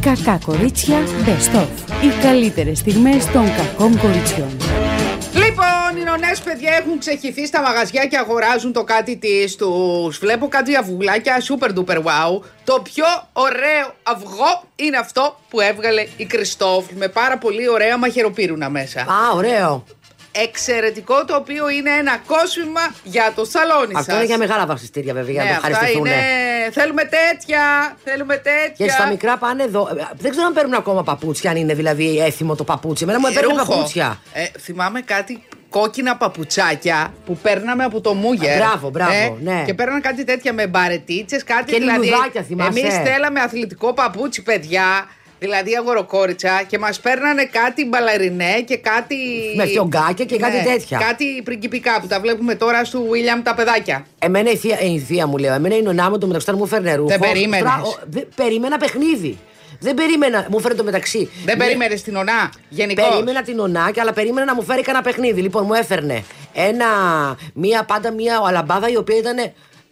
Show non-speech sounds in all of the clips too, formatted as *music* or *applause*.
Κακά κορίτσια Best of. Οι καλύτερες στιγμές των κακών κοριτσιών. Λοιπόν, οι νονές παιδιά έχουν ξεχυθεί στα μαγαζιά και αγοράζουν το κάτι της τους. Βλέπω κάτι αυγουλάκια super duper wow. Το πιο ωραίο αυγό είναι αυτό που έβγαλε η Κριστόφ με πάρα πολύ ωραία μαχαιροπύρουνα μέσα. Α, ωραίο. Εξαιρετικό το οποίο είναι ένα κόσμημα για το σαλόνι Αυτό σας. είναι για μεγάλα βασιστήρια βέβαια, για Ναι, να το αυτά ευχαριστηθούν. είναι. Θέλουμε τέτοια. Θέλουμε τέτοια. Και στα μικρά πάνε εδώ. Ε, Δεν ξέρω αν παίρνουν ακόμα παπούτσια, αν είναι δηλαδή έθιμο το παπούτσι. Εμένα μου έπαιρνε Ρούχο. παπούτσια. Ε, θυμάμαι κάτι κόκκινα παπουτσάκια που παίρναμε από το Μούγερ. Α, μπράβο, μπράβο, ναι. Και παίρναν κάτι τέτοια με μπαρετίτσες, κάτι Και δηλαδή. λουλουδάκια, θυμάσαι. Εμείς θέλαμε αθλητικό παπούτσι, παιδιά. Δηλαδή αγοροκόριτσα και μας παίρνανε κάτι μπαλαρινέ και κάτι. Με φιωγκάκια και κάτι τέτοια. Κάτι πριγκιπικά που τα βλέπουμε τώρα στο Βίλιαμ τα παιδάκια. Εμένα η θεία, ε, η θεία μου λέω, εμένα η νονά μου το μεταξύ όταν μου φέρνε ρούχο. Δεν περίμενες. στρα- ο- δεν- περίμενα παιχνίδι. Δεν περίμενα, μου φέρνει το μεταξύ. Δεν Ναι, περίμενες την ονά, γενικώς. Περίμενα την ονάκια, αλλά περίμενα να μου φέρει κανένα παιχνίδι. Λοιπόν, μου έφερνε ένα, μία, πάντα μία αλαμπάδα η οποία ήταν.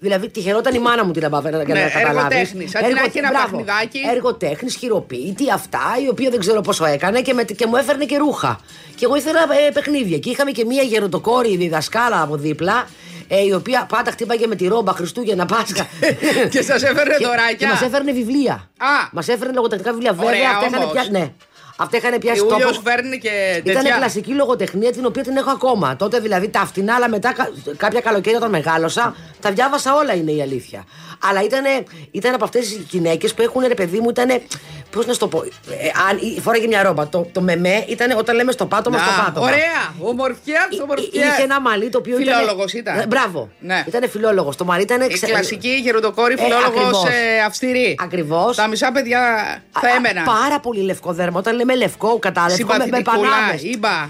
Δηλαδή, τυχερόταν η μάνα μου την λαμπάδα για Ναι, να καταλάβεις. εργοτέχνης, σαν την να έχει ένα παιχνιδάκι. Εργοτέχνης, χειροποίητη, αυτά, η οποία δεν ξέρω πόσο έκανε και, με, και μου έφερνε και ρούχα. Και εγώ ήθελα ε, παιχνίδια. Και είχαμε και μία γεροντοκόρη διδασκάλα από δίπλα, ε, η οποία πάντα χτύπαγε με τη ρόμπα Χριστούγεννα Πάσχα. *laughs* Και σας έφερνε Και- δωράκια. Και μας έφερνε βιβλία. Α. Μας έφερνε λογοτεχνικά βιβλία. Βέβαια, Ωραία, αυτά είχαν όμως. πια, ναι. Αυτά είχαν πιάσει Ιούλιο τόπος. φέρνει και Ήταν τέτοια. κλασική λογοτεχνία την οποία την έχω ακόμα. Τότε δηλαδή τα φτηνά, αλλά μετά κα- κάποια καλοκαίρια όταν μεγάλωσα, τα διάβασα όλα είναι η αλήθεια. Αλλά ήταν, ήταν από αυτές τις γυναίκες που έχουν ρε παιδί μου, ήταν. Πώς να σου το πω. Ε, αν, φόραγε μια ρόμπα. Το, το μεμέ ήταν όταν λέμε στο πάτωμα, Να, στο πάτωμα. Ωραία! Ομορφιά, Εί- ομορφιά. Είχε ένα μαλί το οποίο Φιλόλογος ήταν. ήταν. Ε, Μπράβο. Ναι. Ήταν φιλόλογος. Το μαλλί ήταν. Η κλασική γεροντοκόρη Ε, φιλόλογος ακριβώς. ε, αυστηρή. Ακριβώς. Τα μισά παιδιά θα Α, α, έμεναν. Πάρα πολύ λευκό δέρμα. Όταν λέμε λευκό, κατάλαβες. Με, με Συμπαθητικούλα, πανάμες. ήμπα. Α,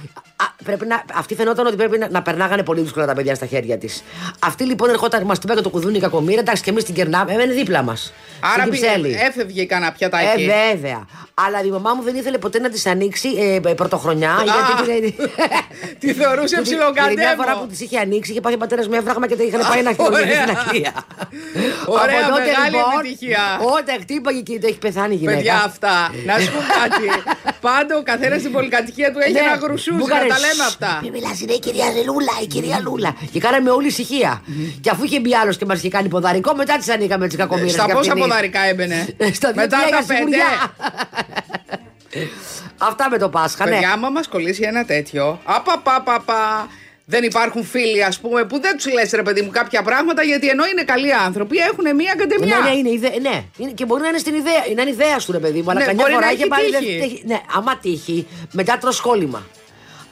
πρέπει να, αυτή φαινόταν ότι πρέπει να, να περνάγανε πολύ δύσκολα τα παιδιά στα χέρια της. Αυτή λοιπόν ερχόταν, μας την το κουδούνι η κακομοίρα, εντάξει και εμείς την κερνάμε, έμενε δίπλα μας. Άρα στην πήγε- Κυψέλη. έφευγε κανένα πιατάκι. Ε, βέβαια. Αλλά η μαμά μου δεν ήθελε ποτέ να της ανοίξει ε, ε, πρωτοχρονιά. γιατί την- *laughs* Τη θεωρούσε Γιατί- γιατί Μια ψιλοκαντέμο. φορά που της είχε ανοίξει, είχε πάει ο πατέρας με έβραγμα και τα είχαν πάει να χειρουργηθεί Ωραία. στην Αγγλία. *laughs* Ωραία, Από τότε, μεγάλη λοιπόν, επιτυχία. Όταν χτύπαγε και το έχει πεθάνει η γυναίκα. Παιδιά αυτά. Να σου πω κάτι. *laughs* Πάντα ο καθένας στην πολυκατοικία του έχει Ναι. ένα Μου γρουσούζι. Έκανε, Να τα λέμε «Σσ, αυτά. Μη μιλάς, είναι η κυρία Λούλα, η κυρία Λούλα. Και κάναμε όλη ησυχία. Και αφού είχε μπει άλλος και μας είχε κάνει ποδαρικό, μετά τις ανοίγαμε τις κακομοίρες. Στα πόσα ποδαρικά έμπαινε; Στα δύο Μετά τρία τα για πέντε. σιγουριά. Αυτά με το Πάσχα, ναι. Παιδιά, άμα μας κολλήσει ένα τέτοιο. Απαπαπαπα. Δεν υπάρχουν φίλοι, ας πούμε, που δεν τους λες ρε παιδί μου κάποια πράγματα γιατί ενώ είναι καλοί άνθρωποι έχουν μία καντεμιά. Ναι, ναι, είναι ιδέα. Ναι, είναι, και μπορεί να είναι στην ιδέα, να είναι ιδέα σου, ρε παιδί μου. Αλλά Ναι, καμιά μπορεί φορά να είχε έχει πάρει. τύχει. δεν- Ναι, άμα τύχει, μετά τρως σχόλημα.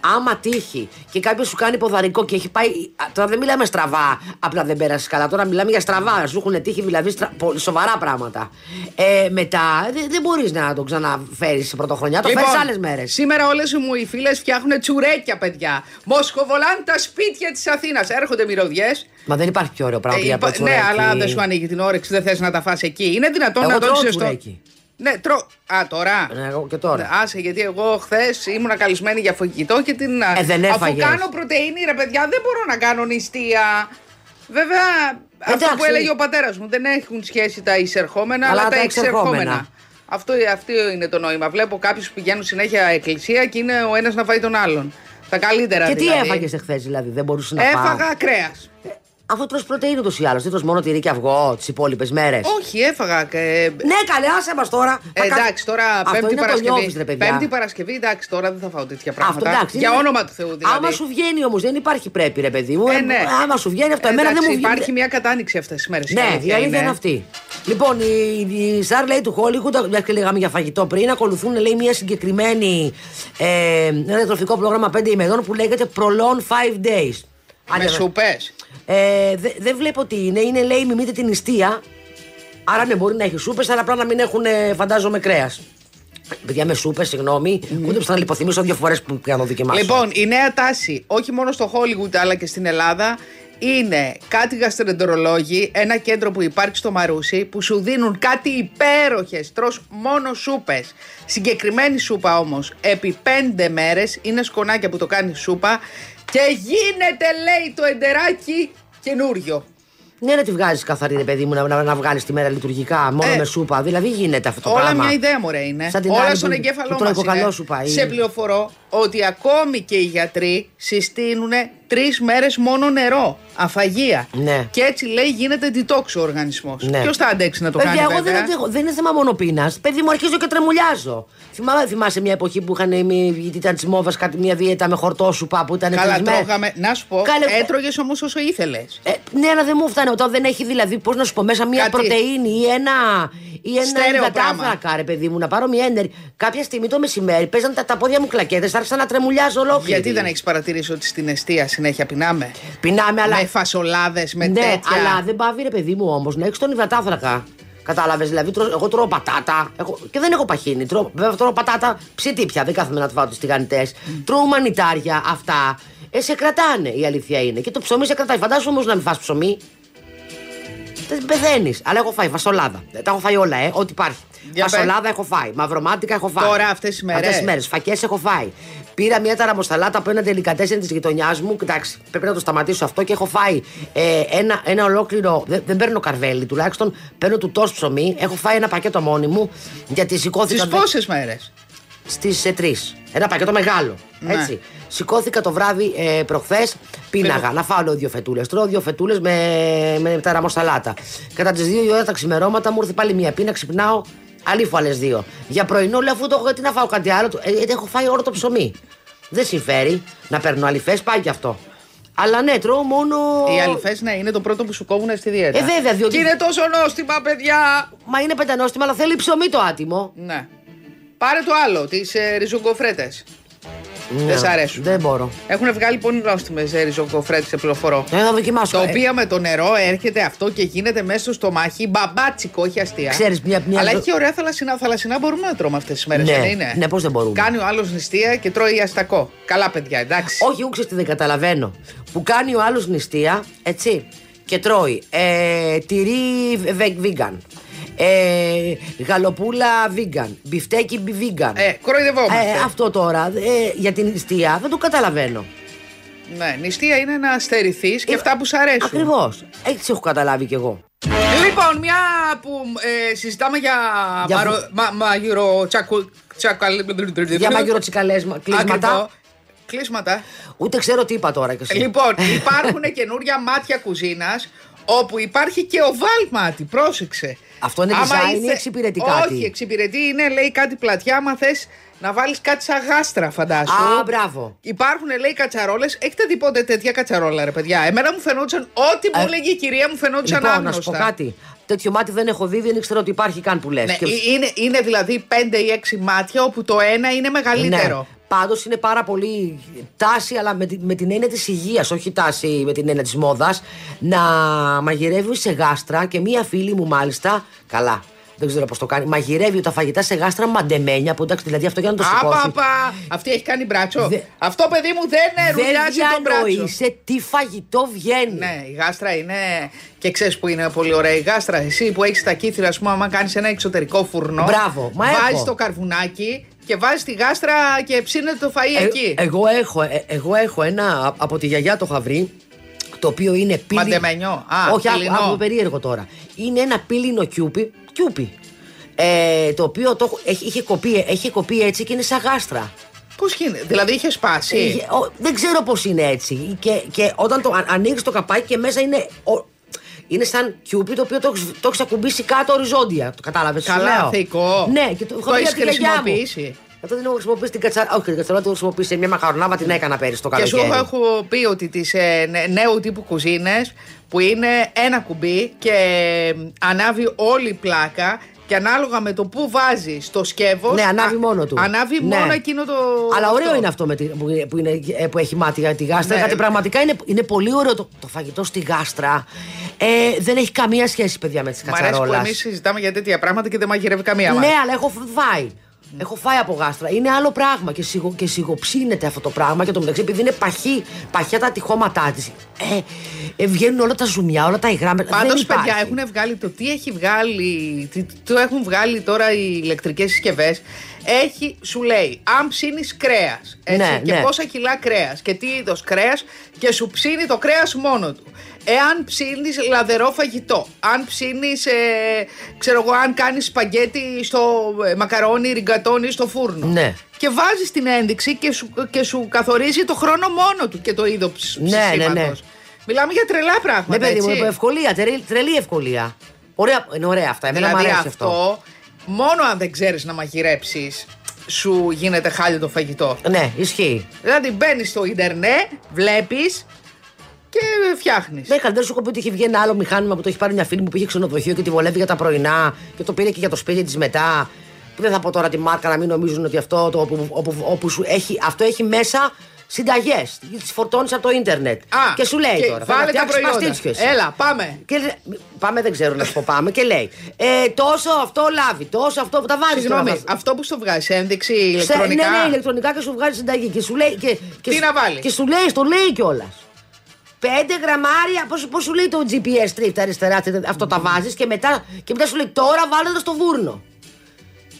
Άμα τύχει και κάποιος σου κάνει ποδαρικό και έχει πάει. α, Τώρα δεν μιλάμε στραβά, απλά δεν πέρασες καλά. Τώρα μιλάμε για στραβά. Σου έχουν τύχει δηλαδή στρα... πολύ σοβαρά πράγματα. Ε, μετά δεν, δεν μπορείς να το ξαναφέρεις σε πρωτοχρονιά. Το φέρεις άλλες μέρες. Λοιπόν, Σήμερα όλες μου οι φίλες φτιάχνουν τσουρέκια, παιδιά. Μοσχοβολάνε τα σπίτια της Αθήνας. Έρχονται μυρωδιές. Μα δεν υπάρχει πιο ωραίο πράγμα για το ναι, τσουρέκι. αλλά δεν σου ανοίγει την όρεξη, δεν θες να τα φας εκεί. Είναι δυνατόν Εγώ να το τρώω είσαι στο. τσουρέκι. Ναι, τρώω. Α, τώρα. Ναι, εγώ και τώρα. Άσε, γιατί εγώ χθες ήμουν καλεσμένη για φαγητό και την. Ε, δεν Αφού έφαγες. κάνω πρωτενη, ρε παιδιά, δεν μπορώ να κάνω νηστεία. Βέβαια, αυτό Εντάξει. που έλεγε ο πατέρας μου, δεν έχουν σχέση τα εισερχόμενα, αλλά, Αλλά τα τα εξερχόμενα. εξερχόμενα. Αυτό, αυτό είναι το νόημα. Βλέπω κάποιους που πηγαίνουν συνέχεια εκκλησία και είναι ο ένας να φάει τον άλλον. Τα καλύτερα Και τι δηλαδή. έφαγες εχθές δηλαδή, δεν μπορούσες να φάει. Έφαγα κρέας. Αφού τρως πρωτεΐνη ούτως ή άλλως, δεν τρως μόνο τυρί και αυγό τις υπόλοιπες μέρες. Όχι, έφαγα. και- Ναι, καλέ, άσε μας τώρα. Ε, Θα κα- εντάξει, τώρα Αυτό Πέμπτη είναι να το Παρασκευή. νιώθεις, ρε παιδιά. Πέμπτη Παρασκευή, εντάξει, τώρα δεν θα φάω τέτοια πράγματα. Αυτό εντάξει. Για είναι- όνομα του Θεού δηλαδή. Άμα σου βγαίνει όμως, δεν υπάρχει πρέπει, ρε παιδί μου. Ε, ναι. Άμα σου βγαίνει αυτό, εμένα δεν Εντάξει, μου βγαίνει. Υπάρχει μια κατάνοιξη αυτές τις μέρες. Ναι, η αλήθεια είναι αυτή. Λοιπόν, η, η Star λέει του Hollywood, μια και λέγαμε για φαγητό πριν, ακολουθούν λέει μια συγκεκριμένη ε, ένα διατροφικό πρόγραμμα 5 ημερών που λέγεται Prolon 5 Days. Με Άντε, σούπε. Ε, δε- δεν βλέπω τι είναι. Είναι λέει μιμείτε την νηστεία. Άρα ναι, μπορεί να έχει σούπες, αλλά απλά να μην έχουν, ε, φαντάζομαι, κρέας. Παιδιά με σούπες, συγγνώμη, ούτε που θα λιποθυμίσω δύο φορές που κάνω δοκιμάσω. Λοιπόν, η νέα τάση, όχι μόνο στο Hollywood αλλά και στην Ελλάδα, είναι κάτι γαστρεντερολόγοι, ένα κέντρο που υπάρχει στο Μαρούσι, που σου δίνουν κάτι υπέροχες. Τρως μόνο σούπες. Συγκεκριμένη σούπα όμως, επί πέντε μέρες, είναι σκονάκια που το κάνει σούπα και γίνεται, λέει, το εντεράκι καινούριο. Ναι, να τη βγάζεις καθαρή, ρε παιδί μου, να, να, να βγάλεις τη μέρα λειτουργικά, μόνο Ε, με σούπα. Δηλαδή γίνεται αυτό το Όλα πράγμα. μια ιδέα μωρέ είναι. Σαν την Όλα άλλη στον που- εγκέφαλό που τρώει μας κοκαλό είναι. σου πάει. Σε πληροφορώ ότι ακόμη και οι γιατροί συστήνουν τρεις μέρες μόνο νερό. Αφαγία. Ναι. Και έτσι λέει γίνεται detox ο οργανισμός. Ναι. Ποιος θα αντέξει να το Παιδιά, κάνει, εγώ δεν, βέβαια; αντέχω. δεν είναι θέμα μόνο πείνα. Παιδί μου, αρχίζω και τρεμουλιάζω. Θυμάμαι, θυμάσαι μια εποχή που είχαν μη- γιατί ήταν της μόβας κάτι μια δίαιτα με χορτόσουπα που ήταν Καλά, τρεις μέρες. τρώγαμε. Να σου πω, Καλέ- έτρωγες όμως όσο ήθελες. Ε, ναι, αλλά δεν μου φτάνει. Όταν δεν έχει δηλαδή, πώς να σου πω, μέσα μια Κάτι- πρωτενη ή ένα, ή ένα Στέρεο υδατάνθρακα, ρε παιδί μου, να πάρω μια ένερ. Κάποια στιγμή το μεσημέρι παίζαν τα, τα πόδια μου κλακέτε, άρχισα να τρεμουλιάζω ολόκληρη. Γιατί δεν έχεις παρατηρήσει ότι στην αιστεία συνέχεια πεινάμε; Πεινάμε, αλλά. Με φασολάδες, με ναι, τέτοια. αλλά δεν πάβει, ρε παιδί μου όμως, να έχεις τον υδατάνθρακα. Κατάλαβες, δηλαδή, τρώω- εγώ τρώω πατάτα έχω, και δεν έχω παχύνει. Τρώω, βέβαια, τρώω πατάτα ψητή πια, δεν κάθομαι να του βάλω τους τηγανιτές. Τρώω μανιτάρια, αυτά. Ε, σε κρατάνε, η αλήθεια είναι. Και το ψωμί σε κρατάει. Φαντάσου όμως να μην φας ψωμί. Δεν πεθαίνεις. Αλλά έχω φάει φασολάδα. Ε, Τα έχω φάει όλα, ε, ό,τι υπάρχει. Για φασολάδα έχω φάει. Μαυρομάτικα έχω φάει. Τώρα αυτές τις μέρες. Αυτές τις μέρες. Φακές έχω φάει. Πήρα μια ταραμοσταλάτα από ένα τελικατέσσερ της γειτονιάς μου. Εντάξει, πρέπει να το σταματήσω αυτό και έχω φάει ε, ένα, ένα ολόκληρο. Δεν, δεν παίρνω καρβέλι, τουλάχιστον παίρνω του τόσου ψωμί. Έχω φάει ένα πακέτο μόνη μου γιατί Τι σηκώθηκα. πόσες μέρες; Στις τρεις. Ένα πακέτο μεγάλο. Ναι. Έτσι. Σηκώθηκα το βράδυ ε, προχθές, πίναγα να φάω λέω, δύο φετούλες. Τρώω δύο φετούλες με, με ταραμοσαλάτα. Κατά τις δύο η ώρα τα ξημερώματα μου ήρθε πάλι μία πίνα, ξυπνάω. Αλήφω άλλε δύο. Για πρωινό λέω αφού το έχω γιατί να φάω κάτι άλλο. Ε, γιατί έχω φάει όλο το ψωμί. Δεν συμφέρει να παίρνω αληφές, πάει κι αυτό. Αλλά ναι, τρώω μόνο. Οι αληφές, ναι, είναι το πρώτο που σου κόβουν στη δίαιτα. Ε, βέβαια, διότι- Και είναι τόσο νόστιμα, παιδιά. Μα είναι πεντανόστιμα, αλλά θέλει ψωμί το άτιμο. Ναι. Πάρε το άλλο, τις ε, ριζογκοφρέτες. Δεν σ' αρέσουν. Ναι, Δεν μπορώ. Έχουν βγάλει πολύ νόστιμες ε, ριζογκοφρέτες, σε πληροφορώ. Ε, θα δοκιμάσω. Το Ε, οποίο με το νερό έρχεται αυτό και γίνεται μέσα στο στομάχι μπαμπάτσικο, όχι αστεία. Ξέρεις, μια- μια- Αλλά έχει ωραία θαλασσινά. Θαλασσινά μπορούμε να τρώμε αυτές τις μέρες, Ναι, δεν είναι; ναι, πώς δεν μπορούμε. Κάνει ο άλλος νηστεία και τρώει αστακό. Καλά, παιδιά, εντάξει. Όχι, ούξε τι δεν καταλαβαίνω. Που κάνει ο άλλος νηστεία, έτσι, και τρώει ε, τυρί βε- vegan. Ε, γαλοπούλα vegan. Μπιφτέκι vegan. Ε, κοροϊδευόμαστε. Ε, αυτό τώρα ε, για την νηστεία δεν το καταλαβαίνω. Ναι, νηστεία είναι να στερηθείς και αυτά που σου αρέσουν. Ακριβώς. Έτσι έχω καταλάβει κι εγώ. Λοιπόν, μια που ε, συζητάμε για, Για μαρο, βου- μα, μαγειρο τσακου, τσακαλ... Για μαγειροτσικαλέσμα, κλείσματα. Ακριβό. Κλείσματα. Ούτε ξέρω τι είπα τώρα κι εσύ. Λοιπόν, *laughs* υπάρχουν καινούρια μάτια κουζίνας όπου υπάρχει και οβάλ μάτι. Πρόσεξε. Αυτό είναι Άμα design ή ήθε- εξυπηρετεί κάτι; Όχι, εξυπηρετεί είναι λέει κάτι πλατιά. Άμα θες να βάλεις κάτι σαν γάστρα, φαντάσου. Α, μπράβο. Υπάρχουν λέει κατσαρόλες. Έχετε δει ποτέ τέτοια κατσαρόλα, ρε παιδιά; Εμένα μου φαινόταν, ό,τι μου Ε, έλεγε η κυρία μου φαινόταν Λοιπόν, να άγνωστα. σου πω κάτι. Τέτοιο μάτι δεν έχω δει, δεν ήξερα ότι υπάρχει καν που λες. Ναι, ε- είναι, είναι δηλαδή 5 ή 6 μάτια όπου το ένα είναι μεγαλύτερο. Ναι. Πάντως είναι πάρα πολύ τάση, αλλά με, τη- με την έννοια της υγείας, όχι τάση με την έννοια της μόδας, να μαγειρεύεις σε γάστρα και μία φίλη μου μάλιστα. Καλά, δεν ξέρω πώς το κάνει. Μαγειρεύει τα φαγητά σε γάστρα μαντεμένια. Που εντάξει, δηλαδή αυτό για να το σηκώσει. Απαπα! Αυτή έχει κάνει μπράτσο. Δε- Αυτό παιδί μου δεν Δεν ρουλιάζει τον μπράτσο. διανοείσαι τι φαγητό βγαίνει. Ναι, η γάστρα είναι. Και ξέρεις που είναι πολύ ωραία η γάστρα. Εσύ που έχεις τα κύθρα, ας πούμε, άμα κάνεις ένα εξωτερικό φουρνό. Μπράβο, μα Βάζεις έχω. το καρβουνάκι και βάζεις τη γάστρα και ψήνεται το φαΐ Ε, εκεί. εγώ, έχω, ε, εγώ έχω ένα από τη γιαγιά το χαβρί το οποίο είναι πύλη... Μαντεμένιο. Α, Όχι, άκου, πυλινό. άκου περίεργο τώρα. Είναι ένα πύλινο κιούπι. Κιούπι ε, το οποίο το, έχω- έχει, είχε κοπεί, έχει κοπεί έτσι και είναι σαν γάστρα. Πώς γίνεται, δηλαδή είχε σπάσει; Είχε- ο- δεν ξέρω πώς είναι έτσι. Και, και όταν το ανοίξει το καπάκι και μέσα είναι. ο- είναι σαν κιούπι το οποίο το έχει το έχεις ακουμπήσει κάτω οριζόντια. Το κατάλαβες. Καλά, θεϊκό. Ναι, και το, Το έχω δει έχεις από τη γιαγιά μου. Χρησιμοποιήσει; Αυτό δεν έχω χρησιμοποιήσει την κατσαρόλα. Όχι, την κατσαρόλα την έχω χρησιμοποιήσει σε μια μακαρονάδα την έκανα πέρυσι το Και σου καλοκαίρι. έχω, έχω πει ότι τις ε, νε- νέου τύπου κουζίνες που είναι ένα κουμπί και ε, ανάβει όλη η πλάκα και ανάλογα με το που βάζει το σκεύος. Ναι, ανάβει μόνο του. Ανάβει Ναι. μόνο εκείνο το. Αλλά ωραίο είναι αυτό με τη, που, που, είναι, ε, που έχει μάτι για τη γάστρα. Ναι. Γιατί πραγματικά είναι, είναι πολύ ωραίο το, το φαγητό στη γάστρα. Ε, δεν έχει καμία σχέση, παιδιά, με τη Μ' αρέσει που κατσαρόλας. εμείς συζητάμε για τέτοια πράγματα και δεν μαγειρεύει καμία μας. Ναι, αλλά έχω φάει. Έχω φάει από γάστρα. Είναι άλλο πράγμα και, σιγο, και σιγοψύνεται αυτό το πράγμα και το μεταξύ επειδή είναι παχύ, παχιά τα τυχώματά της. Ε, ε, βγαίνουν όλα τα ζουμιά, όλα τα υγρά. Πάντως, δεν υπάρχει. παιδιά, έχουν βγάλει το τι έχει βγάλει, τι, το έχουν βγάλει τώρα οι ηλεκτρικές συσκευές. Έχει, σου λέει, αν ψήνεις κρέας. Ναι, και ναι. πόσα κιλά κρέας και τι είδος κρέας και σου ψήνει το κρέας μόνο του. Εάν ψήνεις λαδερό φαγητό, αν ψήνεις, ε, ξέρω εγώ, αν κάνεις σπαγκέτι στο ε, μακαρόνι, ριγκατόνι στο φούρνο. Ναι. Και βάζεις την ένδειξη και σου, και σου καθορίζει το χρόνο μόνο του και το είδος ψ- Ναι, ναι, ψησίματος. ναι. Μιλάμε για τρελά πράγματα. Ναι, παιδί μου, έτσι. ευκολία, τρελή, τρελή ευκολία. Ωραία, είναι ωραία αυτά. Εμένα μου Δηλαδή αρέσει αυτό, αυτό. μόνο αν δεν ξέρεις να μαγειρέψεις, σου γίνεται χάλιο το φαγητό. Ναι, ισχύει. Δηλαδή μπαίνεις στο Ιντερνετ, βλέπεις και φτιάχνεις. Ναι, δεν σου έχω πει ότι είχε βγει ένα άλλο μηχάνημα που το έχει πάρει μια φίλη μου που είχε ξενοδοχείο και τη βολεύει για τα πρωινά και το πήρε και για το σπίτι της μετά. Που δεν θα πω τώρα τη μάρκα να μην νομίζουν ότι αυτό, το, όπου, όπου, όπου σου έχει, αυτό έχει μέσα συνταγές. Τις φορτώνεις από το ίντερνετ. Α, και σου λέει και τώρα. θα Βάλε τα φτιάξεις προϊόντα. παστίτσιες. Έλα, πάμε. Και, λέ- πάμε, δεν ξέρω να σου πω πάμε. Και λέει ε, τόσο αυτό λάβει, τόσο αυτό που τα βάζεις. Συγγνώμη, αυτό που στο βγάζει, ένδειξη Σε, ηλεκτρονικά. ναι, ναι, ηλεκτρονικά και σου βγάζει συνταγή. Και σου λέει. Και, και, Τι σου- να βάλεις; Και σου λέει, στο λέει κιόλας. Πέντε γραμμάρια, πώς, πώς σου λέει το GPS τρίφτα αριστερά, τρίφτα, αυτό τα βάζεις και μετά, και μετά σου λέει τώρα βάλε το στο βούρνο.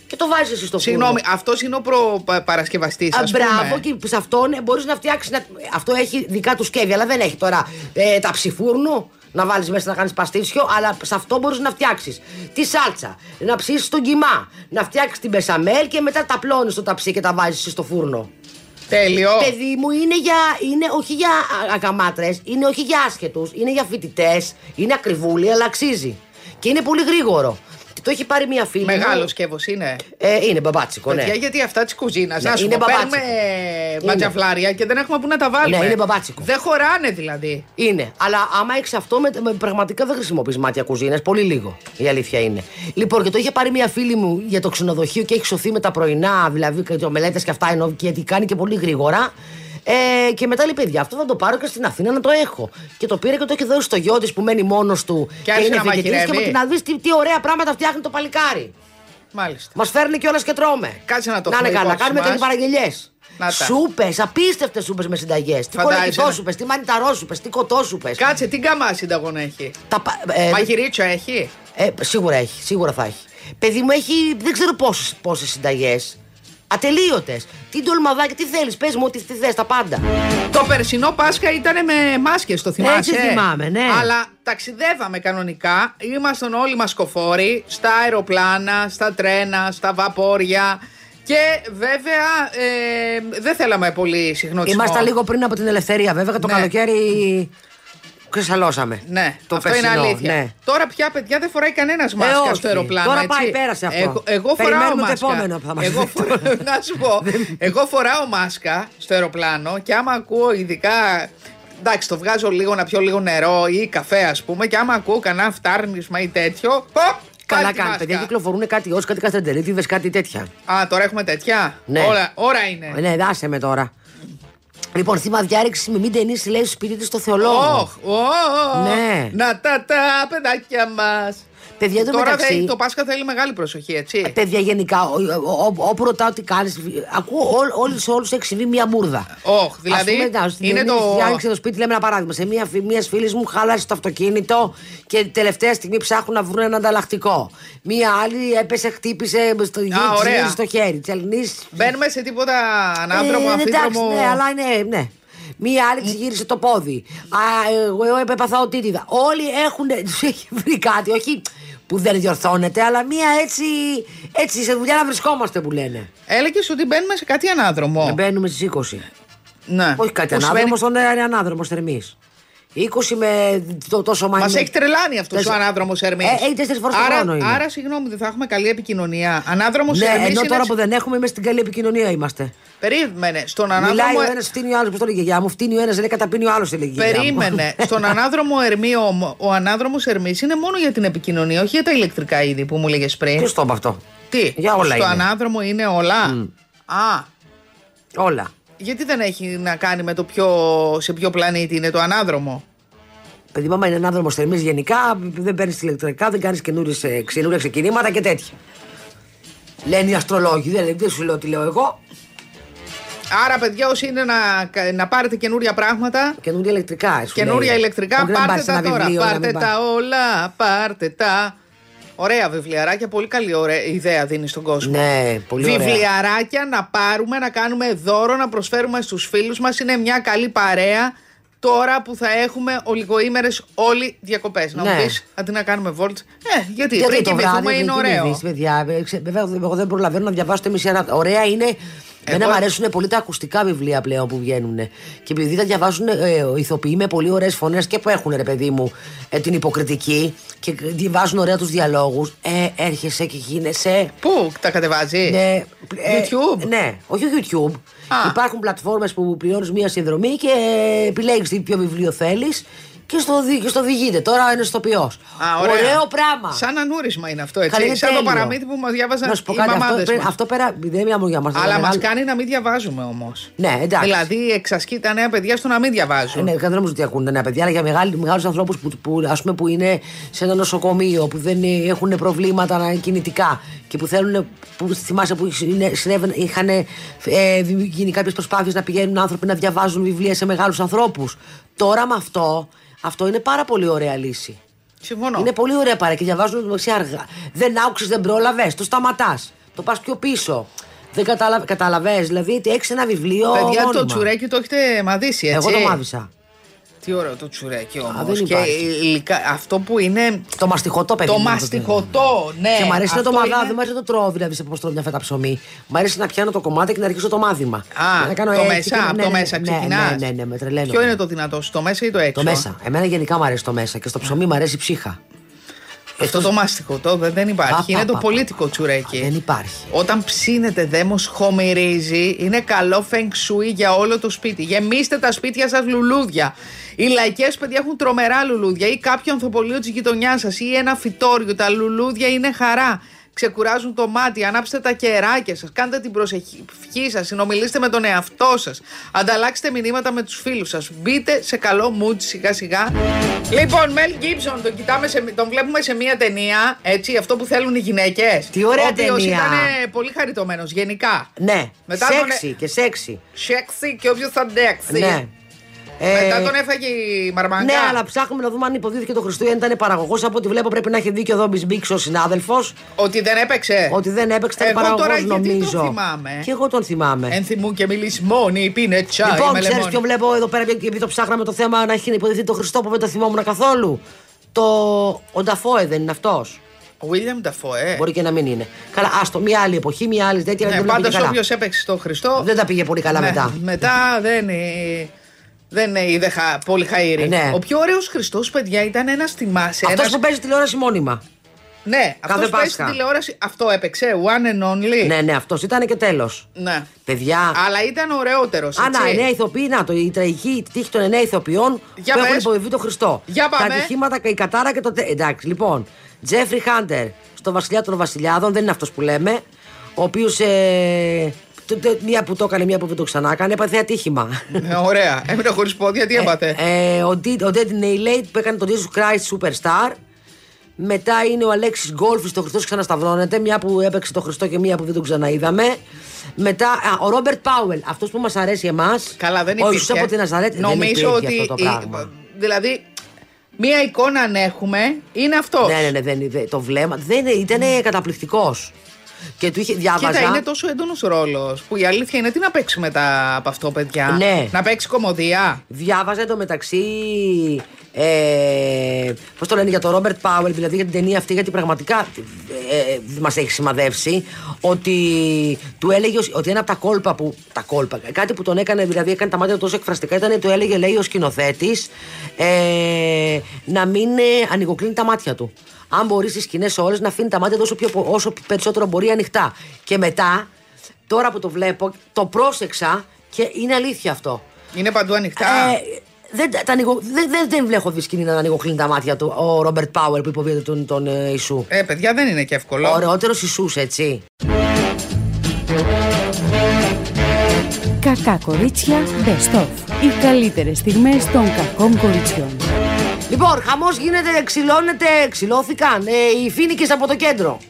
Και το βάζεις εσύ στο Συγγνώμη, φούρνο. αυτός είναι ο προπαρασκευαστή. Α, μπράβο, και σε αυτόν μπορείς να φτιάξεις. Αυτό έχει δικά του σκεύη, αλλά δεν έχει τώρα ε, τα ψηφούρνου να βάλεις μέσα να κάνεις παστίτσιο, αλλά σε αυτό μπορείς να φτιάξεις τη σάλτσα, να ψήσεις τον κιμά, να φτιάξεις την μπεσαμέλ και μετά τα πλώνει στο ταψί και τα βάζεις στο φούρνο. Τέλειο. Παιδί μου, είναι, για, είναι όχι για ακαμάτρε, είναι όχι για άσχετους, είναι για φοιτητές, είναι ακριβούλη, αλλά αξίζει. Και είναι πολύ γρήγορο. Και το έχει πάρει μια φίλη. μου. Μεγάλος σκεύος είναι. Ε, είναι μπαμπάτσικο, ναι. Παιδιά, γιατί αυτά της κουζίνας. Ναι, να σου είναι πω, παίρνουμε μπαμπάτσικο. ματζαφλάρια και δεν έχουμε που να τα βάλουμε. Ναι, είναι μπαμπάτσικο. Δεν χωράνε δηλαδή. Είναι. Αλλά άμα έχεις αυτό, με, με- πραγματικά δεν χρησιμοποιείς μάτια κουζίνας. Πολύ λίγο. Η αλήθεια είναι. Λοιπόν, και το είχε πάρει μια φίλη μου για το ξενοδοχείο και έχει σωθεί με τα πρωινά, δηλαδή και το μελέτες και αυτά, ενώ, γιατί κάνει και πολύ γρήγορα. Ε, και μετά λέει: Παιδιά, αυτό θα το πάρω και στην Αθήνα να το έχω. Και το πήρε και το έχει δώσει στο γιο της που μένει μόνος του. Και άρχισε είναι να φοιτητής μαγειρεύει. Και να δεις τι, τι ωραία πράγματα φτιάχνει το παλικάρι. Μάλιστα. Μας φέρνει κιόλας και τρώμε. Κάτσε να το Να είναι έχουμε καλά, υπόψη κάνουμε μας. και παραγγελίε. Να τα. Σούπες, απίστευτες σούπες με συνταγές. Τι Φαντάζεσαι, κολακιτόσουπε, τι μανιταρόσουπες, τι κοτόσουπες. Κάτσε, τι γκαμά συνταγών έχει; Τα, πα- ε, Μαγειρίτσο έχει; ε, σίγουρα έχει, σίγουρα θα έχει. Παιδί μου έχει δεν ξέρω πόσες, πόσες συνταγές. Ατελείωτες. Τι ντολμαδάκι, τι θέλεις, πες μου ό,τι τι θες, τα πάντα. Το περσινό Πάσχα ήταν με μάσκες, το θυμάσαι; Έτσι θυμάμαι, ναι. Αλλά ταξιδεύαμε κανονικά. Ήμασταν όλοι μας σκοφόροι στα αεροπλάνα, στα τρένα, στα βαπόρια. Και βέβαια ε, δεν θέλαμε πολύ συχνοτισμό. Ήμασταν λίγο πριν από την ελευθερία, βέβαια, και το Ναι. καλοκαίρι ξεσαλώσαμε. Ναι, το αυτό είναι περσινό, αλήθεια. Ναι. Τώρα πια, παιδιά, δεν φοράει κανένας μάσκα όχι. στο αεροπλάνο. Τώρα έτσι. πάει, πέρασε αυτό. Εγώ, εγώ φοράω Περιμένουμε το μάσκα. επόμενο που θα μας εγώ, δείτε. φοράω, *laughs* να σου πω. εγώ φοράω μάσκα στο αεροπλάνο και άμα ακούω ειδικά. Εντάξει, το βγάζω λίγο να πιω λίγο νερό ή καφέ, ας πούμε, και άμα ακούω κανένα φτάρνισμα ή τέτοιο. Ποπ! Καλά πάλι τη κάνει, μάσκα. παιδιά. Κυκλοφορούν κάτι ω κάτι καστεντερίτιδε, κάτι τέτοια. Α, τώρα έχουμε τέτοια; Ναι. Ώρα, ώρα είναι. Ε, Ναι, δάσε με τώρα. Λοιπόν, θύμα διάρρηξης με μην ταινίσει, λέει στο σπίτι τη στο θεολόγο. Όχ, ωχ, Ναι. Να τα τα παιδάκια μας. Παιδιά, εν τω Τώρα μεταξύ- δε- το Πάσχα θέλει μεγάλη προσοχή, έτσι. Παιδιά, γενικά, ο- ο- ο- όπου ρωτάω τι κάνεις, ακούω όλους σε όλους έχεις συμβεί μία μπουρδα. Όχ, δηλαδή, Ας πούμε, να, στην είναι Διονύση το- Άνοιξε το σπίτι, λέμε ένα παράδειγμα. Σε μία μια φίλης μου χάλασε το αυτοκίνητο και τελευταία στιγμή ψάχνουν να βρουν ένα ανταλλακτικό. Μία άλλη έπεσε, χτύπησε στο, της ωραία. γύρισε στο χέρι. Της Ελληνή. Μπαίνουμε σε τίποτα ανάδρομο, Ε, αμφίδρομο. εντάξει, ναι, αλλά είναι, ναι. Μία άλλη της γύρισε το πόδι. Α, εγώ έπαθα οτίτιδα. Όλοι έχουν. Του *laughs* έχει βρει κάτι, όχι που δεν διορθώνεται, αλλά μία έτσι, έτσι σε δουλειά να βρισκόμαστε που λένε. Έλεγες ότι μπαίνουμε σε κάτι ανάδρομο. Μπαίνουμε στις 20. Ναι. Όχι κάτι Που ανάδρομο, σημαίνει- στον είναι ανάδρομο θερμής. 20 με το, τόσο μάλλον. Μας έχει τρελάνει αυτός ο Τέσσερα- ανάδρομος Ερμή. Ε, έχει τέσσερις φορές το άρα, χρόνο είναι. άρα, συγγνώμη, δεν θα έχουμε καλή επικοινωνία. Ανάδρομος Ναι, Ερμή. ενώ είναι... τώρα που δεν έχουμε, είμαι στην καλή επικοινωνία είμαστε. Περίμενε. Στον Μιλάει ανάδρομο. ο ένας, φτύνει ο άλλος. Πώς το λέγε η γιαγιά μου, φτύνει ο ένας, λέει καταπίνει ο άλλος, έλεγε. η γιαγιά μου. Περίμενε. Στον ανάδρομο Ερμή, ο, ο ανάδρομος Ερμής είναι μόνο για την επικοινωνία, όχι για τα ηλεκτρικά είδη που μου έλεγε πριν. Ποιος το είπε αυτό; Τι, Για όλα στο είναι. ανάδρομο είναι όλα; Α, Όλα. Γιατί δεν έχει να κάνει με το ποιο, σε ποιο πλανήτη είναι το ανάδρομο; Παιδί μάμα είναι ανάδρομος θερμής γενικά, δεν παίρνεις ηλεκτρικά, δεν κάνεις καινούρια ξεκινήματα και τέτοια. Λένε οι αστρολόγοι, δεν, δεν σου λέω τι λέω εγώ. Άρα, παιδιά, όσοι είναι να, να πάρετε καινούρια πράγματα, Καινούρια ηλεκτρικά. σου καινούρια λέει. ηλεκτρικά, Όχι να μην πάρτε πάρεις τα ένα τώρα. βιβλίο, να πάρτε μην τα όλα, πάρτε τα. Ωραία βιβλιαράκια, πολύ καλή ωραία ιδέα δίνεις στον κόσμο. Ναι, πολύ ωραία. Βιβλιαράκια να πάρουμε, να κάνουμε δώρο, να προσφέρουμε στους φίλους μας. Είναι μια καλή παρέα. τώρα που θα έχουμε ολιγοήμερες όλοι διακοπές. Να μου Ναι. πεις αντί να κάνουμε βόλτ. Ε, γιατί, Γιατί πριν το κοιμηθούμε βράδυ είναι δεν ωραίο. κοιμηθείς, παιδιά. Ε, ξε- Βέβαια, εγώ δεν προλαβαίνω να διαβάσω τη μισή ώρα. Ωραία είναι. Εμένα μου αρέσουν πολύ τα ακουστικά βιβλία πλέον που βγαίνουν. Και επειδή τα διαβάζουν ε, ηθοποιοί με πολύ ωραίες φωνές και που έχουν, ρε παιδί μου, ε, την υποκριτική και διαβάζουν ωραία τους διαλόγους, ε, έρχεσαι και γίνεσαι. Πού τα κατεβάζει, Ναι, ε, YouTube; Ναι, όχι YouTube. Α. Υπάρχουν πλατφόρμες που πληρώνεις μία συνδρομή και επιλέγεις τι ποιο βιβλίο θέλεις και στο, δι- και στο διηγείται. Τώρα είναι στο ποιό. Α, ωραία. Ωραίο πράγμα. Σαν ανούρισμα είναι αυτό, έτσι. Καλή, είναι Σαν το τέλειο. παραμύθι που μας διάβαζαν Να σου πω οι κάτι, αυτό, μαμάδες πέρα- μας. αυτό πέρα δεν μιλάμε μόνο για μα. Αλλά μας κάνει να μην διαβάζουμε όμως. Ναι, εντάξει. Δηλαδή εξασκεί τα νέα παιδιά στο να μην διαβάζουν. Ναι, δεν νομίζω ότι ακούνε νέα παιδιά, αλλά για μεγάλους ανθρώπους που, που, ας πούμε, που είναι σε ένα νοσοκομείο, που δεν ε, έχουν προβλήματα να- κινητικά και που θέλουν. Που θυμάσαι που συνέ- συνέβαινε- είχαν ε, γίνει κάποιες προσπάθειες να πηγαίνουν άνθρωποι να διαβάζουν βιβλία σε μεγάλους ανθρώπους. Τώρα με αυτό, αυτό είναι πάρα πολύ ωραία λύση. Συμφωνώ. Είναι πολύ ωραία παρά και διαβάζουν μεταξύ αργά. Δεν άκουσες, δεν πρόλαβες, το σταματάς. Το πας πιο πίσω. Δεν καταλαβέ. Δηλαδή, έχεις ένα βιβλίο. Παιδιά, το μόνιμα. τσουρέκι το έχετε μαδίσει, έτσι. Εγώ το μάθησα. Τι ωραίο το τσουρέκι όμως. δεν Και υπάρχει. υλικά- αυτό που είναι. Το μαστιχωτό παιδί. Το μου, μαστιχωτό, ναι. Και μου αρέσει να το αυτό μαδάδω, είναι- μου αρέσει να το τρώω, δηλαδή σε πώς τρώω μια φέτα ψωμί. Μου αρέσει να πιάνω το κομμάτι και να αρχίσω το μάθημα. Α, να κάνω το έτσι μέσα, και να- από ναι, το ναι, μέσα ναι, ξεκινάς. Ναι, ναι, ναι, με τρελαίνω. Ποιο είναι το δυνατό σου, το μέσα ή το έξω; Το μέσα. Εμένα γενικά μου αρέσει το μέσα και στο ψωμί μου αρέσει η ψύχα. Αυτό το μαστιχωτό δεν, δεν υπάρχει. Πα, πα, είναι το πα, πολίτικο πα. τσουρέκι. Δεν υπάρχει. Όταν ψήνετε δέμος χωμυρίζει, είναι καλό feng shui για όλο το σπίτι. Γεμίστε τα σπίτια σας λουλούδια. Οι λαϊκές παιδιά έχουν τρομερά λουλούδια ή κάποιο ανθοπολείο της γειτονιάς σας ή ένα φυτόριο. Τα λουλούδια είναι χαρά. Ξεκουράζουν το μάτι, ανάψτε τα κεράκια σας, κάντε την προσευχή σας, συνομιλήστε με τον εαυτό σας, ανταλλάξτε μηνύματα με τους φίλους σας, μπείτε σε καλό mood σιγά σιγά. Λοιπόν, Μέλ Γκίψον, τον, κοιτάμε σε, τον βλέπουμε σε μία ταινία, έτσι, αυτό που θέλουν οι γυναίκες. Τι ωραία ο οποίος ταινία. ήταν πολύ χαριτωμένος γενικά. Ναι, Μετά τον- σεξι και σεξι. Σεξι και όποιος θα αντέξει. Ναι. Μετά Ε, τον έφαγε η Μαρμαγκά. Ναι, αλλά ψάχνουμε να δούμε αν υποδίθηκε το Χριστού ή αν ήταν παραγωγός. Από ό,τι βλέπω πρέπει να έχει δίκιο εδώ Μπισμπίξ ο συνάδελφος. Ότι δεν έπαιξε. Ότι δεν έπαιξε, ήταν Εγώ παραγωγός τώρα γιατί τον νομίζω. θυμάμαι. Και εγώ τον θυμάμαι. Ενθυμούν και μιλήσει μόνη, πίνε τσάι Λοιπόν, με ξέρεις λεμόνι. ποιο βλέπω εδώ πέρα, επειδή το ψάχναμε το θέμα να έχει υποδηθεί το Χριστό που δεν το θυμόμουν καθόλου. Το. Ο Νταφόε δεν είναι αυτός. Ο William Dafoe. Μπορεί και να μην είναι. Καλά, άστο, μια άλλη εποχή, μια άλλη τέτοια. Ναι, δεν τα πάντως πήγε καλά. όποιος έπαιξε στο Χριστό. Δεν τα πήγε πολύ καλά ναι, μετά. Μετά δεν. Ε, Δεν είδε χα, πολύ χαΐρι. Ναι. Ο πιο ωραίος Χριστός, παιδιά, ήταν ένας θυμάσαι. Αυτός ένας- που παίζει τηλεόραση μόνιμα. Ναι, αυτός που παίζει στην Πάσχα. τηλεόραση. Αυτό έπαιξε. One and only. Ναι, ναι, αυτός ήταν και τέλος. Ναι. Παιδιά. Αλλά ήταν ωραιότερος. Α, να, εννέα ηθοποιοί, να το, η τραγική τύχη των εννέα ηθοποιών Για που έχουν πες. υποδηθεί το Χριστό. Για πάμε. Τα ατυχήματα και η κατάρα και το. τε- Εντάξει, λοιπόν. Τζέφρι Χάντερ στο Βασιλιά των Βασιλιάδων, δεν είναι αυτός που λέμε. Ο οποίος. Ε, το- το- μία που το έκανε, μία που δεν το ξανά έκανε, έπαθε ατύχημα. Ε, ωραία. Έμεινε χωρίς πόδια, τι έπαθε; Ε, ο Ντι- ο Dead Nailate που έκανε τον Jesus Christ Superstar. Μετά είναι ο Αλέξης Γκόλφης, το Χριστό ξανασταυρώνεται. Μια που έπαιξε το Χριστό και μια που δεν τον ξαναείδαμε. Μετά α, ο Ρόμπερτ Πάουελ, αυτός που μας αρέσει εμάς. Καλά, δεν Ο υπήρχε. Ιησούς από τη Ναζαρέτη. Νομίζω δεν υπήρχε ότι. αυτό το η- πράγμα. δηλαδή, μία εικόνα αν έχουμε, είναι αυτό. Ναι, ναι, ναι, δεν, δεν- το βλέμμα. Δεν, ήταν καταπληκτικός. Και του είχε διάβαζα. Κοίτα, είναι τόσο έντονος ρόλος που η αλήθεια είναι τι να παίξει μετά από αυτό, παιδιά; Ναι. Να παίξει κομμωδία; Διάβαζα το μεταξύ. Ε, Πώς το λένε για τον Ρόμπερτ Πάουελ, δηλαδή για την ταινία αυτή, γιατί πραγματικά ε, μας έχει σημαδεύσει. Ότι του έλεγε ως- ότι ένα από τα κόλπα που. Τα κόλπα, κάτι που τον έκανε, δηλαδή έκανε τα μάτια του τόσο εκφραστικά, ήταν το έλεγε, λέει, ο σκηνοθέτης ε, να μην ε, ανοιγοκλίνει τα μάτια του. Αν μπορείς στις σκηνές όλες να αφήνει τα μάτια του όσο, πιο, όσο περισσότερο μπορεί ανοιχτά. Και μετά, τώρα που το βλέπω, το πρόσεξα και είναι αλήθεια αυτό. Είναι παντού ανοιχτά; Ε, δεν, τα ανοιγω- δεν, δεν, δεν έχω δει σκηνή να ανοιγοκλίνει τα μάτια του ο Ρόμπερτ Πάουερ που υποβίεται τον, τον ε, Ιησού. Ε, παιδιά, δεν είναι και εύκολο. Ωραιότερος Ιησούς, έτσι. Κακά κορίτσια Best of. Οι καλύτερες στιγμές των κακών κοριτσιών. Λοιπόν, χαμός γίνεται, ξυλώνεται, ξυλώθηκαν ε, οι φίνικες από το κέντρο.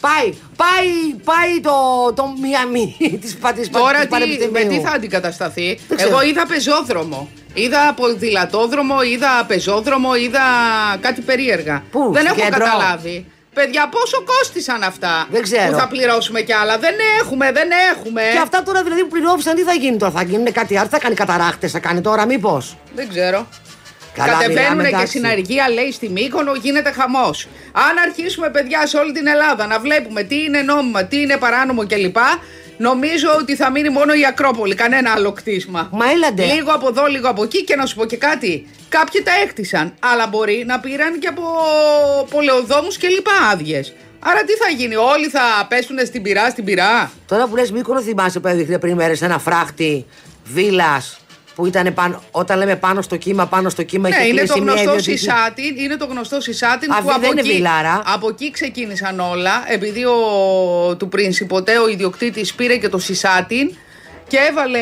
Πάει, πάει, πάει το, το Μιαμί *laughs* της Πατή Τώρα τι, με τι θα αντικατασταθεί; Δεν ξέρω. Εγώ είδα πεζόδρομο. Είδα ποδηλατόδρομο, είδα πεζόδρομο, είδα κάτι περίεργα. Πού, δεν στο έχω κέντρο; καταλάβει. Παιδιά, πόσο κόστησαν αυτά. Δεν ξέρω. Που θα πληρώσουμε κι άλλα; Δεν έχουμε, δεν έχουμε. Και αυτά τώρα δηλαδή που πληρώθησαν τι θα γίνει τώρα, θα γίνουν κάτι άλλο, θα κάνει καταράχτες, θα κάνει τώρα μήπως; Δεν ξέρω. Καλά, Κατεβαίνουν μιλάμε, και εντάξει. στην αργία, λέει στη Μύκονο, γίνεται χαμός. Αν αρχίσουμε, παιδιά, σε όλη την Ελλάδα να βλέπουμε τι είναι νόμιμα, τι είναι παράνομο κλπ. Νομίζω ότι θα μείνει μόνο η Ακρόπολη, κανένα άλλο κτίσμα. Μα έλαντε. Λίγο από εδώ, λίγο από εκεί και να σου πω και κάτι. Κάποιοι τα έκτισαν, αλλά μπορεί να πήραν και από πολεοδόμους και λοιπά άδειες. Άρα τι θα γίνει, όλοι θα πέσουν στην πυρά, στην πυρά; Τώρα που λες Μύκονο, θυμάσαι που έδειχνε πριν μέρες ένα φράχτη βίλας που ήταν πάνω, όταν λέμε πάνω στο κύμα, πάνω στο κύμα Ναι, είχε είναι το κλείσει μια γνωστό ιδιωτική- Σισάτιν, είναι το γνωστό Σισάτιν Αυτή που από δεν είναι εκεί, βιλάρα. από εκεί ξεκίνησαν όλα, επειδή ο, του Πρινσιποτέ ο ιδιοκτήτης πήρε και το Σισάτιν και έβαλε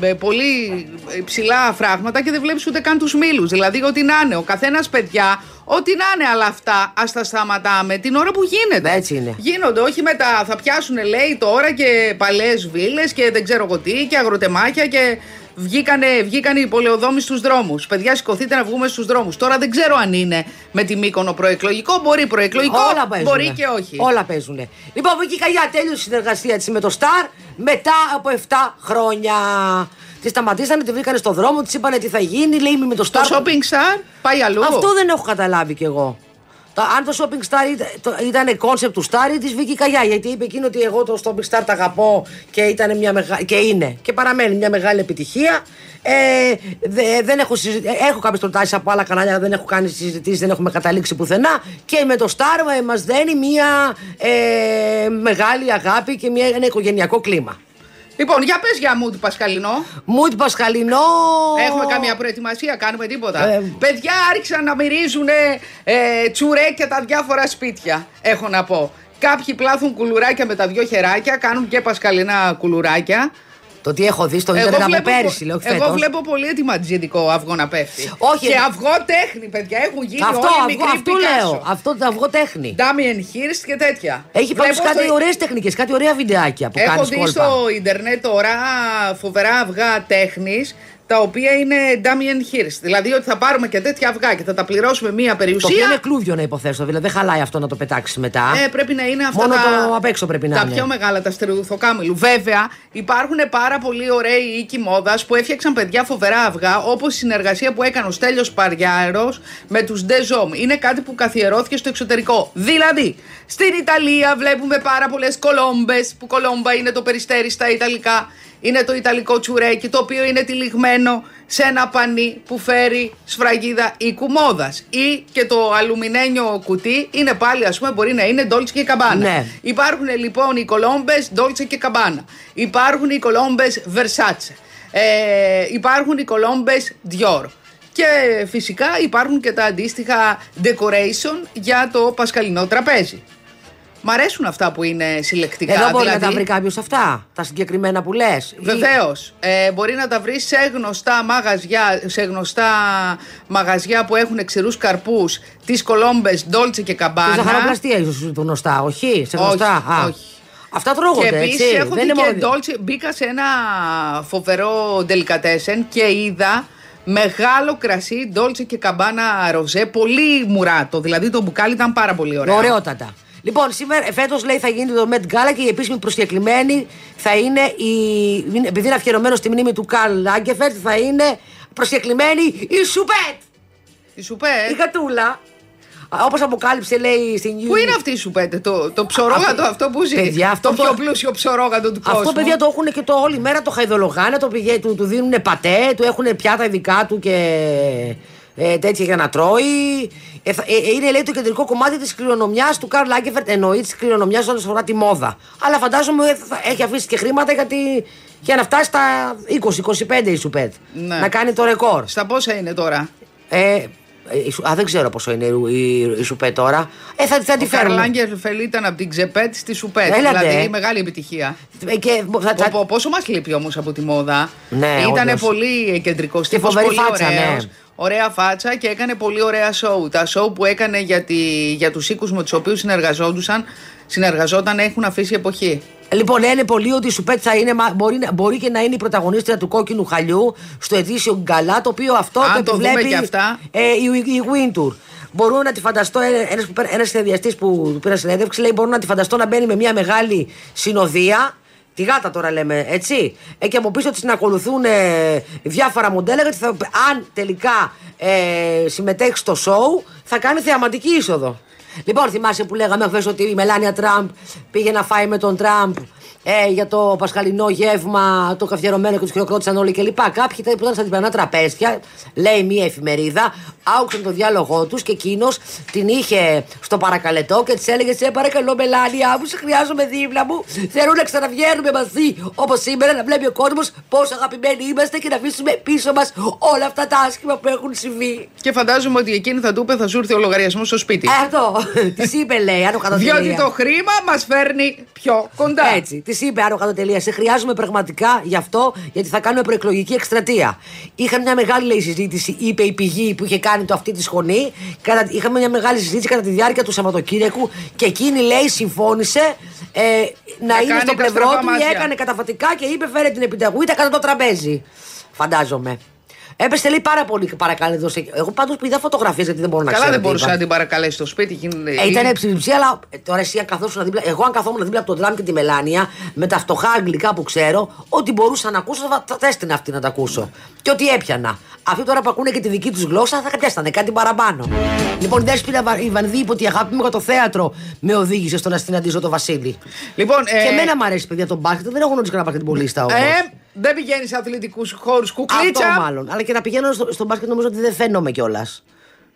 ε, πολύ ψηλά φράγματα και δεν βλέπεις ούτε καν τους μήλους. Δηλαδή ό,τι να είναι, ο καθένας παιδιά, ό,τι να είναι, αλλά αυτά ας τα σταματάμε την ώρα που γίνεται. Έτσι είναι. Γίνονται, όχι μετά. Θα πιάσουν, λέει, τώρα και παλαιέ βίλες και δεν ξέρω εγώ τι και αγροτεμάκια και βγήκανε, βγήκανε οι πολεοδόμοι στους δρόμους. Παιδιά, σηκωθείτε να βγούμε στους δρόμους. Τώρα δεν ξέρω αν είναι με τη Μύκονο προεκλογικό. Μπορεί προεκλογικό, Όλα παίζουν. μπορεί και όχι. Όλα παίζουν. Λοιπόν, Βίκυ Καγιά τέλειωσε η συνεργασία τη με το Star μετά από 7 χρόνια. Τη σταματήσανε, τη βρήκανε στο δρόμο, της είπανε τι θα γίνει, λέει είμαι με το Το Star. shopping star πάει αλλού. Αυτό δεν έχω καταλάβει κι εγώ. Το, αν το shopping star ήταν, το, ήταν κόνσεπτ του Star ή της Βίκυ Καγιά. Γιατί είπε εκείνο ότι εγώ το shopping star τα αγαπώ και, ήταν μια μεγα... και είναι και παραμένει μια μεγάλη επιτυχία. Ε, δε- δεν έχω, συζη... ε, έχω κάποιες προτάσεις από άλλα κανάλια, δεν έχω κάνει συζητήσεις, δεν έχουμε καταλήξει πουθενά. Και με το Star ε, μας δένει μια ε, μεγάλη αγάπη και μια, ένα οικογενειακό κλίμα. Λοιπόν, για πες για μου του Πασχαλινό. Μουτ Πασχαλινό. Έχουμε καμία προετοιμασία, κάνουμε τίποτα. Ε, Παιδιά άρχισαν να μυρίζουν ε, τσουρέκια τα διάφορα σπίτια. Έχω να πω. Κάποιοι πλάθουν κουλουράκια με τα δυο χεράκια, κάνουν και πασχαλινά κουλουράκια. Το τι έχω δει στο ίντερνετ από πέρυσι, λέω, όχι εγώ φέτος. βλέπω πολύ ετοιματζίδικο αυγό να πέφτει. Όχι, Και ε- αυγό τέχνη, παιδιά. Έχουν γίνει Αυτό, όλοι αυγό, μικροί αυτό Πικάσο. λέω. Αυτό το αυγό τέχνη. Damien Hirst και τέτοια. Έχει πάντως Βλέπω κάτι στο- ωραίες τεχνικές, κάτι ωραία βιντεάκια που Έχω κάνεις δει κόλπα. στο ίντερνετ τώρα φοβερά αυγά τέχνης τα οποία είναι Damien Hirst. Δηλαδή ότι θα πάρουμε και τέτοια αυγά και θα τα πληρώσουμε μία Το οποίο περιουσία. είναι κλούβιο να υποθέσω, δηλαδή δεν χαλάει αυτό να το πετάξεις μετά. Ε, πρέπει να είναι αυτά Μόνο τα, το απ' έξω πρέπει να τα είναι. πιο μεγάλα, τα στερεοθοκάμιλου. Βέβαια, υπάρχουν πάρα πολύ ωραίοι οίκοι μόδας που έφτιαξαν παιδιά φοβερά αυγά, όπως η συνεργασία που έκανε ο Στέλιος Παριάρος με τους Ντεζόμ. Είναι κάτι που καθιερώθηκε στο εξωτερικό. Δηλαδή, στην Ιταλία βλέπουμε πάρα πολλές κολόμπες, που κολόμπα είναι το περιστέρι στα Ιταλικά. Είναι το Ιταλικό τσουρέκι, το οποίο είναι τυλιγμένο σε ένα πανί που φέρει σφραγίδα οίκου μόδα. Ή και το αλουμινένιο κουτί είναι πάλι, ας πούμε, μπορεί να είναι Dolce και Cabana. Ναι. Υπάρχουν λοιπόν οι κολόμπε Dolce και Cabana. Υπάρχουν οι κολόμπε Versace. Ε, υπάρχουν οι κολόμπε Dior. Και φυσικά υπάρχουν και τα αντίστοιχα decoration για το πασκαλινό τραπέζι. Μ' αρέσουν αυτά που είναι συλλεκτικά. Εδώ μπορεί δηλαδή, να τα βρει κάποιος αυτά, τα συγκεκριμένα που λες. Βεβαίως. Ε, μπορεί να τα βρει σε γνωστά μαγαζιά, σε γνωστά μαγαζιά που έχουν ξηρούς καρπούς, τις κολόμπες Dolce και Τη Cabana. ζαχαροπλαστεία ίσως το γνωστά, όχι. Σε Όχι, γνωστά. Α. όχι. Αυτά τρώγονται, Και επίσης έτσι. έχω δεν δει είναι και μόνο. Dolce. Μπήκα σε ένα φοβερό delicatessen και είδα μεγάλο κρασί Dolce και Cabana ροζέ. Πολύ μουράτο. Δηλαδή το μπουκάλι ήταν πάρα πολύ ωραίο. Ωραιότατα. Λοιπόν, σήμερα φέτο λέει θα γίνει το Met Gala και η επίσημη προσκεκλημένη θα είναι η. είναι- Επειδή είναι αφιερωμένο στη μνήμη του Καρλ Λάγκεφερτ, θα είναι προσκεκλημένη η Σουπέτ! Η σουπέ. Η γατούλα. Όπως αποκάλυψε, λέει στην Πού είναι αυτή η σουπέτε, το, το ψωρόγατο Αυτό- αυτό που ζει. Παιδιά, αυτό το το- πιο πλούσιο ψωρόγατο του κόσμου; Αυτό παιδιά το έχουν και το όλη μέρα το χαϊδολογάνε, το πηγαίνει, του, του δίνουν πατέ, του έχουν πιάτα δικά του και ε, τέτοια για να τρώει. Ε, θα- ε, είναι λέει το κεντρικό κομμάτι της κληρονομιάς του Καρλ Λάγκεφερτ, εννοεί της κληρονομιάς όσον αφορά τη μόδα. Αλλά φαντάζομαι ε, θα έχει αφήσει και χρήματα γιατί, για να φτάσει στα 20-25 η Σουπέτ. Ναι. Να κάνει το ρεκόρ. Στα πόσα είναι τώρα; Ε, ε, η Σου- α, δεν ξέρω πόσο είναι η, η, η Σουπέτ τώρα. Ε, θα, θα τη Ο Καρλ φέρουμε. Άγκελφελ ήταν από την Ξεπέτ στη Σουπέτ. Έλατε. Δηλαδή μεγάλη επιτυχία. Ε, και θα- θα- Πω, πω, πόσο μας λείπει όμως από τη μόδα; Ναι, Ήταν όντως. πολύ κεντρικός Και τύπος, φοβερή πολύ φάτσα, ωραίος. ναι. Ωραία φάτσα και έκανε πολύ ωραία σοου. Τα σοου που έκανε για, τη, για τους οίκους με τους οποίους συνεργαζόντουσαν, συνεργαζόταν έχουν αφήσει εποχή. Λοιπόν, λένε πολλοί ότι η Σουπέτ θα είναι, μα- μπορεί, να- μπορεί και να είναι η πρωταγωνίστρια του κόκκινου χαλιού στο ετήσιο γκαλά, το οποίο αυτό Αν το το δούμε επιβλέπει και αυτά. Ε, η, η Wintour. Μπορώ να τη φανταστώ, ένας συνεδριαστή που του πήρα συνέντευξη λέει: Μπορώ να τη φανταστώ να μπαίνει με μια μεγάλη συνοδεία. Τη γάτα τώρα λέμε, έτσι. Ε, και από πίσω της να ακολουθούν ε, διάφορα μοντέλα. Γιατί θα, αν τελικά ε, συμμετέχει στο σοου, θα κάνει θεαματική είσοδο. Λοιπόν, θυμάσαι που λέγαμε χθες ότι η Μελάνια Τραμπ πήγε να φάει με τον Τραμπ ε, για το πασχαλινό γεύμα, το καφιερωμένο και τους χειροκρότησαν όλοι κλπ. Κάποιοι που ήταν στα διπλανά τραπέζια, λέει μία εφημερίδα, άκουσαν το διάλογό τους και εκείνος την είχε στο παρακαλετό και της έλεγε: Σε παρακαλώ, Μελάνια μου, σε χρειάζομαι δίπλα μου. Θέλω να ξαναβγαίνουμε μαζί όπως σήμερα, να βλέπει ο κόσμος πόσο αγαπημένοι είμαστε και να αφήσουμε πίσω μας όλα αυτά τα άσχημα που έχουν συμβεί. Και φαντάζομαι ότι εκείνη θα του είπε: Θα σου έρθει ο λογαριασμός στο σπίτι. Ε, αυτό. *laughs* της είπε, λέει, αν Διότι το χρήμα μας φέρνει πιο κοντά. Έτσι. Της είπε Άρο κάτω τελεία. Σε χρειάζομαι πραγματικά γι' αυτό, γιατί θα κάνουμε προεκλογική εκστρατεία. Είχαν μια μεγάλη λέει, συζήτηση, είπε η πηγή που είχε κάνει το αυτή τη σχονή. Είχαμε μια μεγάλη συζήτηση κατά τη διάρκεια του Σαββατοκύριακου και εκείνη λέει συμφώνησε ε, να είναι στο πλευρό του, έκανε καταφατικά και είπε φέρε την επιταγή, κατά το τραπέζι. Φαντάζομαι. Έπεσε λέει πάρα πολύ παρακαλώ. Εγώ πάντως πήδα φωτογραφίες γιατί δεν μπορώ να ξέρω. Καλά δεν μπορούσα να την παρακαλέσει στο σπίτι. Ε, ήταν ψηλή αλλά ε, τώρα εσύ αν καθόσουν δίπλα. Εγώ αν καθόμουν δίπλα από τον Τραμπ και τη Μελάνια με τα φτωχά αγγλικά που ξέρω, ό,τι μπορούσα να ακούσω θα, θα έστεινα αυτή να τα ακούσω. Και ό,τι έπιανα. Αυτοί τώρα που ακούνε και τη δική τους γλώσσα θα κατέστανε κάτι παραπάνω. Λοιπόν, η Δέσποινα Ιβανδί είπε ότι η αγάπη μου για το θέατρο με οδήγησε στο να συναντήσω τον Βασίλη. Λοιπόν, ε... Και εμένα μου αρέσει παιδιά τον μπάσκετ, δεν έχω γνωρίσει κανένα μπασκετμπολίστα όμως. Ε, δεν πηγαίνεις σε αθλητικούς χώρους κουκλίτσα. Αυτό μάλλον. Αλλά και να πηγαίνω στο, στο μπάσκετ νομίζω ότι δεν φαίνομαι κιόλας.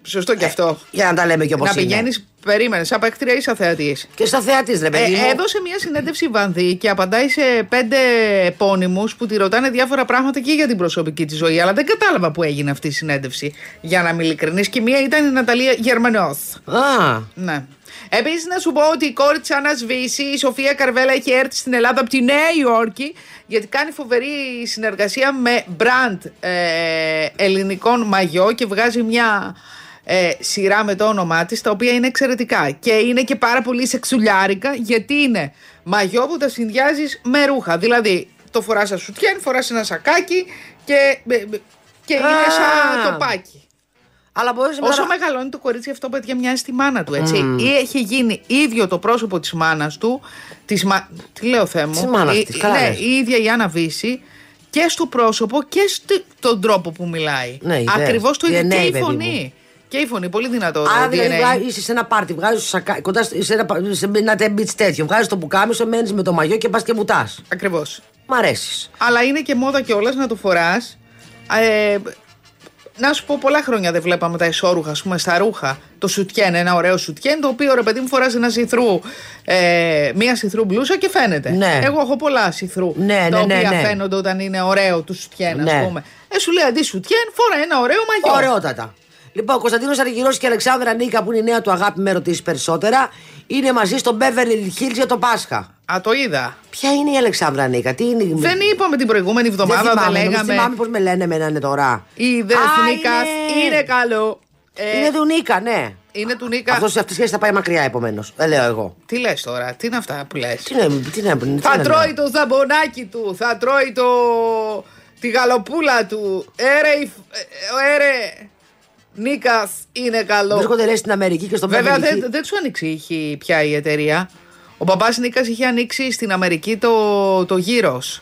Σωστό και ε, αυτό. Για να τα λέμε και όπως Να πηγαίνεις, περίμενες, σαν παίκτρια ή σαν θεατής. Και σαν θεατής, ρε παιδί. Ε, έδωσε μια συνέντευξη Βανδύ και απαντάει σε πέντε επώνυμους που τη ρωτάνε διάφορα πράγματα και για την προσωπική της ζωή. Αλλά δεν κατάλαβα που έγινε αυτή η συνέντευξη. Για να είμαι ειλικρινής. Και μία ήταν η Ναταλία Γερμανιώθ. Α. Ναι. Επίσης, να σου πω ότι η κόρη της Άννας Βύση, η Σοφία Καρβέλα, έχει έρθει στην Ελλάδα από τη Νέα Υόρκη γιατί κάνει φοβερή συνεργασία με μπραντ ε, ελληνικών μαγιό και βγάζει μια ε, σειρά με το όνομά της τα οποία είναι εξαιρετικά. Και είναι και πάρα πολύ σεξουλιάρικα γιατί είναι μαγιό που τα συνδυάζεις με ρούχα. Δηλαδή το φοράς σαν σουτιέν, φοράς ένα σακάκι και, ε, και είναι σαν τοπάκι αλλά Όσο να... μεγαλώνει το κορίτσι, αυτό παιδιά μοιάζει στη μάνα του, έτσι. Mm. Ή έχει γίνει ίδιο το πρόσωπο της μάνας του. Της μα... Τι λέω, Θεέ μου; μάνας της. Ναι, η ίδια η Άννα Βύση και στο πρόσωπο και στον τρόπο που μιλάει. Ναι, Ακριβώς το ίδιο. Και η φωνή. Και η φωνή, πολύ δυνατό. Άρα δηλαδή είσαι σε ένα πάρτι, βγάζεις σακα... κοντά σε ένα, σε ένα τεμπίτ τέτοιο. Βγάζεις το πουκάμισο, μένεις με το μαγιό και πας και βουτάς. Ακριβώς. Μ' αρέσεις. Αλλά είναι και μόδα κιόλας να το φοράς. Ε, να σου πω, πολλά χρόνια δεν βλέπαμε τα εσόρουχα, ας πούμε, στα ρούχα. Το σουτιέν, ένα ωραίο σουτιέν, το οποίο ρε παιδί μου φοράζει ένα σιθρού, ε, μία σιθρού μπλούσα και φαίνεται. Ναι. Εγώ έχω πολλά σιθρού. Ναι, τα ναι, οποία ναι, φαίνονται όταν είναι ωραίο του σουτιέν, ναι. α πούμε. Ε, σου λέει αντί σουτιέν, φορά ένα ωραίο μαγιό. Ωραιότατα. Λοιπόν, ο Κωνσταντίνο Αργυρό και η Αλεξάνδρα Νίκα, που είναι η νέα του αγάπη, με ρωτήσει περισσότερα, είναι μαζί στο Beverly Hills για το Πάσχα. Α, το είδα. Ποια είναι η Αλεξάνδρα Νίκα, τι είναι. Δεν είπαμε την προηγούμενη εβδομάδα, δεν, θυμάμαι, δεν λέγαμε. Δεν θυμάμαι πώ με λένε εμένα είναι τώρα. Η Νίκα είναι... είναι καλό. Ε... Είναι του Νίκα, ναι. Είναι του Νίκα. Αυτό σε αυτή τη σχέση θα πάει μακριά, επομένω. Δεν λέω εγώ. Τι λε τώρα, τι είναι αυτά που λε. Τι είναι, τι είναι, τι θα τρώει το ζαμπονάκι του, θα τρώει το. τη γαλοπούλα του. Έρε, έρε. Νίκας είναι καλό. Βρίσκονται λέει στην Αμερική και στον Βέβαια δεν, δεν τους ανοίξει πια η εταιρεία. Ο παπάς Νίκας είχε ανοίξει στην Αμερική το, το γύρος.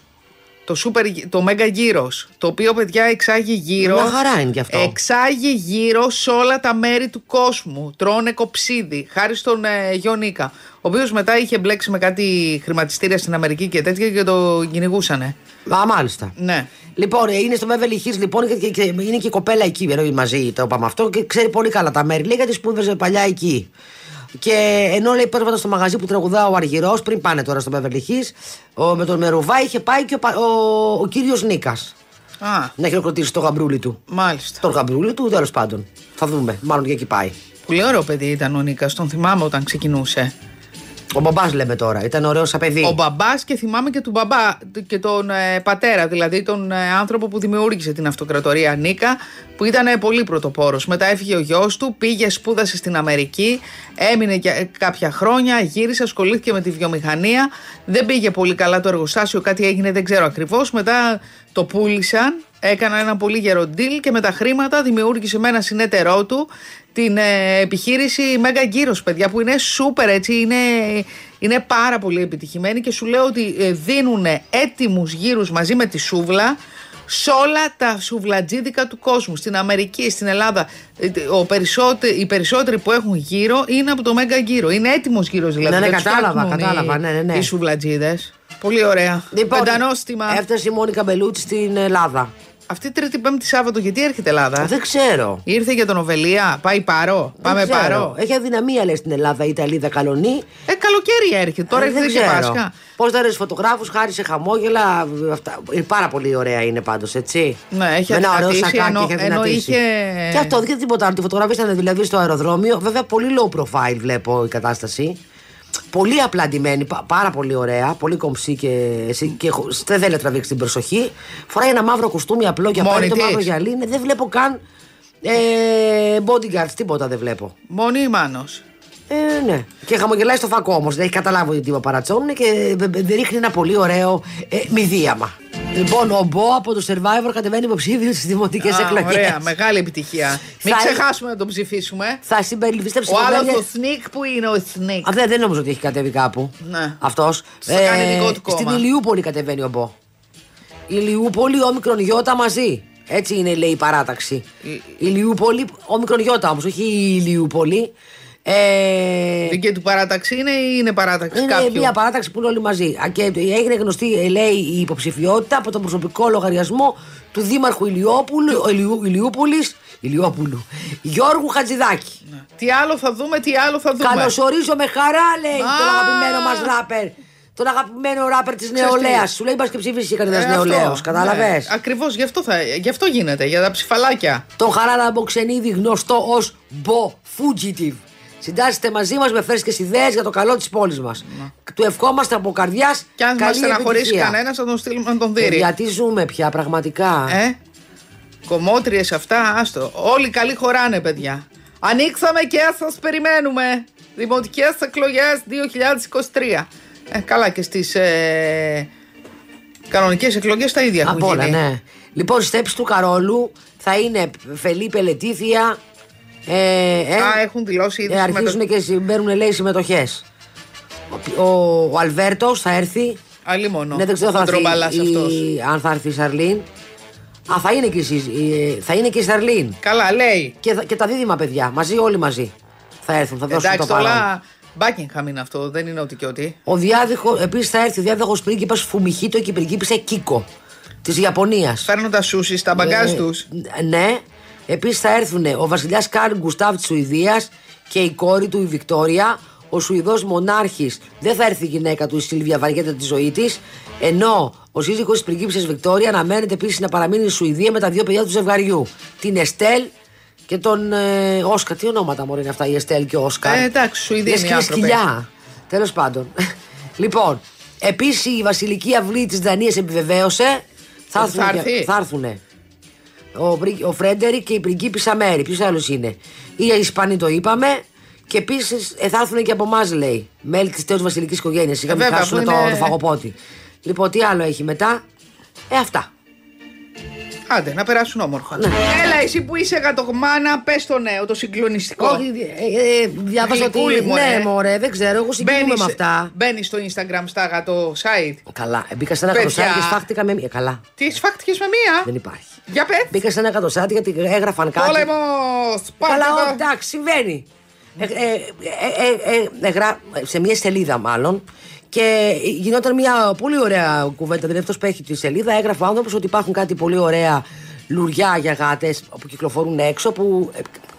Το, super, το Mega Gyros, το οποίο παιδιά εξάγει γύρω. Μια χαρά είναι κι αυτό. Εξάγει γύρω σε όλα τα μέρη του κόσμου. Τρώνε κοψίδι, χάρη στον ε, Γιο Νίκα. Ο οποίος μετά είχε μπλέξει με κάτι χρηματιστήρια στην Αμερική και τέτοια και το κυνηγούσανε. Α, μάλιστα. Ναι. Λοιπόν, ε, είναι στο Beverly Hills λοιπόν και, και, και είναι και η κοπέλα εκεί μαζί, το είπαμε αυτό και ξέρει πολύ καλά τα μέρη. Λέει γιατί σπούδαζε παλιά εκεί. Και ενώ λέει πρώτα στο μαγαζί που τραγουδά ο Αργυρός, πριν πάνε τώρα στο Beverly Hills, με τον Μερουβά είχε πάει και ο, ο, ο κύριος Νίκας. Να χειροκροτήσει το γαμπρούλι του. Μάλιστα. Το γαμπρούλι του, τέλος πάντων. Θα δούμε. Μάλλον και εκεί πάει. Πολύ ωραίο παιδί ήταν ο Νίκας, τον θυμάμαι όταν ξεκινούσε. Ο μπαμπάς λέμε τώρα, ήταν ωραίος σαν παιδί. Ο μπαμπάς και θυμάμαι και τον μπαμπά και τον ε, πατέρα, δηλαδή τον ε, άνθρωπο που δημιούργησε την αυτοκρατορία Νίκα, που ήταν ε, πολύ πρωτοπόρος. Μετά έφυγε ο γιος του, πήγε, σπούδασε στην Αμερική, έμεινε για ε, κάποια χρόνια, γύρισε, ασχολήθηκε με τη βιομηχανία. Δεν πήγε πολύ καλά το εργοστάσιο, κάτι έγινε, δεν ξέρω ακριβώς. Μετά το πούλησαν Έκανα ένα πολύ γερό deal και με τα χρήματα δημιούργησε με ένα συνέτερό του την ε, επιχείρηση Mega Gyros, παιδιά, που είναι σούπερ έτσι, είναι, είναι πάρα πολύ επιτυχημένη και σου λέω ότι ε, δίνουν έτοιμους γύρους μαζί με τη σούβλα σε όλα τα σουβλατζίδικα του κόσμου. Στην Αμερική, στην Ελλάδα, ε, ο περισσότεροι, οι περισσότεροι που έχουν γύρο είναι από το Mega Gyro. Είναι έτοιμος γύρος δηλαδή. Ναι, ναι, Δεν τους κατάλαβα, φτιάχνουν κατάλαβα, οι- ναι, ναι, ναι. Οι σουβλατζίδες. Πολύ ωραία. Λοιπόν, Πεντανόστιμα. Έφτασε η Μόνικα Μπελούτσι στην Ελλάδα. Αυτή Τρίτη Πέμπτη Σάββατο, γιατί έρχεται Ελλάδα; Δεν ξέρω. Ήρθε για τον Οβελία. Πάει παρό. Πάμε Δεν ξέρω. παρό. Έχει αδυναμία λέει στην Ελλάδα η Ιταλίδα καλονή. Ε, καλοκαίρι έρχεται. Τώρα Ε, έρχεται δεν και ξέρω. Πάσχα. Πώς τα φωτογράφους, χάρη σε χαμόγελα. Αυτά. Ε, Πάρα πολύ ωραία είναι πάντως, έτσι. Ναι, έχει Με ένα ωραίο αδυνατήσει, σακάκι, ενώ- έχει ενώ αδυνατήσει. είχε- Και αυτό δεν είχε τίποτα άλλο. Τη φωτογραφίσανε δηλαδή στο αεροδρόμιο. Βέβαια, πολύ low profile βλέπω η κατάσταση. Πολύ απλά ντυμένη, πα- πάρα πολύ ωραία, πολύ κομψή και, και χω- δεν θέλει να τραβήξει την προσοχή. Φοράει ένα μαύρο κουστούμι απλό και Μόνη απέναντι το της. μαύρο γυαλί. Ναι, δεν βλέπω καν ε, bodyguards, τίποτα δεν βλέπω. Μόνη η Μάνος; Ε, ναι. Και χαμογελάει στο φακό όμως. Δεν έχει καταλάβει ότι με παρατσώνουν και ε, ε, ρίχνει ένα πολύ ωραίο ε, μηδίαμα. Λοιπόν, ο Μπό από το Survivor κατεβαίνει υποψήφιος στις δημοτικές Α, εκλογές. Ωραία, μεγάλη επιτυχία. Μην Θα- ξεχάσουμε να τον ψηφίσουμε. Θα συμπεριληφθεί Ο άλλος ο Σνίκ που είναι ο Σνίκ. Α, δεν, δεν νομίζω ότι έχει κατέβει κάπου. Ναι. Αυτός. Θα κάνει δικό του κόμμα. Στην Ηλιούπολη κατεβαίνει ο Μπό. Ηλιούπολη, όμικρον Ιώτα μαζί. Έτσι είναι, λέει η παράταξη. Η- Ηλιούπολη, όμικρον Ιώτα όμως, όχι η Ηλιούπολη. Ε, Δική του παράταξη είναι ή είναι παράταξη Είναι κάποιου; μια παράταξη που είναι όλοι μαζί. Α, Και έγινε γνωστή, ε, λέει, η υποψηφιότητα από τον προσωπικό λογαριασμό του Δήμαρχου Ηλιόπουλου, Ηλιού, Ηλιούπολης, Ηλιόπουλου, Γιώργου Χατζηδάκη. Τι άλλο θα δούμε, τι άλλο θα δούμε; Καλωσορίζω με χαρά, λέει, Α. τον αγαπημένο μας ράπερ. Τον αγαπημένο ράπερ της Ξέρεις τι. νεολαίας. Σου λέει, πα και ψήφισε κανένα Ε, νεολαίος. αυτό. Κατάλαβες; Ναι, Ακριβώς γι, αυτό θα- γι' αυτό γίνεται, για τα ψηφαλάκια. Τον Χαράλα Μποξενίδη, γνωστό ως Bo Fugitive. Συντάσσεται μαζί μας με φρέσκες ιδέες για το καλό της πόλης μας. Του ευχόμαστε από καρδιάς. Ναι. Και αν μας στεναχωρήσει κανένας, θα τον στείλουμε να τον δει. Γιατί ζούμε πια, πραγματικά. Ε, κομμότριες αυτά, άστο. Όλοι καλοί χωράνε, παιδιά. Ανοίξαμε και σας περιμένουμε. Δημοτικές εκλογές 2023. Ε, καλά και στις ε, κανονικές εκλογές τα ίδια έχουν Από όλα, γίνει. ναι. Λοιπόν, στέψη του Καρόλου θα είναι Φελή Πελετήθια. Ε, ε, Α, έχουν δηλώσει ήδη ε, αρχίζουν συμμετοχή. και συμπέρουν, λέει, συμμετοχές. Ο, ο, ο Αλβέρτος θα έρθει. Αλλή μόνο. ναι, δεν ξέρω ο θα έρθει, χοντρομπαλάς η- αυτός. αν θα έρθει η Σαρλίν. Α, θα είναι και, η, Σι- η- θα είναι και η Σαρλίν. Καλά, λέει. Και, θα- και τα δίδυμα παιδιά, μαζί, όλοι μαζί. Θα έρθουν, θα δώσουν Εντάξει, το παρόν. όλα. Μπάκινγχαμ είναι αυτό, δεν είναι ότι και ότι. Ο διάδοχος, επίσης θα έρθει ο διάδοχος πρίγκιπα Φουμιχίτο και η πριγκίπισσα Κίκο της Ιαπωνίας. Φέρνουν τα σούσις στα μπαγκάζ Ε, τους. Ναι. Επίσης θα έρθουν ο βασιλιάς Κάρλ Γκουστάβ της Σουηδίας και η κόρη του η Βικτόρια. Ο Σουηδός μονάρχης δεν θα έρθει η γυναίκα του, η Σίλβια, βαριέται τη ζωή της. Ενώ ο σύζυγος της πριγκίπισσας Βικτόρια αναμένεται επίσης να παραμείνει στη Σουηδία με τα δύο παιδιά του ζευγαριού. Την Εστέλ και τον ε, Όσκα. Τι ονόματα μωρέ είναι αυτά, η Εστέλ και ο Όσκα. Ε, εντάξει, Σουηδοί είναι οι Λες και άνθρωποι. σκυλιά. Τέλος πάντων. *laughs* λοιπόν, επίσης η βασιλική αυλή της Δανίας επιβεβαίωσε. Θα Θα έρθουν. Ο, Πρι- ο Φρέντερικ και η πριγκίπισσα Μέρη. Ποιος άλλος είναι; Οι Ισπανοί το είπαμε. Και επίσης θα έρθουν και από εμάς, λέει. Μέλη της τέο βασιλικής οικογένειας. Είχαμε βέβαια, χάσουν που το, είναι- το φαγοπότη. Λοιπόν, τι άλλο έχει μετά; Ε, αυτά. Άντε, να περάσουν όμορφα. Ναι. Έλα, εσύ που είσαι γατογμάνα, πες το νέο, το συγκλονιστικό. Όχι, ε, ε, διάβασα ότι. Γλυκούλη, μωρέ. Ναι, μωρέ, δεν ξέρω. Εγώ συγκινούμαι Μπαίνεις- με αυτά. Μπαίνεις στο Instagram στα γατό site. Καλά. ε, Μπήκα σε ένα Παιδιά. χρυσάκι και σφάχτηκα με μία. Καλά. Τι σφάχτηκες με μία; Δεν υπάρχει. Για πες. Μπήκα σε ένα κατοστάτη γιατί έγραφαν κάτι. Πόλεμος. Καλά, Σπάρτα. ό, εντάξει, συμβαίνει. Ε, ε, ε, ε, ε, γρα- σε μια σελίδα μάλλον και γινόταν μια πολύ ωραία κουβέντα. Δηλαδή αυτός που έχει τη σελίδα έγραφε ο άνθρωπος ότι υπάρχουν κάτι πολύ ωραία λουριά για γάτες που κυκλοφορούν έξω που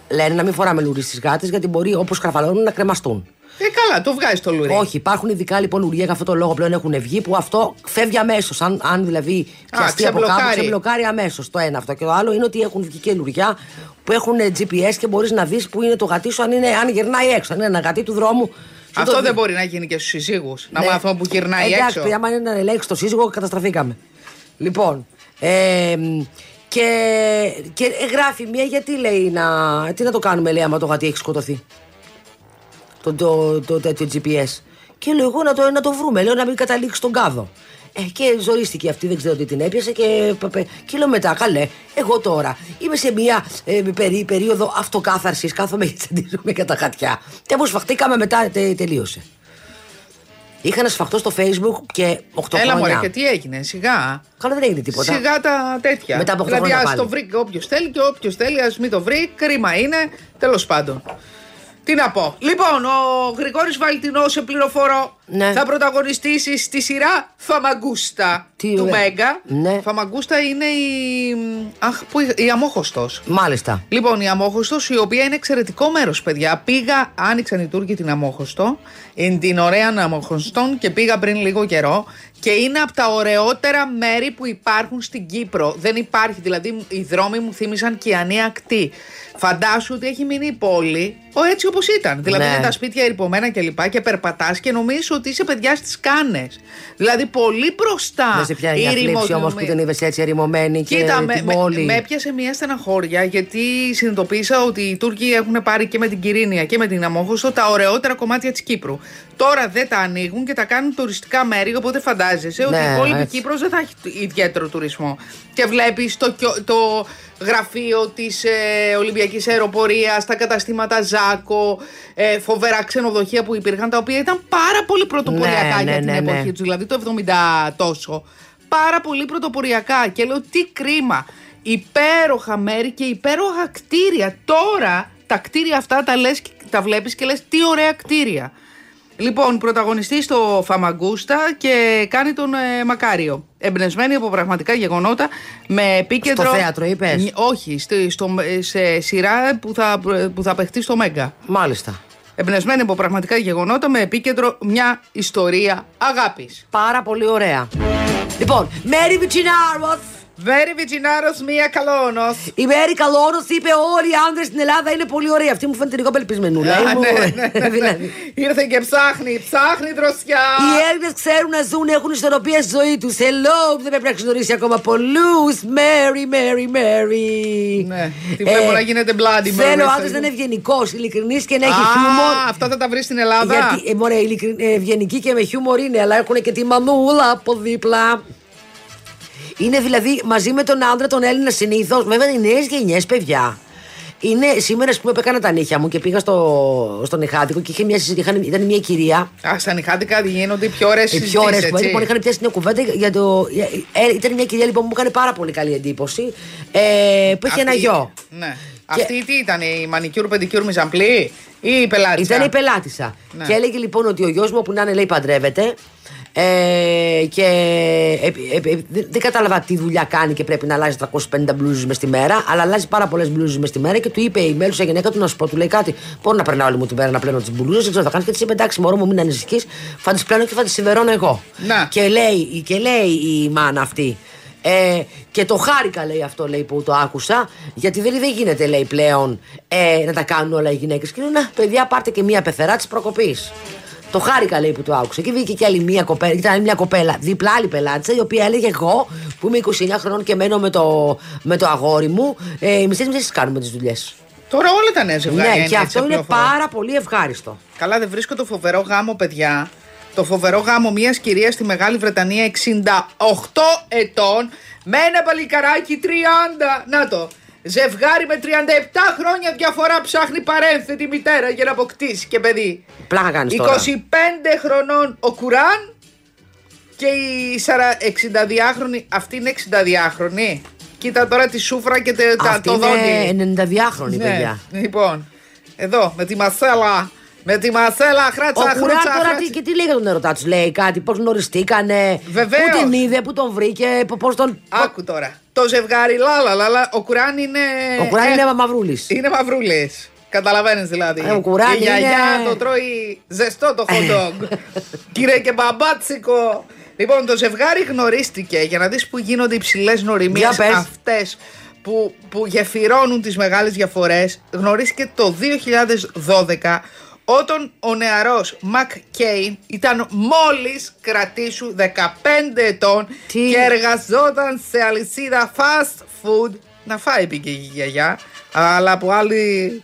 ε, λένε να μην φοράμε λουρί στις γάτες γιατί μπορεί όπως καρφαλώνουν να κρεμαστούν. Ε, καλά, το βγάζεις το λουρί. Όχι, υπάρχουν ειδικά λοιπόν λουριά για αυτό το λόγο πλέον έχουν βγει που αυτό φεύγει αμέσως. Αν, αν δηλαδή πιαστεί από κάπου, ξεμπλοκάρει. ξεμπλοκάρει αμέσως. Το ένα αυτό. Και το άλλο είναι ότι έχουν βγει και λουριά που έχουν GPS και μπορείς να δεις που είναι το γατί σου, αν, είναι, αν γυρνάει έξω. Αν είναι ένα γατί του δρόμου. Σου Αυτό το δεν δει. μπορεί να γίνει και στους συζύγου. Να Ναι. μάθουμε που γυρνάει Εντάξει, έξω. άμα είναι να ελέγξει το σύζυγο, καταστραφήκαμε. Λοιπόν. Ε, και, και ε, γράφει μία γιατί λέει να. Τι να το κάνουμε, λέει, άμα το γατί έχει σκοτωθεί; Το, το, το, τέτοιο GPS. Και λέω εγώ να το, να το βρούμε, λέω να μην καταλήξει στον κάδο. Ε, και ζορίστηκε αυτή, δεν ξέρω τι την έπιασε και, π- π- και λέω μετά, καλέ, εγώ τώρα είμαι σε μια ε, περί, περίοδο αυτοκάθαρσης, κάθομαι και τσαντίζομαι για τα χατιά. Και αφού σφαχτήκαμε μετά τε, τελείωσε. Είχα να σφαχτώ στο facebook και 8 Έλα χρόνια. μωρέ, και τι έγινε, σιγά. Καλά δεν έγινε τίποτα. Σιγά τα τέτοια. Μετά από οκτώ δηλαδή, χρόνια ας πάλι. το βρει όποιος θέλει και όποιος θέλει, ας μην το βρει. Κρίμα είναι. Τέλος πάντων. Τι να πω. Λοιπόν, ο Γρηγόρης Βαλτινός, σε πληροφορώ, Ναι. θα πρωταγωνιστήσει στη σειρά Φαμαγκούστα Τι του ωραία. Μέγκα. Ναι. Φαμαγκούστα είναι η. Αχ, που, η αμόχωστος. Μάλιστα. Λοιπόν, η Αμόχωστος, η οποία είναι εξαιρετικό μέρος, παιδιά. Πήγα, άνοιξαν οι Τούρκοι την Αμόχωστο, είναι την ωραία Αμόχωστον και πήγα πριν λίγο καιρό. Και είναι από τα ωραιότερα μέρη που υπάρχουν στην Κύπρο. Δεν υπάρχει, δηλαδή οι δρόμοι μου θύμισαν Κιανή ακτή. Φαντάσου ότι έχει μείνει η πόλη ο έτσι όπως ήταν. Δηλαδή Ναι. είναι τα σπίτια ερυπωμένα και λοιπά και περπατάς και νομίζεις ότι είσαι παιδιά στις κάνες. Δηλαδή πολύ μπροστά. Δεν σε πιάνει μια ήρημο θλίψη όμως που νομι- την είδες έτσι ερημωμένη και Κοίτα, με, την με, πόλη. με έπιασε μια στεναχώρια γιατί συνειδητοποίησα ότι οι Τούρκοι έχουν πάρει και με την Κυρίνια και με την Αμόχωστο τα ωραιότερα κομμάτια της Κύπρου. Τώρα δεν τα ανοίγουν και τα κάνουν τουριστικά μέρη, οπότε φαντάζεσαι ότι Ναι, η υπόλοιπη έτσι. Κύπρος δεν θα έχει ιδιαίτερο τουρισμό. Και βλέπεις το, κιο- το γραφείο της ε, Ολυμπιακής Αεροπορίας, τα καταστήματα Ζάκο, ε, φοβερά ξενοδοχεία που υπήρχαν, τα οποία ήταν πάρα πολύ πρωτοποριακά Ναι, για ναι, την ναι, ναι. εποχή τους, δηλαδή το 70 τόσο. Πάρα πολύ πρωτοποριακά. Και λέω τι κρίμα. Υπέροχα μέρη και υπέροχα κτίρια. Τώρα τα κτίρια αυτά τα, λες, και- τα βλέπεις και λες τι ωραία κτίρια. Λοιπόν, πρωταγωνιστή στο Φαμαγκούστα και κάνει τον ε, Μακάριο. Εμπνευσμένη από πραγματικά γεγονότα με επίκεντρο. Στο θέατρο, είπες; Νι- Όχι, στη- στο, σε σειρά που θα, που θα παιχτεί στο Μέγκα. Μάλιστα. Εμπνευσμένη από πραγματικά γεγονότα με επίκεντρο μια ιστορία αγάπης. Πάρα πολύ ωραία. Λοιπόν, Μέρι Βιτσινάρος. Βέρι Βιτζινάρος, μία καλόνος. Η Μέρη Καλόνο είπε: Όλοι οι άντρες στην Ελλάδα είναι πολύ ωραίοι. Αυτή μου φαίνεται λίγο απελπισμενούλα. Α, Ήμουν- ναι, ναι, ναι, *laughs* ναι. δηλαδή. Ήρθε και ψάχνει, ψάχνει δροσιά. Οι Έλληνες ξέρουν να ζουν, έχουν ισορροπία στη ζωή τους. Hello, δεν πρέπει να έχει γνωρίσει ακόμα πολλούς. Mary, Mary, Mary. Ναι, τη βλέπω να γίνεται bloody Mary Θέλω μέσα άντρα να λίγο. είναι ευγενικός, ειλικρινή και να έχει Α, χιούμορ. αυτά θα τα βρεις στην Ελλάδα. Γιατί, ε, μωρέ, ειλικρι- ε, ευγενικοί και με χιούμορ είναι, αλλά έχουν και τη μανούλα από δίπλα. Είναι δηλαδή μαζί με τον άντρα τον Έλληνα συνήθως, βέβαια οι νέες γενιές, παιδιά. Είναι σήμερα, ας πούμε, που έκανα τα νύχια μου και πήγα στο, στον Ιχάτικο και είχε μια, συζήτηση- είχαν- ήταν μια κυρία. Α, στα νυχάτικα γίνονται οι πιο ωραίες Οι πιο συζητήσεις, ωραίες που έτσι. λοιπόν είχαν πιάσει μια κουβέντα για το. ε, ήταν μια κυρία λοιπόν που μου έκανε πάρα πολύ καλή εντύπωση. Ε, που είχε ένα Αυτή- γιο. Ναι. Αυτή τι ήταν, η μανικιούρ, πεντικιούρ, μιζαμπλή ή η πελάτισσα; Ήταν η πελάτισσα. Ναι. Και έλεγε λοιπόν ότι ο γιος μου που να είναι λέει παντρεύεται. Ε, και ε, ε, ε, δεν δεν κατάλαβα τι δουλειά κάνει και πρέπει να αλλάζει 350 μπλούζες μες στη μέρα, αλλά αλλάζει πάρα πολλές μπλούζες μες στη μέρα και του είπε η μέλλουσα γυναίκα του να σου πω, του λέει κάτι. Μπορώ να περνάω όλη μου την μέρα να πλένω τις μπλούζες, δεν ξέρω τι θα κάνεις. Και της είπε εντάξει, μωρό μου, μην ανησυχείς, θα τις πλένω και θα τις σιδερώνω εγώ. Να. Και λέει, και λέει η μάνα αυτή. Ε, και το χάρηκα λέει αυτό λέει που το άκουσα γιατί δεν, δεν γίνεται λέει πλέον ε, να τα κάνουν όλα οι γυναίκες και λέω να παιδιά πάρτε και μία πεθερά της προκοπής το χάρηκα λέει που το άκουσα και βγήκε και άλλη μία κοπέλα ήταν άλλη μια κοπέλα δίπλα άλλη πελάτησα η οποία έλεγε εγώ που είμαι 29 χρονών και μένω με το, με το αγόρι μου ε, μισές μισές τις κάνουμε τις δουλειές Τώρα όλα τα νέα ζευγάρια ναι είναι και έτσι, αυτό είναι απλόφορα. πάρα πολύ ευχάριστο Καλά, δεν βρίσκω το φοβερό γάμο, παιδιά. Το φοβερό γάμο μιας κυρίας στη Μεγάλη Βρετανία 68 ετών με ένα παλικαράκι 30. Να το. Ζευγάρι με 37 χρόνια διαφορά ψάχνει παρένθετη μητέρα για να αποκτήσει και παιδί. πλάκα κάνεις 25 τώρα χρονών ο Κουράν και η 62χρονη. Αυτή είναι 62χρονη. Κοίτα τώρα τη σούφρα και τε- τα, αυτή το δόντι. είναι 92χρονη Ναι, παιδιά Λοιπόν, εδώ με τη Μασέλα. Με τη Μασέλα, Ο χράτσα, Κουράν χράτσα, τώρα χράτσα. τι, και τι λέει για τον ερωτά του, λέει κάτι, πώς γνωριστήκανε. Βεβαίως. Πού την είδε, πού τον βρήκε, πώς τον. Άκου τώρα. Το ζευγάρι, λάλα, λάλα. Ο Κουράν είναι. Ο Κουράν ε, είναι μαυρούλης. Είναι μαυρούλης. Καταλαβαίνεις δηλαδή. Ε, ο Κουράν Η γιαγιά είναι- το τρώει ζεστό το hot dog. *laughs* Κύριε και μπαμπάτσικο. Λοιπόν, το ζευγάρι γνωρίστηκε για να δεις που γίνονται οι ψηλές νοημίες Για πες. αυτές που, που γεφυρώνουν τις μεγάλες διαφορές. Γνωρίστηκε το 2012 όταν ο νεαρός Μακ Κέιν ήταν μόλις κρατήσου 15 ετών Τι; και εργαζόταν σε αλυσίδα fast food να φάει πήγε η γιαγιά αλλά από άλλη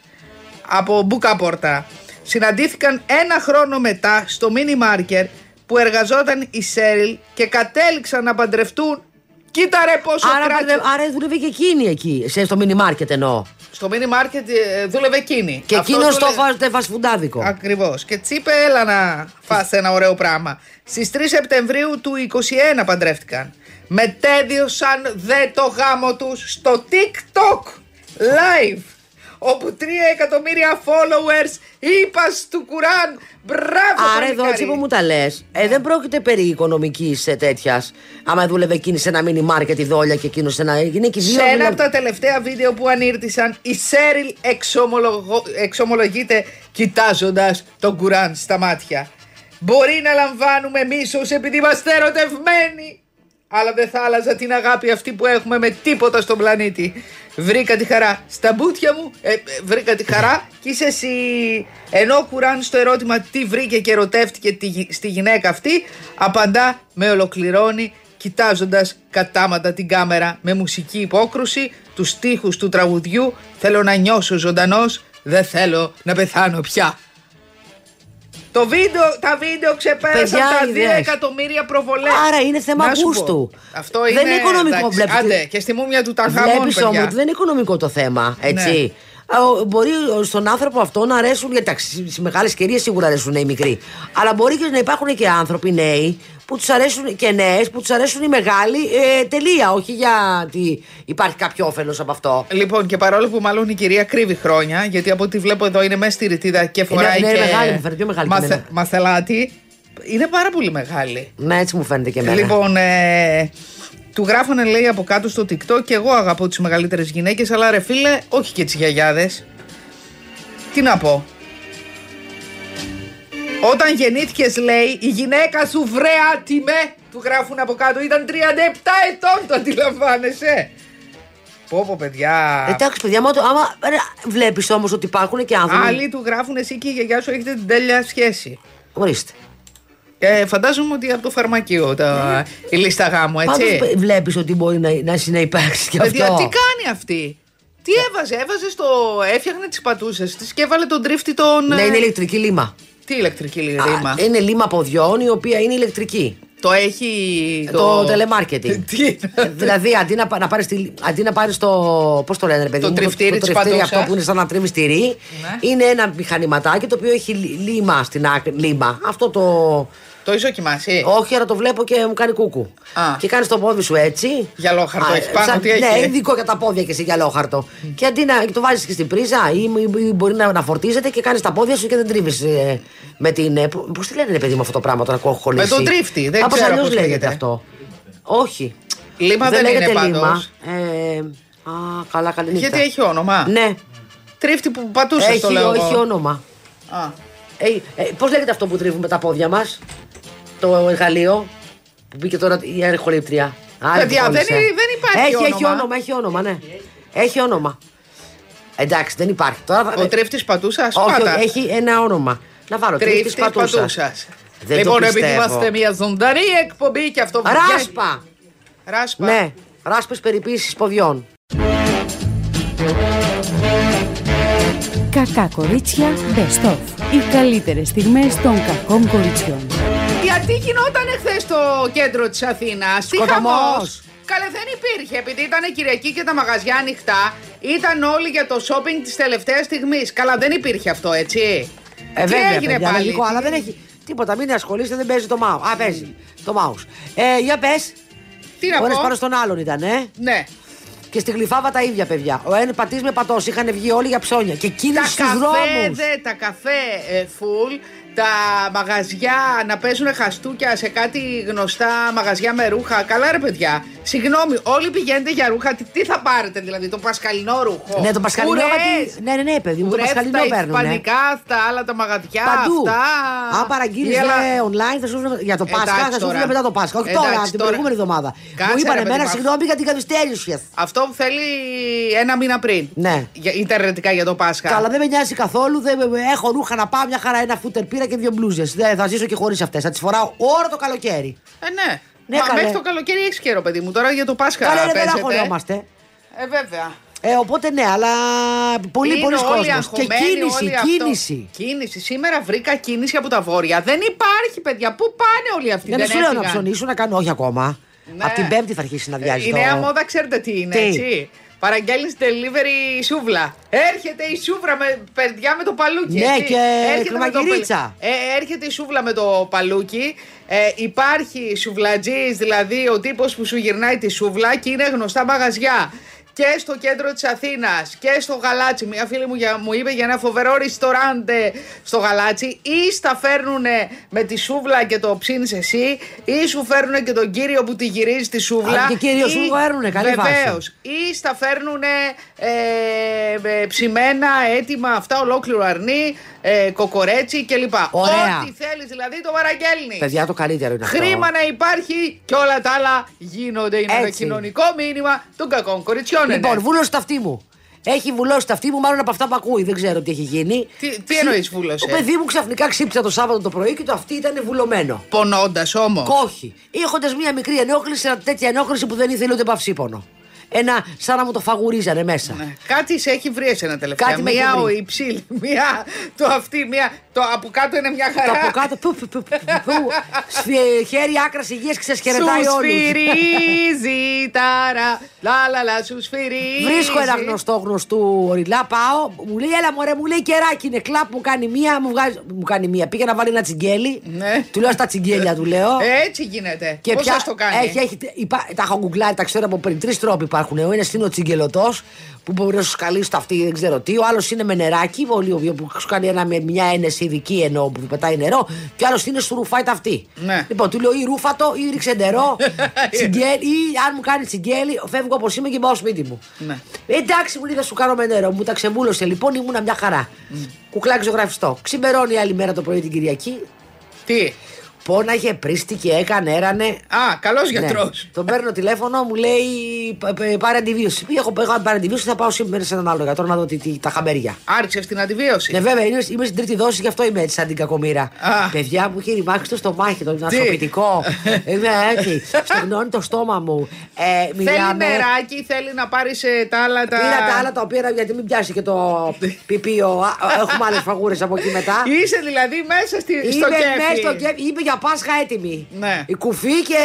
από μπουκαπόρτα συναντήθηκαν ένα χρόνο μετά στο μίνι μάρκερ που εργαζόταν η Σέριλ και κατέληξαν να παντρευτούν. Κοίτα ρε πόσο Άρα, κράτησε. άρα δούλευε και εκείνη εκεί, σε, στο μίνι μάρκετ εννοώ. Στο μίνι μάρκετ ε, δούλευε εκείνη. Και Αυτός εκείνος το δούλε- βάζετε φασφουντάδικο. Ακριβώς. Και τη είπε, έλα να φας ένα ωραίο πράγμα. Στις 3 Σεπτεμβρίου του 21 παντρεύτηκαν. Μετέδιωσαν δε το γάμο τους στο TikTok live. Όπου 3 εκατομμύρια followers είπας του Κουράν. Μπράβο, Άρα εδώ έτσι που μου τα λες, ε, δεν πρόκειται περί οικονομικής τέτοιας. Άμα δούλευε εκείνη σε ένα μίνι μάρκετ η δόλια και εκείνος σε ένα. Είναι και οι δύο. Σε ένα δουλεύουν. από τα τελευταία βίντεο που ανήρτησαν, η Σέριλ εξομολογω- εξομολογείται κοιτάζοντας τον Κουράν στα μάτια. Μπορεί να λαμβάνουμε μίσος επειδή είμαστε ερωτευμένοι. Αλλά δεν θα άλλαζα την αγάπη αυτή που έχουμε με τίποτα στον πλανήτη. Βρήκα τη χαρά στα μπούτια μου, ε, ε, βρήκα τη χαρά και είσαι εσύ. Ενώ ο Κουράν στο ερώτημα τι βρήκε και ερωτεύτηκε τη γυ- στη γυναίκα αυτή, απαντά με ολοκληρώνει κοιτάζοντας κατάματα την κάμερα με μουσική υπόκρουση, τους στίχους του τραγουδιού «Θέλω να νιώσω ζωντανός, δεν θέλω να πεθάνω πια». Το βίντεο, τα βίντεο ξεπέρασαν Παιδιά, τα 2 είδες. εκατομμύρια προβολές. Άρα είναι θέμα Να σου πω, γούστου. Αυτό Δεν είναι, είναι οικονομικό, εντάξει, βλέπεις. Άντε, και στη μούμια του Ταγχαμών, Βλέπεις παιδιά. Ναι. όμως ότι δεν είναι οικονομικό το θέμα, έτσι. Α, ο- Μπορεί στον άνθρωπο αυτό να αρέσουν. γιατί, Εντάξει, στις μεγάλες κυρίε σίγουρα αρέσουν οι μικροί. Αλλά μπορεί και να υπάρχουν και άνθρωποι νέοι που τους αρέσουν και νέες που τους αρέσουν οι μεγάλοι. Ε, τελεία. Όχι γιατί υπάρχει κάποιο όφελος από αυτό. Λοιπόν, και παρόλο που μάλλον η κυρία κρύβει χρόνια, γιατί από ό,τι βλέπω εδώ είναι μέσα στη ρητίδα και φοράει ναι, και μεγάλη, μου φαίνεται πιο μεγάλη και εμένα. μαθελάτη, είναι πάρα πολύ μεγάλη. Ναι, έτσι μου φαίνεται και εμένα. Λοιπόν, ε, του γράφανε λέει από κάτω στο TikTok και εγώ αγαπώ τις μεγαλύτερες γυναίκες, αλλά ρε φίλε, όχι και τις γιαγιάδες. Τι να πω. Όταν γεννήθηκες λέει, η γυναίκα σου βρε άτιμε, του γράφουν από κάτω, ήταν 37 ετών, το αντιλαμβάνεσαι. Πω πω παιδιά. Εντάξει, παιδιά, άμα, το- άμα βλέπεις όμως ότι υπάρχουν και άνθρωποι. Άλλοι του γράφουν εσύ και η γιαγιά σου έχετε την τέλεια σχέση. Ορίστε. Ε, φαντάζομαι ότι από το φαρμακείο τα, η λίστα γάμου, έτσι. Πάντως βλέπεις ότι μπορεί να, να συνεπάρξει και Παιδιά, αυτό. τι κάνει αυτή; Τι έβαζε, έβαζε στο. Έφτιαχνε τις πατούσες της και έβαλε τον τρίφτη τον. Ναι, ε, είναι ηλεκτρική λίμα. Τι ηλεκτρική Α, ρήμα; Είναι λίμα ποδιών η οποία είναι ηλεκτρική. Το έχει. Το telemarketing. *laughs* Τι. Ε, δηλαδή, αντί να, πα- να πάρεις τη- αντί να πάρεις το. Πώς το λένε, ρε παιδί Το μου, τριφτήρι το, της τριφτήρι πατούσας. αυτό που είναι σαν να τρίβει τυρί. Ναι. Είναι ένα μηχανηματάκι το οποίο έχει λι- λίμα στην άκρη. Λίμα. Αυτό το. Το έχεις δοκιμάσει; Όχι, αλλά το βλέπω και μου κάνει κούκου. Α. Και κάνει το πόδι σου έτσι. Γυαλόχαρτο έχεις πάνω, τι Ναι, έχει; είναι ειδικό για τα πόδια και σε γυαλόχαρτο. Και αντί να το βάζεις και στην πρίζα ή, ή- ή μπορεί να, να φορτίζεται και κάνεις τα πόδια σου και δεν τρίβεις ε, με την. Ε, Πώς τη λένε, ρε παιδί μου, αυτό το πράγμα τώρα έχω κολλήσει. τον τρίφτη, δεν Κάπως ξέρω αλλιώς πώς λέγεται λέγεται. αυτό. Όχι. Λίμα δεν λέγεται είναι λίμα. πάντως. Ε, α, καλά, καλή νύχτα. Γιατί έχει όνομα; Ναι, Τρίφτη που πατούσες έχει, το λέω. έχει εγώ. όνομα. Α. Ε, ε, Πώς λέγεται αυτό που τρίβουμε τα πόδια μας, το εργαλείο που μπήκε τώρα η αρχολήπτρια. Άλλη Παιδιά, που δεν κόλλησε. είναι- δεν υπάρχει έχει, Έχει όνομα. όνομα, έχει όνομα, ναι. Έχει όνομα. Εντάξει, δεν υπάρχει. Τώρα, θα- Ο τρίφτης πατούσας. όχι, Πάτα. όχι, έχει ένα όνομα. Να βάλω τρίφτης Τρίφτης πατούσας. πατούσας. Δεν Λοιπόν, το επειδή πιστεύω. είμαστε μια ζωντανή εκπομπή και αυτό βγαίνει- Ράσπα! Ράσπα. Ναι, ράσπες περιποίησης ποδιών. Κακά κορίτσια Best of. Οι καλύτερες στιγμές των κακών κοριτσιών. Γιατί γινόταν χθε στο κέντρο της Αθήνας, τι Σκοταμός. χαμός. Καλέ δεν υπήρχε, επειδή ήταν Κυριακή και τα μαγαζιά ανοιχτά, ήταν όλοι για το shopping τη τελευταία στιγμής. Καλά, δεν υπήρχε αυτό, έτσι. Ε, τι βέβαια, έγινε παιδιά, πάλι; λογικό, αλλά δεν έχει τίποτα. Μην ασχολείστε, δεν παίζει το mouse. Α, παίζει το mouse. Ε, για πες. Τι να Ώρες πω; πάνω στον άλλον ήταν, ε; Ναι. Και στη γλυφάβα τα ίδια παιδιά. Ο ένα πατής με πατός. Είχαν βγει όλοι για ψώνια. Και Τα κίνηση στους καφέ, δρόμους. δε, τα καφέ ε, full, τα μαγαζιά να παίζουν χαστούκια σε κάτι γνωστά μαγαζιά με ρούχα. Καλά ρε παιδιά. Συγγνώμη, όλοι πηγαίνετε για ρούχα. Τι, τι θα πάρετε δηλαδή, το πασχαλινό ρούχο; Ναι, το πασχαλινό. Ουρές, γιατί- Ναι, ναι, ναι, παιδί μου, το ουρές, πασχαλινό τα παίρνουνε. ισπανικά αυτά, άλλα τα μαγαζιά Παντού. αυτά. Αν παραγγείλεις Η Ελλάδα- online, θα σου βρουν για το Πάσχα, Εντάξει θα σου τώρα. βρουν μετά το Πάσχα. Όχι Εντάξει τώρα, την τώρα. προηγούμενη εβδομάδα. Κάτσε, Μου είπαν ρε παιδί εμένα, μου. συγγνώμη για την καθυστέρηση. Αυτό θέλει ένα μήνα πριν. Ναι. Για, ιντερνετικά για το Πάσχα. Καλά, δεν με νοιάζει καθόλου. Δεν, με- έχω ρούχα να πάω μια χαρά. Ένα φούτερ πήρα και δύο μπλούζες. Δεν θα ζήσω και χωρίς αυτές. Θα τις φοράω όλο το καλοκαίρι. Ε, ναι. Ναι, Μα καλέ. μέχρι το καλοκαίρι έχεις καιρό, παιδί μου. Τώρα για το Πάσχα Καλά, ρε, δεν παίζετε. αγχωνόμαστε. Ε, βέβαια. Ε, οπότε ναι, αλλά πολύ Είναι πολύς όλοι κόσμος. Και αγχωμένοι, κίνηση, όλοι αυτό. κίνηση. Κίνηση. Σήμερα βρήκα κίνηση από τα βόρεια. Δεν υπάρχει, παιδιά. Πού πάνε όλοι αυτοί; Για να δεν σου λέω να έφυγαν. ψωνίσουν, να κάνω όχι ακόμα. Ναι. Από την Πέμπτη θα αρχίσει να βιάζει. Η το... νέα μόδα ξέρετε τι είναι, Τι; έτσι. Παραγγέλνεις delivery σούβλα. Έρχεται η σούβλα με παιδιά με το παλούκι. Ναι, έτσι. και έρχεται με το κρεμαγυρίτσα. παλ- ε, έρχεται η σούβλα με το παλούκι. Ε, υπάρχει σουβλατζής, δηλαδή ο τύπος που σου γυρνάει τη σούβλα και είναι γνωστά μαγαζιά. Και στο κέντρο της Αθήνας και στο Γαλάτσι. Μια φίλη μου για- μου είπε για ένα φοβερό ριστοράντε στο Γαλάτσι. Ή στα φέρνουν με τη σούβλα και το ψήνεις εσύ, ή σου φέρνουν και τον κύριο που τη γυρίζει τη σούβλα. Α, και κύριος ή- σου φέρνουνε, καλή βάση. Βεβαίως. Ή στα φέρνουν ε, ψημένα, έτοιμα, αυτά ολόκληρο αρνί, ε, κοκορέτσι κλπ. Ωραία. Ό,τι θέλεις δηλαδή το παραγγέλνει. Παιδιά, το καλύτερο είναι αυτό. Χρήμα να υπάρχει και όλα τα άλλα γίνονται. Είναι ένα Έτσι. κοινωνικό μήνυμα των κακών κοριτσιών. είναι. Λοιπόν, βούλωσε το αυτί μου. Έχει βουλώσει το αυτί μου, μάλλον από αυτά που ακούει. Δεν ξέρω τι έχει γίνει. Τι- τι εννοείς βούλωσε; Το παιδί μου ξαφνικά ξύπνησε το Σάββατο το πρωί και το αυτί ήταν βουλωμένο. Πονώντας όμως. Όχι. Έχοντας μία μικρή ενόχληση, ένα τέτοια ενόχληση που δεν ήθελε ούτε παυσίπονο. Ένα σαν να μου το φαγουρίζανε μέσα. Ναι. Κάτι σε έχει βρει εσένα τελευταία. Κάτι με έχει μία βρει. ο υψήλ, μία το αυτή, μία. Το από κάτω είναι μια Το χαρά. από κάτω. Που, που, που, που, που, σφυ- χέρι άκρας υγείας και σα χαιρετάει Σου όλους. σφυρίζει τάρα. Λα λα λα, σου σφυρίζει. Βρίσκω ένα γνωστό γνωστού οριλά, πάω, μου λέει, έλα μωρέ, μου λέει κεράκι είναι κλαπ, μου κάνει μία, μου, βγάζει, μου κάνει μία. Πήγε να βάλει ένα τσιγκέλι, Ναι. του λέω στα τσιγκέλια, του λέω. Έτσι γίνεται. Και Πώς πια σας το κάνει; Έχει, έχει, υπά, τα έχω γκουγκλάρει, τα ξέρω από πριν. Τρεις τρόποι υπάρχουν. Ο ένας είναι ο τσιγκελωτό που μπορεί να σου καλεί στο αυτή, δεν ξέρω τι. Ο άλλος είναι με νεράκι, πολύ, που σου κάνει ένα, με μια ένεση ειδική εννοώ που πετάει νερό. Και ο άλλος είναι σου ρουφάει τα αυτή. Ναι. Λοιπόν, του λέω ή ρούφατο ή ρίξε νερό. *laughs* τσιγκέλι, ή αν μου κάνει τσιγκέλι, φεύγω όπως είμαι και πάω σπίτι μου. Ναι. Ε, εντάξει, μου λέει θα σου κάνω με νερό. Μου τα ξεμούλωσε λοιπόν, ήμουνα μια χαρά. Κουκλάκι ζωγραφιστό. Ξημερώνει άλλη μέρα το πρωί την Κυριακή. Τι; Πόναγε, πρίστηκε, έκανε, έρανε. Α, καλός Ναι. γιατρός. *laughs* Τον παίρνω τηλέφωνο, μου λέει «Π- π- πάρε αντιβίωση. Πήγα, έχω έχω πάρει αντιβίωση, θα πάω σήμερα σε έναν άλλο γιατρό να δω τι, τι- τα χαμέρια. Άρχισες την αντιβίωση. Ναι, βέβαια, είμαι, είμαι στην τρίτη δόση, γι' αυτό είμαι έτσι σαν την κακομήρα. Α. Παιδιά μου έχει ρημάξει το στομάχι, το νασοπητικό. *laughs* είμαι έτσι. Στεγνώνει το στόμα μου. Ε, Θέλει μιλάμε. νεράκι, θέλει να πάρει τα άλλα τα. Πήρα τα άλλα τα οποία γιατί μην πιάσει και το *laughs* πιπίο. Α, Έχουμε άλλες φαγούρες από εκεί μετά. Είσαι δηλαδή μέσα στη, στο Είμαι κέφι. μέσα στο κέφι. Είμαι για Πάσχα έτοιμη. Ναι. Η κουφή και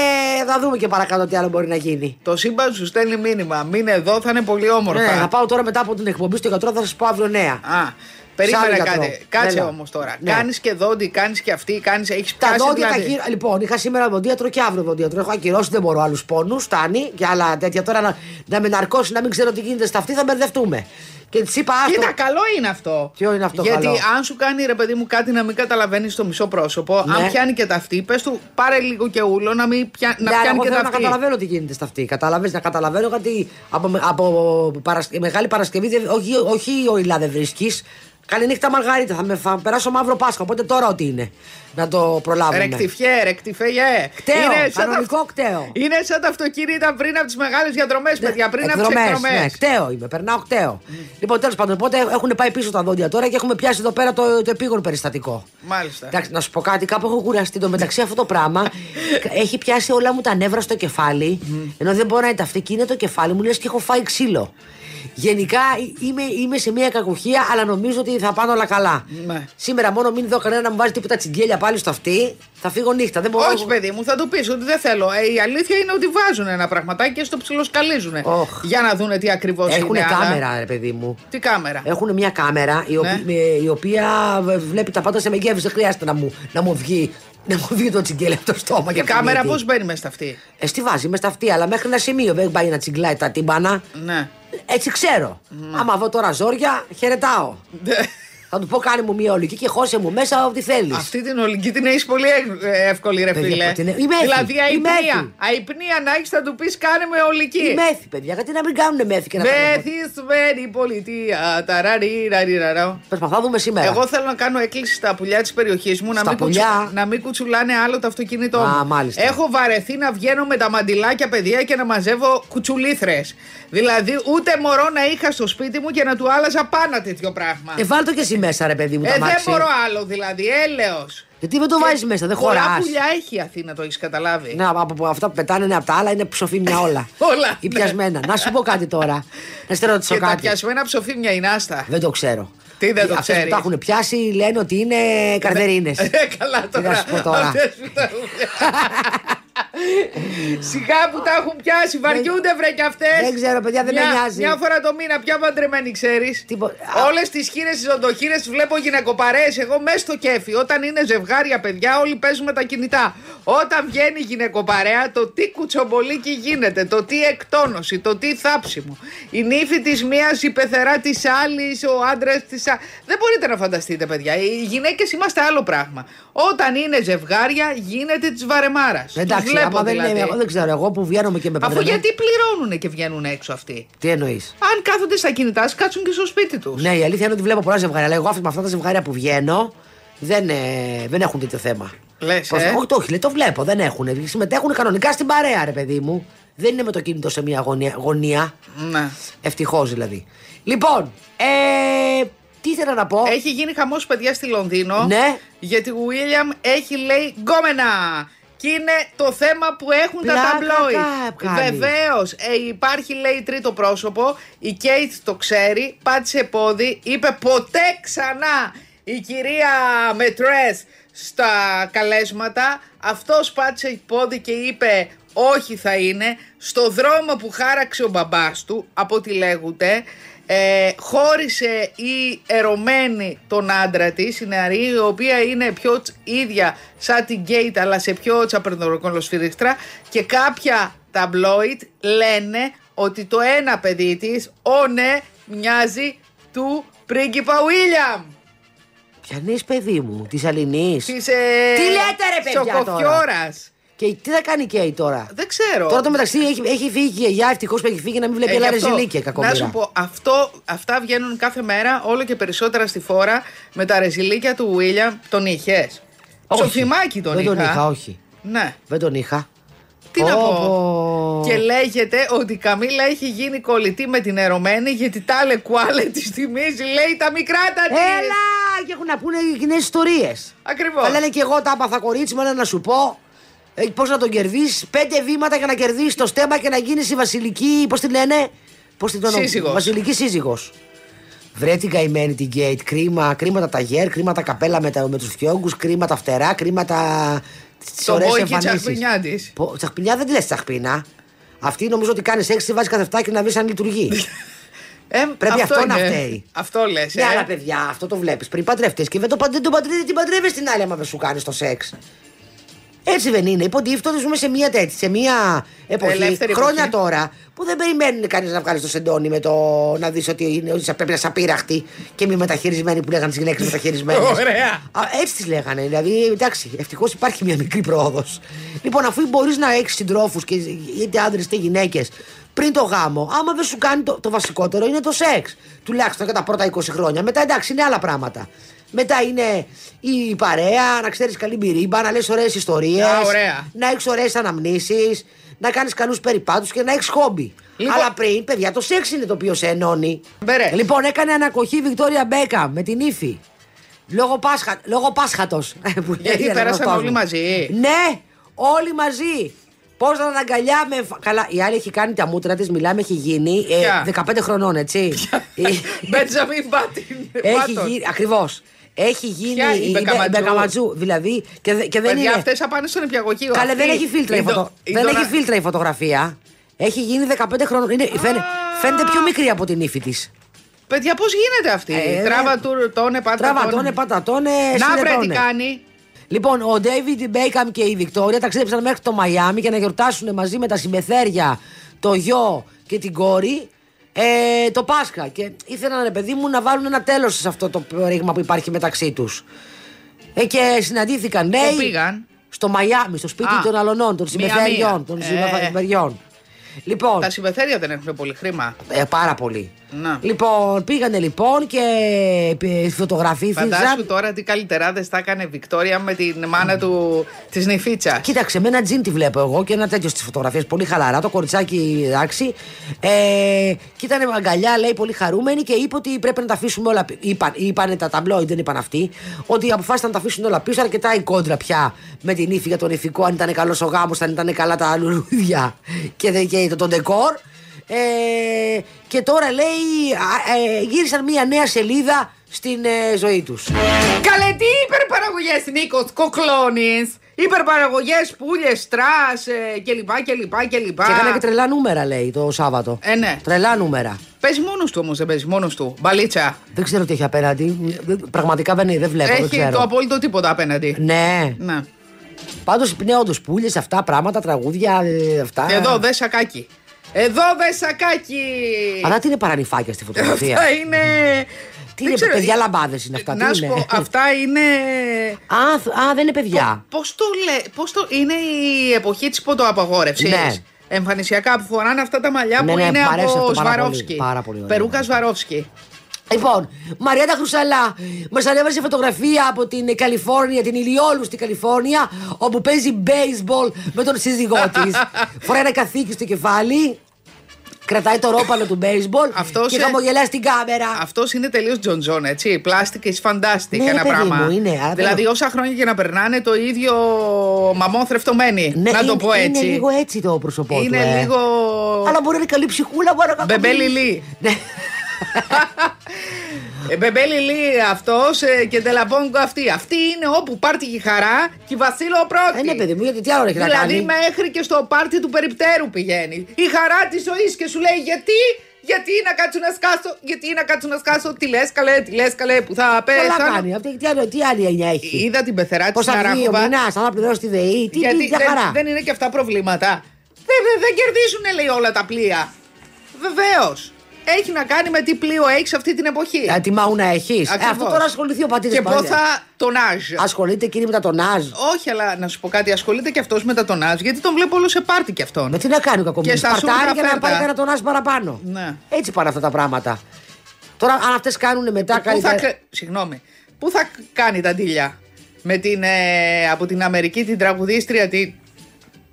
θα δούμε και παρακάτω τι άλλο μπορεί να γίνει. Το σύμπαν σου στέλνει μήνυμα. Μείνε εδώ, θα είναι πολύ όμορφα. Ναι, θα πάω τώρα μετά από την εκπομπή στο γιατρό, θα σας πω αύριο νέα. Α, περίμενε Σαν κάτι. γιατρό. Κάτσε Έλα. όμως τώρα. Ναι. Κάνεις και δόντι, κάνεις και αυτή, κάνεις. Έχεις Τα πιάσει δόντια τα δηλαδή. χείρα. Λοιπόν, είχα σήμερα δοντίατρο και αύριο δοντίατρο. Έχω ακυρώσει, δεν μπορώ άλλους πόνους. Φτάνει και άλλα τέτοια. Τώρα να, να με ναρκώσει, να μην ξέρω τι γίνεται στα αυτή, θα μπερδευτούμε. Και της είπα άστο. Κοίτα, καλό είναι αυτό. Ποιο είναι αυτό Γιατί καλό; αν σου κάνει ρε παιδί μου κάτι να μην καταλαβαίνεις το μισό πρόσωπο, Ναι. αν πιάνει και ταυτή, πες του πάρε λίγο και ούλο να, μην πια... να Ναι, αλλά πιάνει εγώ και θέλω να ταυτή. καταλαβαίνω τι γίνεται στα αυτή. Κατάλαβες να καταλαβαίνω γιατί από, με- από παρασκε- Μεγάλη Παρασκευή, δεν- όχι, όχι ο Ιλά δεν βρίσκεις. Καληνύχτα Μαργαρίτα, θα, με, θα περάσω μαύρο Πάσχα. Οπότε τώρα ό,τι είναι να το προλάβουμε. Ρεκτιφιέ, ρεκτιφιέ. Κταίο, Είναι σαν κανονικό τα- κταίο. Είναι σαν τα αυτοκίνητα πριν από τις μεγάλες διαδρομές, παιδιά. Πριν από τις Εκδρομές, εκδρομές. Ναι, κταίο είμαι, περνάω κταίο. Λοιπόν, τέλος πάντων, οπότε έχουν πάει πίσω τα δόντια τώρα και έχουμε πιάσει εδώ πέρα το, το επίγον περιστατικό. Μάλιστα. Εντάξει, να σου πω κάτι, κάπου έχω κουραστεί. Το μεταξύ αυτό το πράγμα *laughs* έχει πιάσει όλα μου τα νεύρα στο κεφάλι. Ενώ δεν μπορώ να είναι ταυτή και είναι το κεφάλι μου, λες και έχω φάει ξύλο. Γενικά είμαι, είμαι σε μια κακοχία, αλλά νομίζω ότι θα πάνε όλα καλά. Ναι. Σήμερα μόνο μην δω κανένα να μου βάζει τίποτα τσιγκέλια πάλι στο αυτή, θα φύγω νύχτα. Δεν μπορώ Όχι, παιδί μου, θα το πεις ότι δεν θέλω. Ε, η αλήθεια είναι ότι βάζουν ένα πραγματάκι και στο ψιλοσκαλίζουν. Οχ. Για να δούνε τι ακριβώς είναι. Έχουν αλλά- κάμερα, ρε παιδί μου. Τι κάμερα; Έχουν μια κάμερα η, οποία- Ναι. ε, η οποία βλέπει τα πάντα σε μεγέθη. Δεν χρειάζεται να μου, να μου βγει. Να μου βγει το τσιγκέλι από το στόμα Η και από το κάμερα μύτη. πώς μπαίνει με στα αυτή; Ε, στη βάζει με στα αυτή, αλλά μέχρι ένα σημείο δεν πάει να τσιγκλάει τα τύμπανα. Ναι. Έτσι ξέρω. Άμα δω τώρα ζόρια, χαιρετάω. Θα του πω κάνει μου μια ολική και χώσε μου μέσα ό,τι θέλεις. Αυτή την ολική την έχεις πολύ ε, εύκολη, ρε Παιδιά, φίλε. την- η μέθη, Δηλαδή, η αϊπνία. μέθη. Αϊπνία να έχεις, θα του πεις κάνε με ολική. Η μέθη, παιδιά, γιατί να μην κάνουν μέθη και να κάνουν. Μεθυσμένη πολιτεία. Ταραρίραριραρα. Πες, θα δούμε σήμερα. Εγώ θέλω να κάνω έκκληση στα πουλιά της περιοχής μου να Στα μην, πουλιά; να μην κουτσουλάνε άλλο το αυτοκίνητό Α, μου. μάλιστα. Έχω βαρεθεί να βγαίνω με τα μαντιλάκια παιδιά και να μαζεύω κουτσουλήθρες. Δηλαδή, ούτε μωρό να είχα στο σπίτι μου και να του άλλαζα πάνω τέτοιο πράγμα. Ε, βάλ το και εσύ βάζει μέσα, ρε παιδί μου, Ε, τα δεν μάξι. μπορώ άλλο δηλαδή, έλεος. Γιατί δεν το βάζεις μέσα, δεν Πολλά χωράς. πουλιά έχει η Αθήνα, το έχεις καταλάβει. Ναι, από, από αυτά που πετάνε είναι από τα άλλα είναι ψοφίμια *laughs* όλα. Όλα, Ή ναι. πιασμένα. Να σου πω κάτι τώρα. Να σε ρωτήσω Και τα κάτι. πιασμένα ψοφίμια είναι άστα. Δεν το ξέρω. Τι δεν το Αυτές ξέρεις; που τα έχουν πιάσει λένε ότι είναι καρδερίνες. *laughs* Ε, καλά Τι τώρα. να σου πω τώρα. *laughs* Αυτές που τα έχουν Σιγά που τα έχουν πιάσει, βαριούνται βρε κι αυτές. Δεν ξέρω, παιδιά, δεν με μια, νοιάζει. Μια φορά το μήνα, ποια παντρεμένη ξέρεις. Τίπο- Α. Όλες τις χείρες, τις οντοχείρες τις βλέπω γυναικοπαρέες. Εγώ μέσα στο κέφι. Όταν είναι ζευγάρια, παιδιά, όλοι παίζουν με τα κινητά. Όταν βγαίνει γυναικοπαρέα, το τι κουτσομπολίκι γίνεται, το τι εκτόνωση, το τι θάψιμο. Η νύφη της μίας, η πεθερά της άλλης, ο άντρας της άλλης. Δεν μπορείτε να φανταστείτε, παιδιά. Οι γυναίκες είμαστε άλλο πράγμα. Όταν είναι ζευγάρια, γίνεται της βαρεμάρας. Εντάξει, άμα δεν είναι, εγώ δεν ξέρω, εγώ που βγαίνομαι και με Αφού παντρεμένο- γιατί πληρώνουν και βγαίνουν έξω αυτοί; Τι εννοείς; Αν κάθονται στα κινητά, ας κάτσουν και στο σπίτι τους. Ναι, η αλήθεια είναι ότι βλέπω πολλά ζευγάρια. Αλλά εγώ με αυτά τα ζευγάρια που βγαίνω δεν, ε, δεν έχουν τέτοιο θέμα. Λες, Προς- ε; Όχι, το όχι, λέει, το βλέπω, δεν έχουν. Συμμετέχουν κανονικά στην παρέα, ρε παιδί μου. Δεν είναι με το κινητό σε μια γωνία. γωνία. Ναι. Ευτυχώς δηλαδή. Λοιπόν, ε, τι ήθελα να πω; Έχει γίνει χαμός παιδιά στη Λονδίνο. Ναι. Γιατί ο Βίλιαμ έχει λέει γκόμενα. Και είναι το θέμα που έχουν Πλάκα τα ταμπλόι. κα- κάνει. Βεβαίως. υπάρχει λέει τρίτο πρόσωπο. Η Κέιτ το ξέρει. Πάτησε πόδι. Είπε ποτέ ξανά η κυρία Μετρέθ στα καλέσματα. Αυτός πάτησε πόδι και είπε όχι θα είναι. Στο δρόμο που χάραξε ο μπαμπάς του, από ό,τι λέγονται, ε, χώρισε η ερωμένη τον άντρα της, η νεαρή, η οποία είναι πιο τς- ίδια σαν την Γκέιτ, αλλά σε πιο τσαπερνοροκολοσφυρίχτρα και κάποια ταμπλόιτ λένε ότι το ένα παιδί της, ο ναι, μοιάζει του πρίγκιπα Βίλιαμ. Πιανεί, παιδί μου, της Αλληνής. Της, ε, Τι λέτε, ρε, παιδιά, τώρα; Σοκοφιόρας. Και τι θα κάνει η Κέι τώρα; Δεν ξέρω. Τώρα το μεταξύ έχει, έχει φύγει και η γιαγιά, ευτυχώς που έχει φύγει να μην βλέπει Ε, άλλα γι' αυτό, ρεζιλίκια Να κακομοίρα. σου πω, αυτό, αυτά βγαίνουν κάθε μέρα όλο και περισσότερα στη φόρα με τα ρεζιλίκια του Βίλιαμ. Τον είχες. Όχι. Σοφιμάκι τον Δεν είχα. τον είχα, όχι. Ναι. Δεν τον είχα. Τι να Πω, πω. πω. Και λέγεται ότι η Καμίλα έχει γίνει κολλητή με την ερωμένη γιατί τα άλλε κουάλε της θυμίζει, λέει τα μικρά τα της. Έλα! Και έχουν να πούνε κοινέ ιστορίες. Ακριβώς. Θα λένε και εγώ τα άπαθα κορίτσι μου, αλλά να σου πω. Πώς να τον κερδίσεις, πέντε βήματα για να κερδίσεις το στέμα και να γίνεις η βασιλική. Πώς τη λένε, Πώς την λένε, Σύζυγος. Βασιλική σύζυγος. Βρε την καημένη την Γκέιτ. Κρίμα, κρίμα τα ταγέρ, κρίμα τα καπέλα με, τα- με τους φιόγκου, κρίμα τα φτερά, κρίμα τα. τις Το ωραίες μπόι και η εμφανίσεις. τσαχπινιά της. Πο- Τσαχπινιά δεν τη λες τσαχπίνα. Αυτή νομίζω ότι κάνεις έξι, βάζεις καθεφτάκι να βρει αν λειτουργεί. Ε, Πρέπει αυτό να είναι. φταίει. Αυτό λες. Ναι, αλλά παιδιά, αυτό το βλέπεις. Πριν παντρευτείς και δεν, το, παντρε- τον παντρεύεις, την παντρεύεις την άλλη άμα δεν σου κάνεις το σεξ. Έτσι δεν είναι. Υποτίθεται ζούμε σε μια τέτοια, σε μια εποχή, Ελεύθερη χρόνια εποχή. τώρα, που δεν περιμένουν κανείς να βγάλει το σεντόνι με το να δεις ότι, είναι, ότι πρέπει να είσαι απείραχτη και μη μεταχειρισμένη που λέγανε τις γυναίκες μεταχειρισμένες. Ωραία. Έτσι τις λέγανε. Δηλαδή, εντάξει, ευτυχώς υπάρχει μια μικρή πρόοδος. Λοιπόν, αφού μπορείς να έχεις συντρόφους, είτε άντρε είτε γυναίκες, πριν το γάμο, άμα δεν σου κάνει το, το βασικότερο είναι το σεξ. Τουλάχιστον για τα πρώτα 20 χρόνια. Μετά εντάξει, είναι άλλα πράγματα. Μετά είναι η παρέα, να ξέρεις καλή μπυρίμπα, να λες ωραίες ιστορίες. Α, ωραία. Να έχεις ωραίες αναμνήσεις, να κάνεις καλούς περιπάτους και να έχεις χόμπι. Λοιπόν- Αλλά πριν, παιδιά, το σεξ είναι το οποίο σε ενώνει. Μπερέ. Λοιπόν, έκανε ανακοχή η Βικτόρια Μπέκα με την ύφη. Λόγω, Πάσχα, λόγω Πάσχατος. *laughs* που Γιατί λέει πέρασαν ένας όλοι κόσμος. μαζί. Ναι, όλοι μαζί. Πώς να την αγκαλιά με. φα- Καλά, η άλλη έχει κάνει τα μούτρα της, μιλάμε, έχει γίνει. Ε, Ποια; 15 χρονών, έτσι. Ε, Μπέτζαμιν Μπάτιν. έχει Μπάτον. γίνει. Ακριβώς. Έχει γίνει. Ποια, η είναι- Μπεκαματζού; Μπεκαματζού, Δηλαδή. Και, δε- και δεν Παιδιά, είναι. αυτέ θα πάνε στον νηπιαγωγείο. Καλέ, Αυτή δεν έχει φίλτρα η, η φωτο... δο- η δεν δωρα- έχει φίλτρα η φωτογραφία. Έχει γίνει 15 χρόνων. Είναι... Φαίνε... Φαίνεται πιο μικρή από την ύφη της. Παιδιά, πώς γίνεται αυτή; Ε, Τράβα του τόνε, πάτα Τραβατώνε, πατατώνε. Να βρε τι συνετώνε. κάνει. Λοιπόν, ο Ντέιβιντ Μπέικαμ και η Βικτόρια ταξίδεψαν μέχρι το Μαϊάμι για να γιορτάσουν μαζί με τα συμπεθέρια, το γιο και την κόρη ε, το Πάσχα. Και ήθελαν, ρε παιδί μου, να βάλουν ένα τέλος σε αυτό το ρήγμα που υπάρχει μεταξύ τους. Ε, και συναντήθηκαν νέοι. πήγαν; Στο Μαϊάμι, στο σπίτι Α, των αλωνών, των μία-μία. συμπεθεριών. Των Ε. συμπεθεριών. Λοιπόν, Τα συμπεθέρια δεν έχουν πολύ χρήμα. ε, πάρα πολύ. Να. Λοιπόν, πήγανε λοιπόν και ε, φωτογραφήθηκαν. Φαντάσου τώρα τι καλύτεράδε θα έκανε η Βικτόρια με την μάνα του της νυφίτσα. Κοίταξε, με ένα τζιν τη βλέπω εγώ και ένα τέτοιο στις φωτογραφίες. Πολύ χαλαρά. Το κοριτσάκι, εντάξει. Ε, και ήταν αγκαλιά, λέει, πολύ χαρούμενη και είπε ότι πρέπει να τα αφήσουμε όλα πίσω. Είπαν, είπανε τα ταμπλόι, δεν είπαν αυτοί. Ότι αποφάσισαν να τα αφήσουν όλα πίσω. Αρκετά η κόντρα πια με την ύφη για τον ηφικό. Αν ήταν καλός ο γάμος, αν ήταν καλά τα λουλούδια και, δε- και το, το ντεκόρ. Ε, και τώρα λέει, α, ε, γύρισαν μια νέα σελίδα στην ε, ζωή τους. Καλέ, τι υπερπαραγωγές Νίκος Κοκλώνη. Υπερπαραγωγές, πουλιες, στρά ε, κλπ. κλπ. κλπ. Και έκανε και τρελά νούμερα, λέει, το Σάββατο. Ε, ναι. Τρελά νούμερα. Παίζει μόνος του όμως, δεν παίζει μόνος του. Μπαλίτσα. Δεν ξέρω τι έχει απέναντι. Πραγματικά δεν, δεν βλέπω, δεν Έχει ξέρω. το απόλυτο τίποτα απέναντι. Ναι. Ναι. Πάντως ναι, όντως πουλιες αυτά πράγματα, τραγούδια, ε, αυτά. Εδώ δε σακάκι. Εδώ δε σακάκι. Αλλά τι είναι παρανυφάκια στη φωτογραφία. Αυτά είναι. *laughs* τι δεν είναι, ξέρω, παιδιά ε, λαμπάδες είναι αυτά. Να τι σου είναι; πω, αυτά είναι. Α, θ- α, δεν είναι παιδιά. Πώς το λέει, πώς το. Είναι η εποχή της ποτοαπαγόρευση. Ναι. Εμφανισιακά που φοράνε αυτά τα μαλλιά Ναι, που ναι, είναι μ' αρέσει από αυτό πάρα Σβαρόφσκι. πολύ, πάρα πολύ ωραίο. Περούκα Σβαρόφσκι. Λοιπόν, Μαριάντα Χρυσαλά μας ανέβασε φωτογραφία από την Καλιφόρνια, την Ηλιόλου στην Καλιφόρνια, όπου παίζει baseball με τον σύζυγό της. *laughs* Φοράει ένα καθήκη στο κεφάλι, κρατάει το ρόπαλο του baseball Αυτός, και ε, χαμογελάει στην κάμερα. Αυτός είναι τελείως Τζον Τζον, έτσι. Πλάστικ is fantastic Ναι, ένα παιδί πράγμα. μου, είναι, αλλά δηλαδή, δεν- όσα χρόνια και να περνάνε, το ίδιο μαμόν θρεφτωμένη. Ναι, να το είναι, πω έτσι. Είναι λίγο έτσι το πρόσωπό Είναι του. ε. λίγο. Αλλά μπορεί να είναι καλή ψυχούλα, μπορεί να Μπεμπέ κακομοίρη. Λιλί. Ναι. Ε, Μπεμπέ Λιλί αυτός και τελαμπόγκο αυτή. Αυτή είναι όπου πάρτι η χαρά και η Βασίλο πρώτη. Ε, ναι, παιδί μου, γιατί τι άλλο έχει να Δηλαδή κάνει; μέχρι και στο πάρτι του περιπτέρου πηγαίνει. Η χαρά της ζωής και σου λέει γιατί. Γιατί να κάτσω να σκάσω, γιατί να κάτσω να σκάσω, τι λες καλέ, τι λες καλέ, που θα Καλά πέσω. κάνει. Αυτή, τι, άλλο, τι άλλη έννοια έχει; Είδα την πεθερά της Πώ θα βγει ο Ναράκοβα. μηνάς, αν θα πληρώσεις τη ΔΕΗ. Τι, Γιατί τι, μια δεν, χαρά; δεν είναι και αυτά προβλήματα. Δεν, δεν, δεν κερδίζουν, λέει, όλα τα πλοία. Βεβαίως. Έχει να κάνει με τι πλοίο έχεις αυτή την εποχή. Ε, τι μάου να έχεις. Ε, Ακριβώς. αυτό τώρα ασχοληθεί ο πατήρ και πόσα τονάζ. Ασχολείται εκείνη με τα τονάζ. Όχι, αλλά να σου πω κάτι, ασχολείται και αυτός με τα τονάζ, γιατί τον βλέπω όλο σε πάρτι κι αυτόν. Με τι να κάνει ο κακομοίρης; Και στα Παρτάρει σούρτα για να φέρτα. πάρει κανένα τονάζ παραπάνω. Ναι. Έτσι πάνε αυτά τα πράγματα. Τώρα, αν αυτές κάνουν μετά Πού θα, καλύτερα. κα- συγγνώμη, πού θα κάνει τα ντύλια; Με την, ε, από την Αμερική την τραγουδίστρια, τη,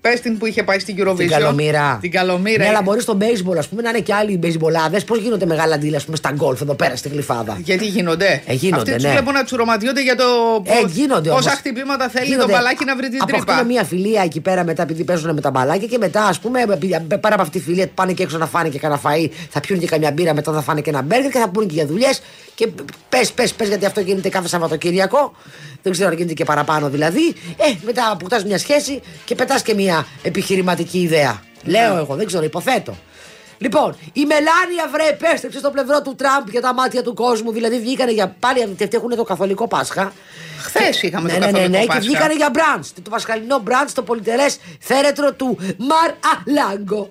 πες την που είχε πάει στην Eurovision. Την καλομήρα. Την καλομήρα. Ναι, αλλά μπορεί στο baseball, ας πούμε, να είναι και άλλοι μπέιζμπολάδε. Πώς γίνονται μεγάλα ντύλα, ας πούμε, στα γκολφ εδώ πέρα στην κλειφάδα. Γιατί γίνονται; Ε, γίνονται, Αυτοί τους ναι. βλέπω να του ρομαντιόνται για το Ε, πώς- γίνονται πόσα όμως. χτυπήματα θέλει Γίνονται. το μπαλάκι να βρει την τρύπα. Αποκτούν μια φιλία εκεί πέρα μετά επειδή παίζουν με τα μπαλάκια και μετά, ας πούμε, επειδή- πέρα από αυτή τη φιλία πάνε και έξω να φάνε και κανένα φαΐ, θα πιούν και καμιά μπύρα, μετά θα φάνε και ένα μπέργκερ και θα πούνε και για δουλειές. Και πες, πες, πες, γιατί αυτό γίνεται κάθε Σαββατοκύριακο. Δεν ξέρω αν γίνεται και παραπάνω δηλαδή. Ε, μετά αποκτάς μια σχέση και πετάς και μια επιχειρηματική ιδέα. Λέω εγώ, δεν ξέρω, υποθέτω. Λοιπόν, η Μελάνια βρε επέστρεψε στο πλευρό του Τραμπ για τα μάτια του κόσμου. Δηλαδή βγήκανε για πάλι αυτοί έχουν το καθολικό Πάσχα. Χθες είχαμε ναι, το ναι, ναι, καθολικό ναι, και Πάσχα. βγήκανε για μπραντς. Το πασχαλινό μπραντς στο πολυτερές θέρετρο του Μαρ Αλάγκο.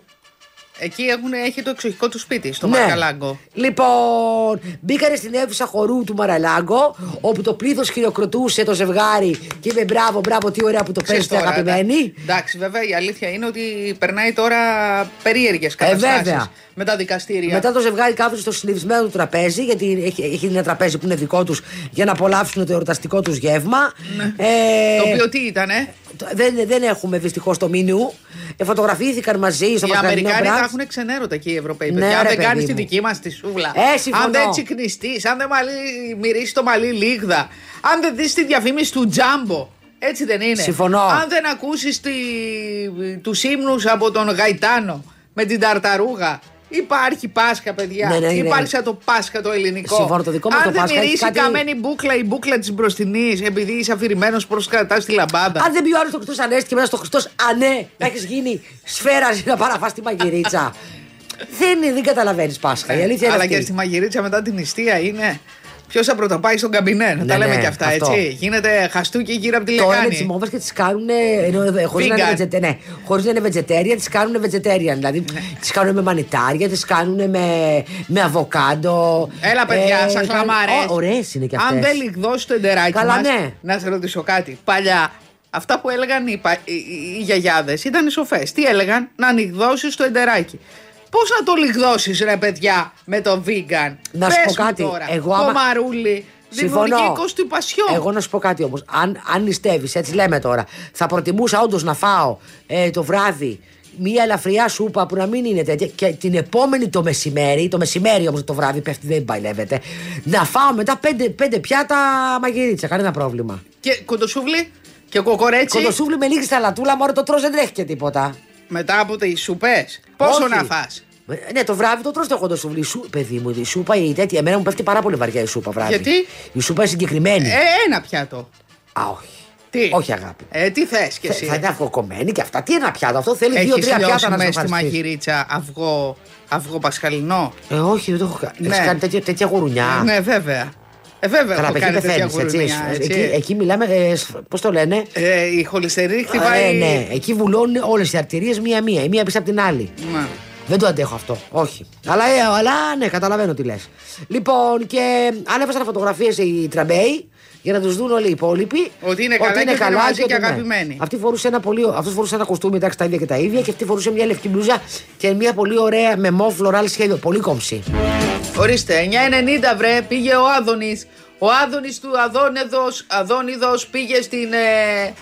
Εκεί έχουν, έχει το εξοχικό του σπίτι, στο Ναι. Μαρκαλάγκο. Λοιπόν, μπήκανε στην αίθουσα χορού του Μαραλάγκο, όπου το πλήθος χειροκροτούσε το ζευγάρι και είπε μπράβο, μπράβο, τι ωραία που το Ξέρεις παίζετε, τώρα, αγαπημένοι. Εντάξει, βέβαια η αλήθεια είναι ότι περνάει τώρα περίεργες καταστάσεις Ε, βέβαια. με τα δικαστήρια. Μετά το ζευγάρι κάθονται στο συνηθισμένο του τραπέζι, γιατί έχει, έχει ένα τραπέζι που είναι δικό τους για να απολαύσουν το εορταστικό τους γεύμα. Ε, Ναι. Το οποίο τι ήταν, ε; Το- δεν, δεν έχουμε δυστυχώς το μήνυου. Ε, φωτογραφήθηκαν μαζί στο Οι Πασχαλινό Αμερικάνοι μπραντ. τα έχουν ξενέρωτα εκεί οι Ευρωπαίοι. Ναι, παιδιά. αν ρε, δεν παιδί κάνεις τη μου. δική μας τη σούβλα. Ε, συμφωνώ. αν δεν τσικνιστείς, αν δεν μαλλί, μυρίσει το μαλλί λίγδα. Αν δεν δεις τη διαφήμιση του τζάμπο. Έτσι δεν είναι. Συμφωνώ. Αν δεν ακούσεις τους ύμνους από τον Γαϊτάνο με την Ταρταρούγα. Υπάρχει Πάσχα, παιδιά. Ναι, ναι, ναι. Υπάρχει σαν το Πάσχα το ελληνικό. Συμφωνώ, το δικό μας Αν το δεν Πάσχα έχει μυρίσει κάτι- καμένη μπούκλα η μπούκλα της μπροστινής, επειδή είσαι αφηρημένος προ κρατάς τη λαμπάδα. Αν δεν πει ο άλλος το Χριστός Ανέστη και μετά στο Χριστός Ανέ, να έχεις γίνει σφαίρα να παραφάς τη μαγειρίτσα. *laughs* δεν, είναι- δεν καταλαβαίνεις Πάσχα. Η αλήθεια είναι Αλλά αυτή. και στη μαγειρίτσα μετά την νηστεία είναι. Ποιος θα πρωτοπάει στον καμπινέ, να τα Ναι, λέμε ναι, και αυτά, αυτό. έτσι. Γίνεται χαστούκι γύρω από τη Τώρα με τις λεκάνη. μόβε και τις κάνουν. Χωρίς να, είναι Vegan. vegetarian, ναι, χωρίς να είναι vegetarian, τις κάνουν vegetarian. Δηλαδή Ναι. τις κάνουν με μανιτάρια, τις κάνουν με, με αβοκάντο. Έλα, παιδιά, σαν χλαμάρες. Ωραίες είναι και αυτές. Αν δεν λιγδώσει το εντεράκι Καλά, μας, ναι. να σε ρωτήσω κάτι. Παλιά, αυτά που έλεγαν οι, πα- οι, οι, οι γιαγιάδες ήταν σοφές. Τι έλεγαν, να ανοιχδώσεις το εντεράκι. Πώς να το λιγδώσεις, ρε παιδιά, με το vegan; Να σου Πες πω μου κάτι, Τώρα. εγώ άμα- Κομαρούλι, δημιουργεί κοστιπασιό. Εγώ να σου πω κάτι όμως. Αν, αν νηστεύεις, έτσι λέμε τώρα, θα προτιμούσα όντως να φάω ε, το βράδυ μία ελαφριά σούπα που να μην είναι τέτοια και την επόμενη το μεσημέρι, το μεσημέρι όμως το βράδυ πέφτει, δεν παλεύεται, να φάω μετά πέντε, πέντε πιάτα μαγειρίτσα. Κανένα πρόβλημα. Και κοντοσούβλι και κοκορέτσι. Κοντοσούβλι με λίγη σαλατούλα, μόνο το τρως δεν τρέχει και τίποτα. Μετά από τι σουπές. Πόσο Όχι. να φας; Ε, Ναι, το βράδυ το τρως το κοντοσούβλι. Η Σου, παιδί μου, η σούπα η τέτοια. Εμένα μου πέφτει πάρα πολύ βαριά η σούπα βράδυ. Γιατί; Η σούπα είναι συγκεκριμένη. Ε, ένα πιάτο. Α, όχι. Τι; Όχι, αγάπη. Ε, τι θες κι Θε- εσύ; Θα είναι αυγοκομμένη και αυτά. Τι ένα πιάτο. Αυτό θέλει Έχεις δύο-τρία πιάτα λιώσει να μέσα σου στη ευχαριστείς. μαγειρίτσα αυγό, αυγό πασχαλινό; Ε, όχι, δεν το έχω κάνει. Ναι. Έχεις κάνει τέτοια, τέτοια γουρουνιά. Ναι, βέβαια. Ε, βέβαια. Καλά, έχω εκεί κάνει τέτοια πεθαίνει. Έτσι, γουρνιά, έτσι. εκεί, εκεί μιλάμε. Ε, Πώ το λένε. Ε, η χολυστερή χτυπάει. Ε, ναι, εκεί βουλώνουν όλε οι αρτηρίε μία-μία. Η μία πίσω από την άλλη. Ναι. Δεν το αντέχω αυτό. Όχι. Αλλά, ε, αλλά ναι, καταλαβαίνω τι λε. Λοιπόν, και ανέβασαν φωτογραφίε οι τραμπέοι για να τους δουν όλοι οι υπόλοιποι. Ότι είναι καλά και ότι είναι μαζί και ότι ναι. αγαπημένοι. Αυτή φορούσε ένα πολύ. Αυτός φορούσε ένα κοστούμι, εντάξει, τα ίδια και τα ίδια. Και αυτή φορούσε μια λευκή μπλούζα και μια πολύ ωραία με μο φλωράλ σχέδιο. Πολύ κόμψη. Ορίστε, 9,90 βρε, πήγε ο Άδωνης. Ο Άδωνης του Αδόνεδος, Αδόνιδος πήγε στην ε,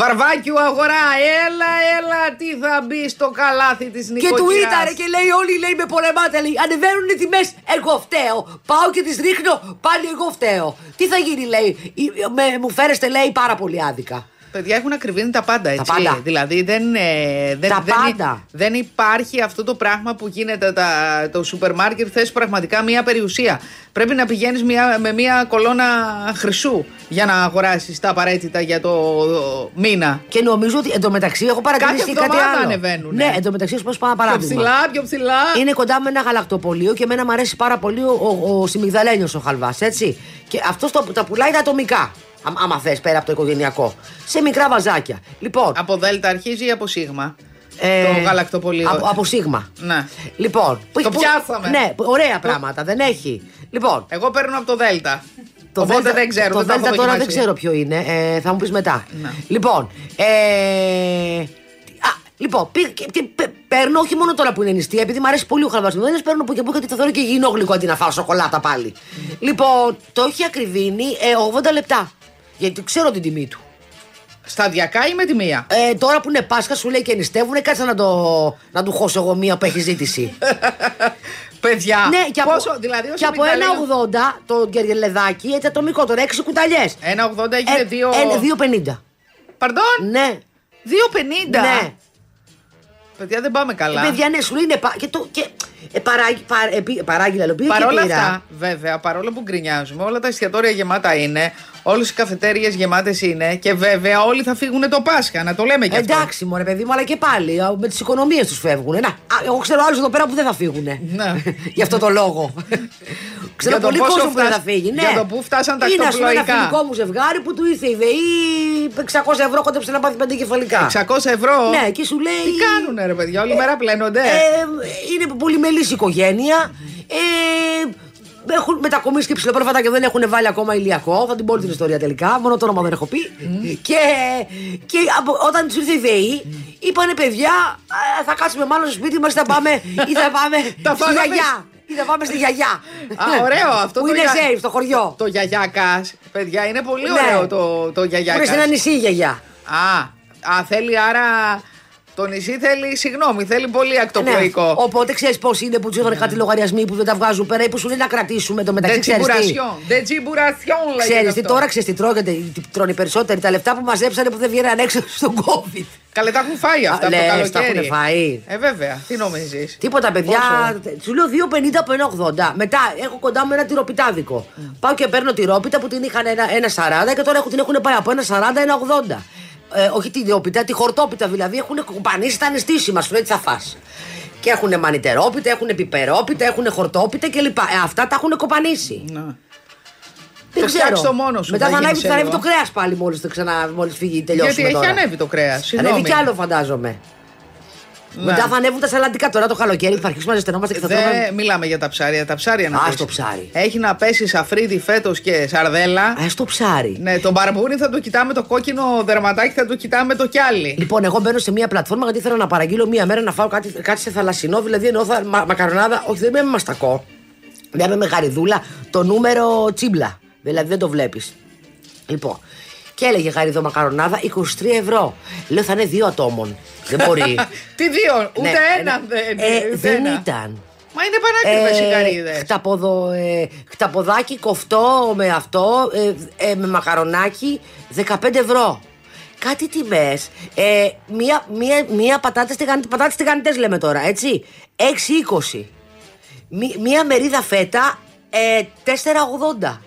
Βαρβάκιου αγορά. Έλα, έλα, τι θα μπει στο καλάθι της Και νοικοκυράς; του ήταρε και λέει: Όλοι λέει με πολεμάτε. Λέει: Ανεβαίνουν οι τιμές. Εγώ φταίω. Πάω και τις ρίχνω. Πάλι εγώ φταίω. Τι θα γίνει, λέει. «Η- Με, μου φέρεστε, λέει, πάρα πολύ άδικα. Παιδιά έχουν ακριβήνει τα πάντα, έτσι. πάντα. Δηλαδή δεν, ε, δεν, Τα δεν, πάντα. δεν υπάρχει αυτό το πράγμα που γίνεται τα, το σούπερ μάρκετ. Θες πραγματικά μια περιουσία. Πρέπει να πηγαίνεις μια, με μια κολόνα χρυσού για να αγοράσεις τα απαραίτητα για το μήνα. Και νομίζω ότι εντωμεταξύ έχω παρατηρήσει Κάθε και κάτι εβδομάδα άλλο. ανεβαίνουνε. Ναι, εντωμεταξύ, ας πούμε, πάω ένα Πιο παράδειγμα. ψηλά, πιο ψηλά. Είναι κοντά με ένα γαλακτοπολείο και εμένα μου αρέσει πάρα πολύ ο, ο, ο Σιμιγδαλένιος ο χαλβάς, έτσι. Και αυτός το, τα πουλάει τα ατομικά. Άμα, άμα θες, πέρα από το οικογενειακό. Σε μικρά βαζάκια. Λοιπόν. Από Δέλτα αρχίζει ή από Σίγμα; ε, το γαλακτοπολείο. Από, από Σίγμα. Ναι. Λοιπόν. που έχει- που- πιάσαμε. Ναι, ωραία πράγματα. Δεν έχει. Λοιπόν. Εγώ παίρνω από το Δέλτα. Το Οπότε Δέλτα- δεν ξέρω. Το δεν το έχω Δέλτα τώρα δεν δοκιμάσει. ξέρω ποιο είναι. Ε, θα μου πεις μετά. Ναι. Λοιπόν. Ε, α, λοιπόν, πή- και, και πε- παίρνω όχι μόνο τώρα που είναι νηστεία, επειδή μου αρέσει πολύ ο χαλβασμιδόνιο, παίρνω που και που γιατί το θεωρώ και υγιεινό γλυκό αντί να φάω σοκολάτα πάλι. Λοιπόν, το έχει ακριβήνει ε, 80 λεπτά. Γιατί ξέρω την τιμή του. Σταδιακά ή με τη μία; Ε, τώρα που είναι Πάσχα, σου λέει και νηστεύουνε, κάτσε να, το, να του χώσω εγώ μία που έχει ζήτηση. *laughs* Παιδιά, ναι, και από, πόσο, δηλαδή, και από 1,80 το γκεργελεδάκι, έτσι ατομικό τώρα, 6 κουταλιές. 1,80 έγινε δύο. Ε, 2,50. Παρντών, Ναι. 2,50. Ναι. Παιδιά, δεν πάμε καλά. Ε, παιδιά, ναι, σου λέει είναι. πα- Και, το, και ε, παράγει, παρά, επί- παράγει λαλοπίο Παρ' και όλα πήρα. αυτά, βέβαια, παρόλο που γκρινιάζουμε, όλα τα εστιατόρια γεμάτα είναι, όλες οι καφετέρειε γεμάτες είναι και βέβαια όλοι θα φύγουν το Πάσχα, να το λέμε και αυτό. Εντάξει, μωρέ παιδί μου, αλλά και πάλι α, με τις οικονομίες τους φεύγουν. Να, α, εγώ ξέρω άλλους εδώ πέρα που δεν θα φύγουν. Ναι. *laughs* Γι' αυτό το λόγο. *laughs* ξέρω Για το πολύ πόσο κόσμο που δεν θα φτάσ- φύγει. Ναι. για το πού φτάσαν τα Είναι ας πούμε, ένα ακτοπλοϊκά. φιλικό μου ζευγάρι που του ήρθε η ΔΕΗ 600 ευρώ κόντεψε να πάθει πέντε κεφαλικά. 600 ευρώ; Ναι, και σου λέει. Τι κάνουνε, ρε παιδιά, όλη μέρα πλένονται; Ε, είναι πολυμελής οικογένεια. Ε, έχουν μετακομίσει και ψηλοπρόφατα και δεν έχουν βάλει ακόμα ηλιακό. Θα την πω όλη την ιστορία τελικά. Μόνο το όνομα δεν έχω πει. Και, και από, όταν τους ήρθε η ΔΕΗ, είπανε παιδιά, «Α, θα κάτσουμε μάλλον στο σπίτι μας ή θα πάμε, ή θα πάμε *laughs* Τα στη φάγαμε. γιαγιά. Ή θα πάμε στη γιαγιά. Α, ωραίο αυτό Που το είναι για- safe στο χωριό. Το γιαγιάκας. Παιδιά, είναι πολύ Ναι. ωραίο το, το Που είναι σε γιαγιάκας. ένα νησί η γιαγιά. Α, α, θέλει άρα. Το νησί θέλει, συγγνώμη, θέλει πολύ Ναι. ακτοπλοϊκό. Οπότε ξέρεις πώς είναι που τους έφερε κάτι λογαριασμοί που δεν τα βγάζουν πέρα ή που σου λέει να κρατήσουμε το μεταξύ. ξέρεις τι; Δετσιμπουρασιόν. Δετσιμπουρασιόν λέγεται. Ξέρεις τι αυτό. τώρα, ξέρεις τι τρώγεται, τι τρώνε οι περισσότεροι. Τα λεφτά που μαζέψανε που δεν βγαίνανε έξω στον COVID. Καλέ, τα έχουν φάει αυτά Α, από το λες, καλοκαίρι. τα έχουνε φάει. Ε, βέβαια. Τι νομίζεις; Τίποτα, παιδιά. Πόσο; Σου λέω 2,50 από 1,80. Μετά έχω κοντά μου ένα τυροπιτάδικο. Πάω και παίρνω τυρόπιτα που την είχαν ένα, ένα 40 και τώρα έχουν, την έχουν πάει από ένα 40 ένα 80. Ε, όχι την τυρόπιτα, τη χορτόπιτα δηλαδή. Έχουν κουμπανίσει τα αναισθήσιμα. Σου λέει τι θα φας. Και έχουν μανιτερόπιτα, έχουν πιπερόπιτα, έχουν χορτόπιτα κλπ. Ε, αυτά τα έχουν κοπανίσει. Να. Δεν Το φτιάξ' το μόνος σου, Μετά θα θα ανέβει, γίνει θα ανέβει σε το λίγο. κρέας πάλι μόλις μόλις φύγει, τελειώσουμε Γιατί έχει τώρα. ανέβει το κρέας. Ανέβει κι άλλο, φαντάζομαι. Μετά θα ανέβουν τα σαλαντικά τώρα το καλοκαίρι που θα αρχίσουμε να ζεσθενόμαστε και θα Δεν τρώμε. μιλάμε για τα ψάρια. Τα ψάρια να Α, πέσει. το ψάρι. Έχει να πέσει σαφρίδι φέτος και σαρδέλα. Α το ψάρι. Ναι, τον μπαρμπούνι θα το κοιτάμε το κόκκινο δερματάκι, θα το κοιτάμε το κιάλι. Λοιπόν, εγώ μπαίνω σε μια πλατφόρμα γιατί ήθελα να παραγγείλω μία μέρα να φάω κάτι, κάτι σε θαλασσινό, δηλαδή εννοώ θα, μα, μακαρονάδα, όχι δεν είμαι με μαστακό. Δεν είμαι με γαριδούλα, το νούμερο τσίμπλα. Δηλαδή δεν το βλέπεις. Λοιπόν, και έλεγε γαριδό μακαρονάδα 23 ευρώ. Λέω θα είναι δύο ατόμων. Δεν μπορεί. *laughs* Τι δύο, ούτε Ναι, ένα ναι. δεν, Ε, ούτε δεν ένα. ήταν. Μα είναι πανάκριβε οι καρύδε. χταποδο, ε, χταποδάκι κοφτό με αυτό, ε, ε, με μακαρονάκι, 15 ευρώ. Κάτι τιμές. Ε, μία, μία, μία πατάτες πατάτες τηγανιτές λέμε τώρα, έτσι. 6,20. Μí- μία μερίδα φέτα, ε, 4,80.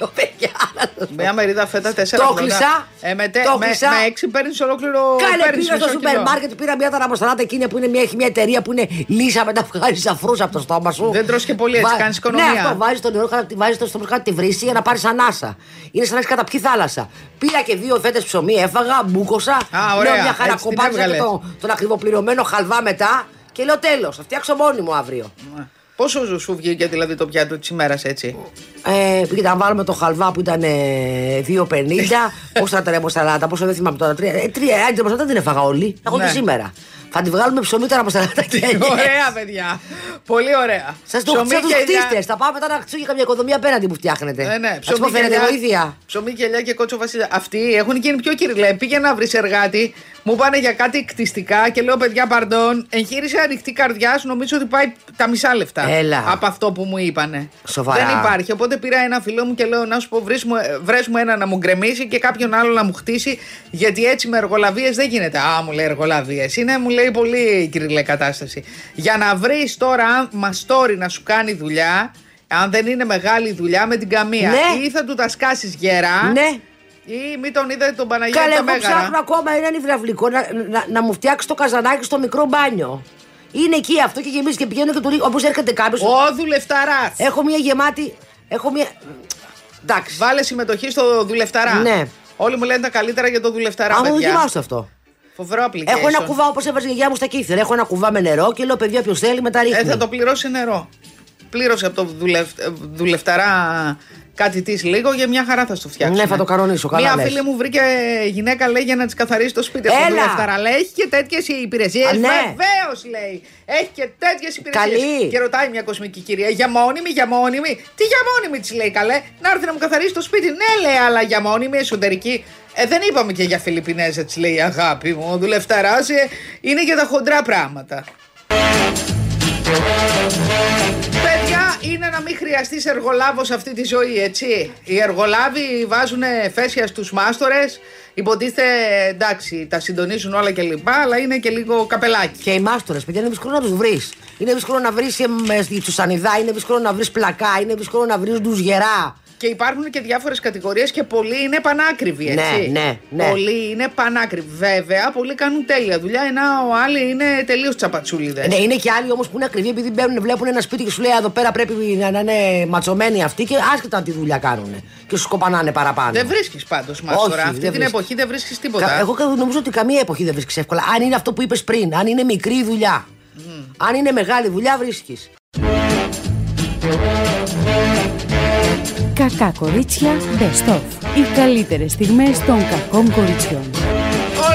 Λέω, παιδιά, να σας πω. Μια μερίδα φέτα 4 Το κλείσα. Ε, με, τε- Το με, κλείσα. με 6 παίρνεις ολόκληρο. Κάνε παίρνεις πήγα στο μισό σούπερ κιλό. μάρκετ, πήρα μια ταραμοσταλάτα εκείνη που είναι μια, έχει μια εταιρεία που είναι λύσα μετά που βγάζει αφρούς από το στόμα σου. Δεν τρως και πολύ, έτσι, κάνεις οικονομία. Ναι, αυτό βάζεις το νερό, βάζεις το στόμα κάτω τη βρύση για να πάρεις ανάσα. Είναι σαν να έχει καταπιεί θάλασσα. Πήρα και δύο φέτες ψωμί, έφαγα, μπούκοσα. Α, ωραία, Λέω μια χαρά έτσι την κοπάτησα και έβγαλες. το, τον ακριβοπληρωμένο χαλβά μετά. Και λέω τέλος, θα φτιάξω μόνη μου αύριο. Πόσο σου βγήκε δηλαδή το πιάτο της ημέρας έτσι; Ε, κοίτα, να βάλουμε το χαλβά που ήταν ε, 2,50. πόσα τρεμοσαλάτα, πόσο δεν θυμάμαι τώρα. Τρία, ε, τρία, ε, τρεμοσαλάτα δεν την έφαγα όλη. Εγώ Ναι. και σήμερα. Θα τη βγάλουμε ψωμί τρεμοσαλάτα και ωραία, παιδιά. Πολύ ωραία. Σας το Ψωμί σαν τους και ελιά. χτίστες. Θα πάμε μετά να χτίσουμε και καμιά οικοδομία απέναντι που φτιάχνετε. Ναι, ναι. Ας πούμε, φαίνεται ελιά- βοήθεια. Ψωμί και ελιά και κότσο βασίλεια. Αυτοί έχουν γίνει πιο κυριλέ. Πήγε να βρεις εργάτη, μου πάνε για κάτι κτιστικά και λέω παιδιά, παρντών, εγχείρηση ανοιχτή καρδιά. Νομίζω ότι πάει τα μισά λεφτά. Έλα. Από αυτό που μου είπανε. Σοβαρά. Δεν υπάρχει. Οπότε πήρα ένα φίλο μου και λέω να σου πω, βρες μου, βρες μου ένα να μου γκρεμίσει και κάποιον άλλο να μου χτίσει. Γιατί έτσι με εργολαβίες δεν γίνεται. Α, μου λέει εργολαβίες. Είναι, μου λέει, πολύ κυριλέ κατάσταση. Για να βρεις τώρα μαστόρι να σου κάνει δουλειά. Αν δεν είναι μεγάλη δουλειά με την καμία. Ναι. Ή θα του τα σκάσεις γερά. Ναι. Ή μην τον είδατε τον Παναγιώτη Καλά, τα εγώ Μέγαρα; ψάχνω ακόμα έναν υδραυλικό να, να, να μου φτιάξει το καζανάκι στο μικρό μπάνιο. Είναι εκεί αυτό και γεμίζει και πηγαίνω και του ρίχνω. Όπως έρχεται κάποιος. Ο δουλευταράς. Έχω μια γεμάτη. Έχω μια. Εντάξει. Βάλε συμμετοχή στο δουλευταρά. Ναι. Όλοι μου λένε τα καλύτερα για το δουλευταρά. Άμα παιδιά. δοκιμάσω αυτό. Φοβερό application. Έχω ένα κουβά όπως έβαζε η γιαγιά μου στα κύθερα. Έχω ένα κουβά με νερό και λέω παιδιά ποιος θέλει μετά ρίχνει. Ε, θα το πληρώσει νερό. Πλήρωσε από το δουλευ... ε, δουλευταρά κάτι της λίγο για μια χαρά θα στο φτιάξει. Ναι, θα το κανονίσω, καλά Μια λες. φίλη μου βρήκε γυναίκα λέει για να της καθαρίσει το σπίτι από το Έλα. δουλευταρά. Λέει έχει και τέτοιες υπηρεσίες. Α, ναι. Βεβαίως λέει. Έχει και τέτοιες υπηρεσίες. Καλή. Και ρωτάει μια κοσμική κυρία για μόνιμη, για μόνιμη. Τι για μόνιμη της λέει καλέ. Να έρθει να μου καθαρίσει το σπίτι. Ναι, λέει, αλλά για μόνιμη εσωτερική. Ε, δεν είπαμε και για Φιλιππινέζα, της λέει η αγάπη μου. Ο δουλευταρά ε, είναι για τα χοντρά πράγματα. Παιδιά, είναι να μην χρειαστείς εργολάβος σε αυτή τη ζωή, έτσι. Οι εργολάβοι βάζουν φέσια στους μάστορες. Υποτίθεται εντάξει, τα συντονίζουν όλα κλπ. Αλλά είναι και λίγο καπελάκι. Και οι μάστορες, παιδιά, είναι δύσκολο να τους βρεις. Είναι δύσκολο να βρεις τους σανιδά, είναι δύσκολο να βρεις πλακά, είναι δύσκολο να βρεις του γερά. Και υπάρχουν και διάφορες κατηγορίες και πολλοί είναι πανάκριβοι, έτσι. Ναι, ναι, ναι. Πολλοί είναι πανάκριβοι. Βέβαια, πολλοί κάνουν τέλεια δουλειά, ενώ ο άλλοι είναι τελείως τσαπατσούλιδες. Ναι, είναι και άλλοι όμως που είναι ακριβοί επειδή μπαίνουν, βλέπουν ένα σπίτι και σου λέει εδώ πέρα πρέπει να, να είναι ματσωμένοι αυτοί και άσχετα τι δουλειά κάνουν. Και σου κοπανάνε παραπάνω. Δεν βρίσκεις πάντως μάστορα. Όχι, Αυτή δεν την βρίσκεις. εποχή δεν βρίσκεις τίποτα. Κα- Εγώ κα- νομίζω ότι καμία εποχή δεν βρίσκεις εύκολα. Αν είναι αυτό που είπες πριν, αν είναι μικρή δουλειά. Αν είναι μεγάλη δουλειά, βρίσκεις. Κακά κορίτσια Best of. Οι καλύτερες στιγμές των κακών κοριτσιών.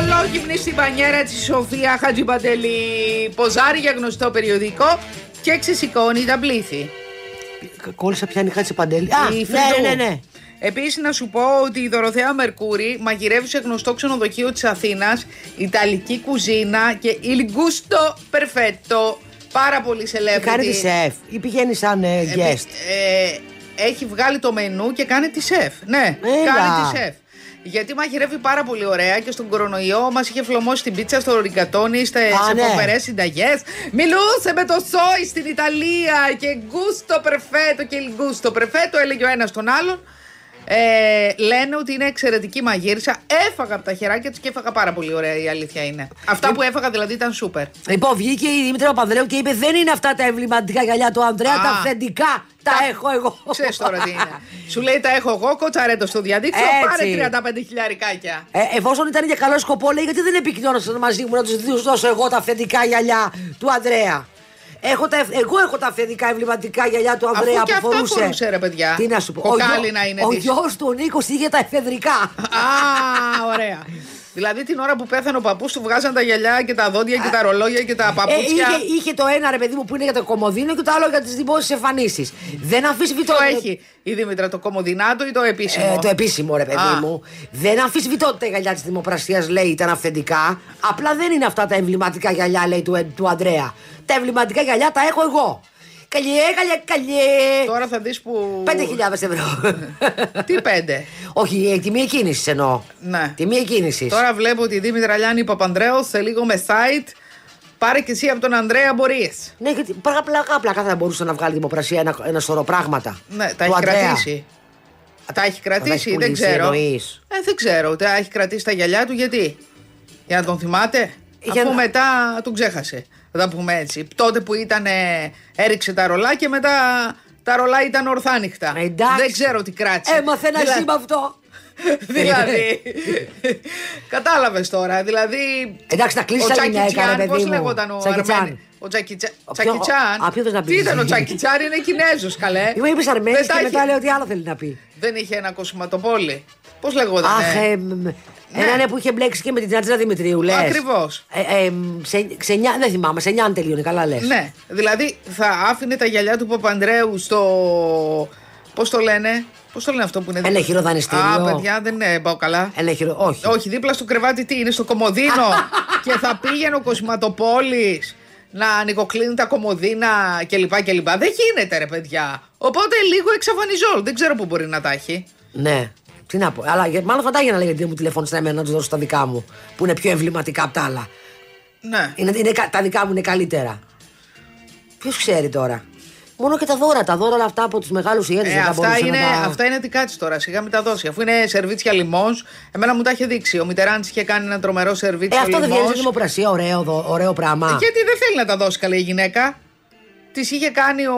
Ολόγυμνη στην πανιέρα της Σοφία Χατζιπαντελή. Ποζάρει για γνωστό περιοδικό και ξεσηκώνει τα πλήθη. Κόλλησα πιάνει χάτσε παντέλη. Α, Η ναι, Φρυδού. ναι, ναι. Επίσης, να σου πω ότι η Δωροθέα Μερκούρη μαγειρεύει σε γνωστό ξενοδοχείο της Αθήνας Ιταλική κουζίνα και il gusto perfetto. Πάρα πολύ celebrity. Κάνει της σεφ ή πηγαίνει σαν ε, Επί- guest. ε, έχει βγάλει το μενού και κάνει τη σεφ. Ναι, Έλα. κάνει τη σεφ. Γιατί μαγειρεύει πάρα πολύ ωραία και στον κορονοϊό μας είχε φλωμώσει την πίτσα στο ριγκατόνι, σε ναι. φοβερέ συνταγές. Μιλούσε με το σόι στην Ιταλία και γκούστο περφέτο και il gusto perfetto, έλεγε ο ένας τον άλλον. Ε, λένε ότι είναι εξαιρετική μαγείρισα. Έφαγα από τα χεράκια της και έφαγα πάρα πολύ ωραία, η αλήθεια είναι. Αυτά που έφαγα δηλαδή ήταν σούπερ. Λοιπόν, βγήκε η Δήμητρα Παπανδρέου και είπε: Δεν είναι αυτά τα εμβληματικά γυαλιά του Ανδρέα, Α. τα αυθεντικά. Τα, έχω εγώ. Ξέρεις τώρα τι είναι. Σου λέει τα έχω εγώ, κοτσαρέτο στο διαδίκτυο, Έτσι. πάρε 35 χιλιαρικάκια. Ε, εφόσον ήταν για καλό σκοπό, λέει γιατί δεν επικοινώνησαν μαζί μου να τους δώσω εγώ τα αυθεντικά γυαλιά του Ανδρέα. Έχω τα, ευ- εγώ έχω τα αυθεντικά εμβληματικά γυαλιά του Ανδρέα Αφού και που αυτά φορούσε. φορούσε, ρε παιδιά. Τι να σου πω. Κοκάλινα είναι Ο της. γιος του ο Νίκος είχε τα εφεδρικά. Α, ωραία. Δηλαδή την ώρα που πέθανε ο παππούς του βγάζαν τα γυαλιά και τα δόντια και τα ρολόγια και τα Ε, παπούτσια. είχε, είχε το ένα ρε παιδί μου που είναι για το κομμωδίνο και το άλλο για τις δημόσιες εμφανίσεις. Δεν αμφισβητώ. Το έχει η Δήμητρα το κομμωδινάτο ή το επίσημο; Ε, το επίσημο ρε παιδί Α. μου. Δεν αμφισβητώ ότι τα γυαλιά της Δημοπρασίας λέει ήταν αυθεντικά. Απλά δεν είναι αυτά τα εμβληματικά γυαλιά λέει του, του Αντρέα. Τα εμβληματικά γυαλιά τα έχω εγώ. Καλιέ, καλιέ, καλιέ. Τώρα θα δεις που. 5.000 ευρώ. *laughs* Τι πέντε; Όχι, ε, τιμή εκκίνησης εννοώ. Ναι. Τιμή εκκίνησης. Τώρα βλέπω ότι η Δήμητρα Λιάννη Παπανδρέου σε λίγο με site. Πάρε και εσύ από τον Ανδρέα μπορεί. Ναι, γιατί πλάκα, πλάκα, πλάκα θα μπορούσε να βγάλει Δημοπρασία ένα, ένα σωρό πράγματα. Ναι, τα Του έχει Αντρέα. κρατήσει. Τα έχει κρατήσει, έχει δεν πουλήσει, ξέρω. εννοείς. Ε, δεν ξέρω. Τα έχει κρατήσει τα γυαλιά του γιατί; Για να τον θυμάται; Για Αφού να- μετά τον ξέχασε. Θα τα πούμε έτσι. Τότε που ήταν. ε, έριξε τα ρολά και μετά τα ρολά ήταν ορθάνυχτα. Ε, εντάξει. Δεν ξέρω τι κράτησε. Έμαθε ένα Δηλα- σήμα αυτό. *laughs* δηλαδή. Κατάλαβες τώρα. Δηλαδή. Εντάξει, να κλείσεις ο άλλη Τζάκι μια έκανε, Τσάν, παιδί πώς μου. λέγονταν ο Τζάκι Τσάν. Αρμένι. Ο Τζάκι Τσάν. Ο Τζάκι ποιο- Τσάν. Α, ποιος θες να Τι πεις; ήταν ο Τζάκι Τσάν, είναι Κινέζος, καλέ. Είμαι είπες Αρμένη Δεν τα και μετά έχει- λέει ότι άλλο θέλει να πει. Δεν είχε ένα κοσματοπόλι. Πώς λέγονταν. Αχ, ε, μ, ένα ναι, που είχε μπλέξει και με την Τζάτζα Δημητρίου, λες. Ακριβώς. Ε, ε, σε, σε, νιά- δεν θυμάμαι, σε νιάν τελείωνε, καλά λες. Ναι, δηλαδή θα άφηνε τα γυαλιά του Παπανδρέου στο. Πώς το λένε, Πώς το λένε αυτό που είναι. Ένα χειροδανιστήριο. Α, παιδιά, δεν ε, πάω καλά. Ένα χειρο... Όχι. Όχι, δίπλα στο κρεβάτι τι είναι, στο κομμωδίνο. *laughs* και θα πήγαινε ο Κοσματοπόλης να ανοικοκλίνει τα κομμωδίνα κλπ. κλπ. Δεν γίνεται, ρε παιδιά. Οπότε λίγο εξαφανιζόλ. Δεν ξέρω πού μπορεί να τα έχει. Ναι. Τι να πω. Αλλά για- μάλλον θα τα έγινα λέει γιατί μου τηλεφώνησε εμένα να τους δώσω τα δικά μου. Που είναι πιο εμβληματικά από τα άλλα. Ναι. Είναι, είναι, κα- τα δικά μου είναι καλύτερα. Ποιος ξέρει τώρα. Μόνο και τα δώρα. Τα δώρα όλα αυτά από τους μεγάλους ιέρε Ε, δεν θα αυτά, μπορούσαν είναι, να τα... αυτά είναι τι κάτσε τώρα, σιγά μην τα δώσει. Αφού είναι σερβίτσια λιμός, εμένα μου τα είχε δείξει. Ο Μητεράντη είχε κάνει ένα τρομερό Ε, σερβίτσιο αυτό δεν βγαίνει λιμός. στη δημοπρασία. Ωραίο, δω- ωραίο πράγμα. Γιατί δεν θέλει να τα δώσει καλή η γυναίκα. Τη είχε κάνει ο.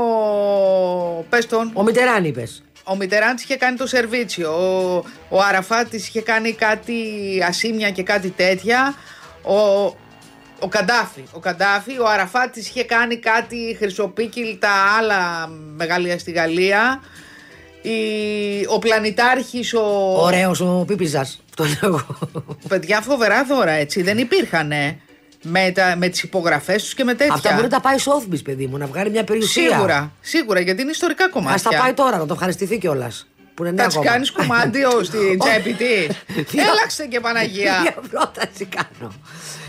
Πες τον. Ο Μητεράν είπες. Ο Μητεράντη είχε κάνει το σερβίτσιο. Ο, ο Αραφά της είχε κάνει κάτι ασήμια και κάτι τέτοια. Ο, ο Καντάφη. Ο Καντάφη, ο Αραφά της είχε κάνει κάτι χρυσοπίκυλτα άλλα μεγαλεία στη Γαλλία. Η, ο Πλανητάρχης, ο... Ωραίος ο Πίπιζας. Αυτό λέω εγώ. Παιδιά φοβερά δώρα έτσι, δεν υπήρχανε με, τα, με τις υπογραφές τους και με τέτοια. Αυτά μπορεί να τα πάει Σόθμπι, παιδί μου, να βγάλει μια περιουσία. Σίγουρα, σίγουρα, γιατί είναι ιστορικά κομμάτια. Α τα πάει τώρα, να το ευχαριστηθεί κιόλας. Που είναι νέα Θα τη ακόμα. κάνεις κουμάντιο *laughs* στην τσέπη τη. *laughs* Μια- Έλαξε και Παναγία. *laughs* Μια πρόταση κάνω.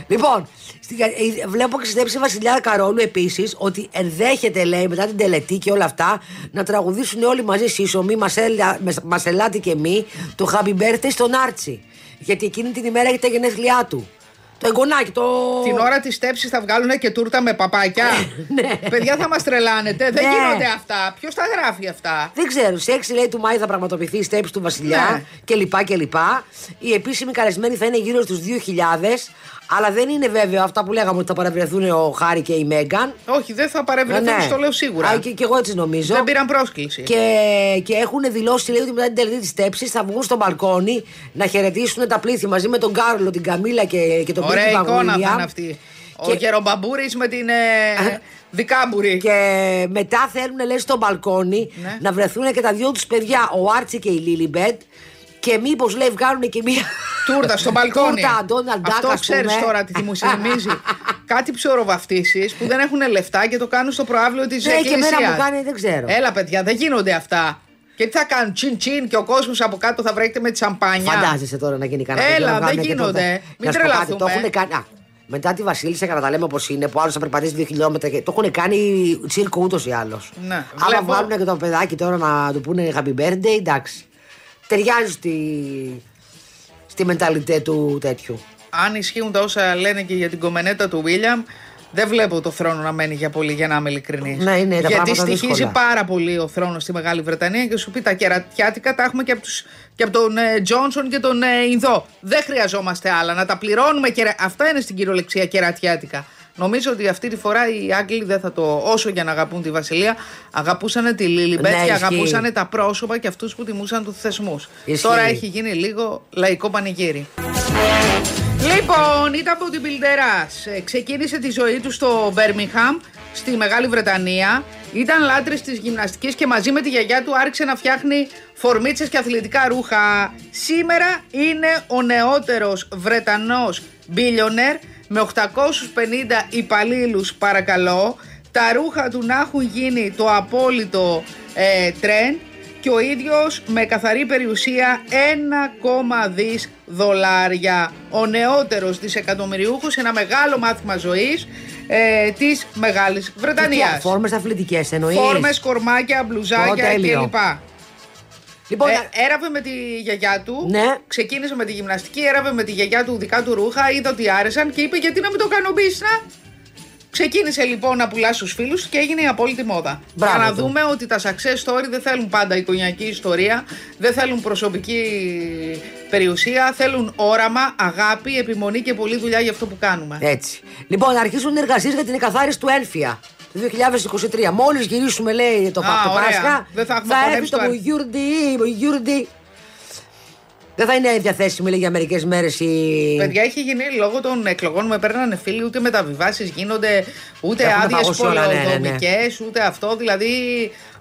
Λοιπόν, στη- ε, βλέπω και στη στέψη Βασιλιά Καρόλου επίσης ότι ενδέχεται, λέει, μετά την τελετή και όλα αυτά, να τραγουδήσουν όλοι μαζί σύσσωμοι, Μασέλα- με- Μασελάτη και μη, το Happy Birthday στον Άρτσι. Γιατί εκείνη την ημέρα έχει τα γενέθλιά του. Το εγγονάκι, το. Την ώρα της στέψης θα βγάλουν και τούρτα με παπάκια. *laughs* Ναι. Παιδιά θα μας τρελάνετε. Δεν Ναι. γίνονται αυτά. Ποιος τα γράφει αυτά; Δεν ξέρω, σε 6 λέει του Μάη θα πραγματοποιηθεί η στέψη του Βασιλιά Ναι. και λοιπά και λοιπά. Οι επίσημοι καλεσμένοι θα είναι γύρω στους 2.000, αλλά δεν είναι βέβαιο αυτά που λέγαμε ότι θα παραβρεθούν ο Χάρη και η Μέγκαν. Όχι, δεν θα παρευρεθούν, Ναι. το λέω σίγουρα. Α, και, και εγώ έτσι νομίζω. Δεν πήραν πρόσκληση. Και, και έχουν δηλώσει λέει, ότι μετά την τελετή της στέψης θα βγουν στο μπαλκόνι να χαιρετήσουν τα πλήθη μαζί με τον Κάρλο, την Καμίλα και, και τον Ωραία πρίγκιπα εικόνα θα William. είναι αυτή. Ο Και- Γερομπαμπούρης με την ε, *laughs* Δικάμπουρη. Και μετά θέλουν, λέει, στο μπαλκόνι Ναι. να βρεθούν και τα δυο τους παιδιά, ο Άρτσι και η Λίλιμπετ. Και μήπως λέει βγάλουν και μία. Τούρτα στο μπαλκόνι. Τούρτα, Donald Duck, Αυτό ας ξέρεις πούμε. τώρα τι μου θυμίζει. *laughs* Κάτι ψωροβαφτίσεις που δεν έχουν λεφτά και το κάνουν στο προάβλιο της Ναι, εκκλησία. και εμένα μου κάνει, δεν ξέρω. Έλα, παιδιά, δεν γίνονται αυτά. Και τι θα κάνουν, τσιν τσιν και ο κόσμος από κάτω θα βρέχεται με τη σαμπάνια. Φαντάζεσαι τώρα να γίνει κανένα Έλα, τέτοιο, να δεν βγάλουν και γίνονται. τούρτα. Μην Να σου πω κάτι, Το τρελαθούμε. έχουν κάνει. Α, μετά τη Βασίλισσα, κατά τα λέμε όπως είναι, που άλλος θα περπατήσει δύο χιλιόμετρα και το έχουν κάνει τσίρκο ούτως ή άλλως. Ναι, Άμα βλέπω- βάλουν και το παιδάκι τώρα να του πούνε happy birthday, εντάξει. Ταιριάζει στη, στη μενταλιτέ του τέτοιου. Αν ισχύουν τα όσα λένε και για την κομμενέτα του Βίλιαμ, Δεν βλέπω το θρόνο να μένει για πολύ, για να είμαι ειλικρινής. Ναι, είναι τα Γιατί πράγματα στοιχίζει δύσκολα. πάρα πολύ ο θρόνος στη Μεγάλη Βρετανία και σου πει τα κερατιάτικα τα έχουμε και από, τους, και από τον ε, Τζόνσον και τον ε, Ινδό. Δεν χρειαζόμαστε άλλα. Να τα πληρώνουμε. Κερα... Αυτά είναι στην κυριολεξία κερατιάτικα. Νομίζω ότι αυτή τη φορά οι Άγγλοι δεν θα το. όσο για να αγαπούν τη Βασιλεία, αγαπούσαν τη Λίλιμπετ Ναι, και ισχύει. αγαπούσαν τα πρόσωπα και αυτούς που τιμούσαν τους θεσμούς. Ισχύει. Τώρα έχει γίνει λίγο λαϊκό πανηγύρι. Λοιπόν, ήταν από την Πιλτερά. Ξεκίνησε τη ζωή τους στο Μπέρμιγχαμ, στη Μεγάλη Βρετανία. Ήταν λάτρης της γυμναστικής και μαζί με τη γιαγιά του άρχισε να φτιάχνει φορμίτσες και αθλητικά ρούχα. Σήμερα είναι ο νεότερος Βρετανός billionaire με 850 υπαλλήλους παρακαλώ. Τα ρούχα του να έχουν γίνει το απόλυτο ε, τρend και ο ίδιος με καθαρή περιουσία 1,2 δις δολάρια. Ο νεότερος δισεκατομμυριούχος σε ένα μεγάλο μάθημα ζωής ε, της Μεγάλης Βρετανίας. Φόρμες αθλητικές εννοείς; Φόρμες, κορμάκια, Ω, μπλουζάκια τέλειο. κλπ. Λοιπόν, Ε, έραβε με τη γιαγιά του, Ναι. ξεκίνησε με τη γυμναστική, έραβε με τη γιαγιά του δικά του ρούχα, είδε ότι άρεσαν και είπε γιατί να μην το κάνω business. Ξεκίνησε λοιπόν να πουλάς στους φίλους και έγινε η απόλυτη μόδα. Μπράβο Για να του. δούμε ότι τα success story δεν θέλουν πάντα εικονιακή ιστορία, δεν θέλουν προσωπική περιουσία, θέλουν όραμα, αγάπη, επιμονή και πολλή δουλειά για αυτό που κάνουμε. Έτσι. Λοιπόν, αρχίζουν οι εργασίες για την εκαθάριση του Έλφια. Το 2023. Μόλις γυρίσουμε, λέει το, Α, το ωραία. Πάσχα, Δεν θα έχουμε έρθει χωνέψει το το Έλφ. Μπουγιούρντι. Μπουγιούρντι. Δεν θα είναι διαθέσιμη, λέει, για μερικές μέρες η. Παιδιά, έχει γίνει λόγω των εκλογών με παίρνανε φίλοι, ούτε μεταβιβάσεις γίνονται, ούτε Έχουν άδειες παγώσει όλα, ναι, ναι, ναι. πολεοδομικές, ούτε αυτό. Δηλαδή,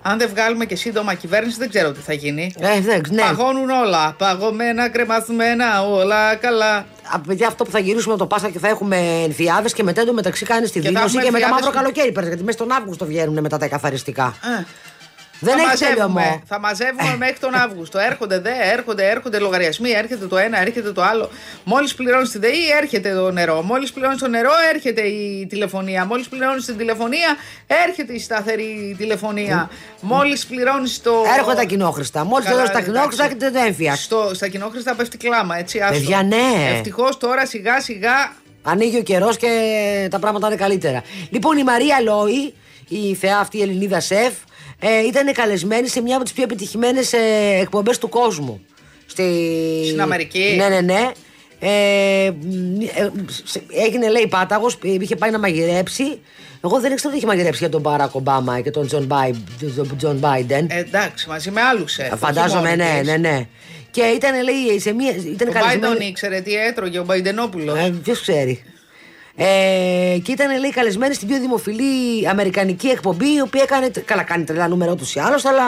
αν δεν βγάλουμε και σύντομα κυβέρνηση, δεν ξέρω τι θα γίνει. Ε, δεν, ναι. Παγώνουν όλα. Παγωμένα, κρεμασμένα, όλα καλά. Α, παιδιά, αυτό που θα γυρίσουμε το Πάσχα και θα έχουμε ενθιάδες και μετά εντωμεταξύ κάνει τη Και θα δήλωση έχουμε και μετά ενθιάδες μαύρο που- καλοκαίρι. παίρνει, Γιατί μέσα στον Αύγουστο βγαίνουν μετά τα καθαριστικά. Ε, Δεν θα έχει τέλειωμό. μαζεύουμε, θα μαζεύουμε μέχρι τον Αύγουστο. Έρχονται δε, έρχονται, έρχονται λογαριασμοί, έρχεται το ένα, έρχεται το άλλο. Μόλις πληρώνεις τη ΔΕΗ, έρχεται το νερό. Μόλις πληρώνεις το νερό, έρχεται η τηλεφωνία. Μόλις πληρώνεις την τηλεφωνία, έρχεται η σταθερή τηλεφωνία. Μόλις πληρώνεις το. Έρχονται τα κοινόχρηστα. Μόλις Καλά, τελειώσει τα εντάξει. κοινόχρηστα, έχετε το έμφυα. Στο, στα κοινόχρηστα πέφτει κλάμα, έτσι. άστο. Παιδιά, ναι. Ευτυχώς τώρα σιγά σιγά. Ανοίγει ο καιρός και τα πράγματα είναι καλύτερα. Λοιπόν, η Μαρία Λόη, η θεά αυτή η Ελληνίδα σεφ, ε, ήταν καλεσμένη σε μια από τις πιο επιτυχημένες ε, εκπομπές του κόσμου. Στη... Στην Αμερική. Ναι, ναι, ναι. Ε, μ, ε, σε- έγινε λέει πάταγος, είχε πάει να μαγειρέψει. Εγώ δεν ήξερα ότι είχε μαγειρέψει για τον Μπάρακ Ομπάμα και τον Τζον, Μπάι, τον Τζον Μπάιντεν. Ε, εντάξει, μαζί με άλλους σεφ. Φαντάζομαι, όχι μόνο ναι, της. ναι, ναι. Και ήταν, λέει, σε μια. Ήταν Ο καλεσμένη. Μπάιντεν ήξερε τι έτρωγε, ο Μπαϊντενόπουλος. Ε, Ποιος ξέρει. Ε, και ήταν λέει καλεσμένη στην πιο δημοφιλή αμερικανική εκπομπή, η οποία έκανε. Καλά, κάνει τρελά νούμερα ούτω ή άλλως, αλλά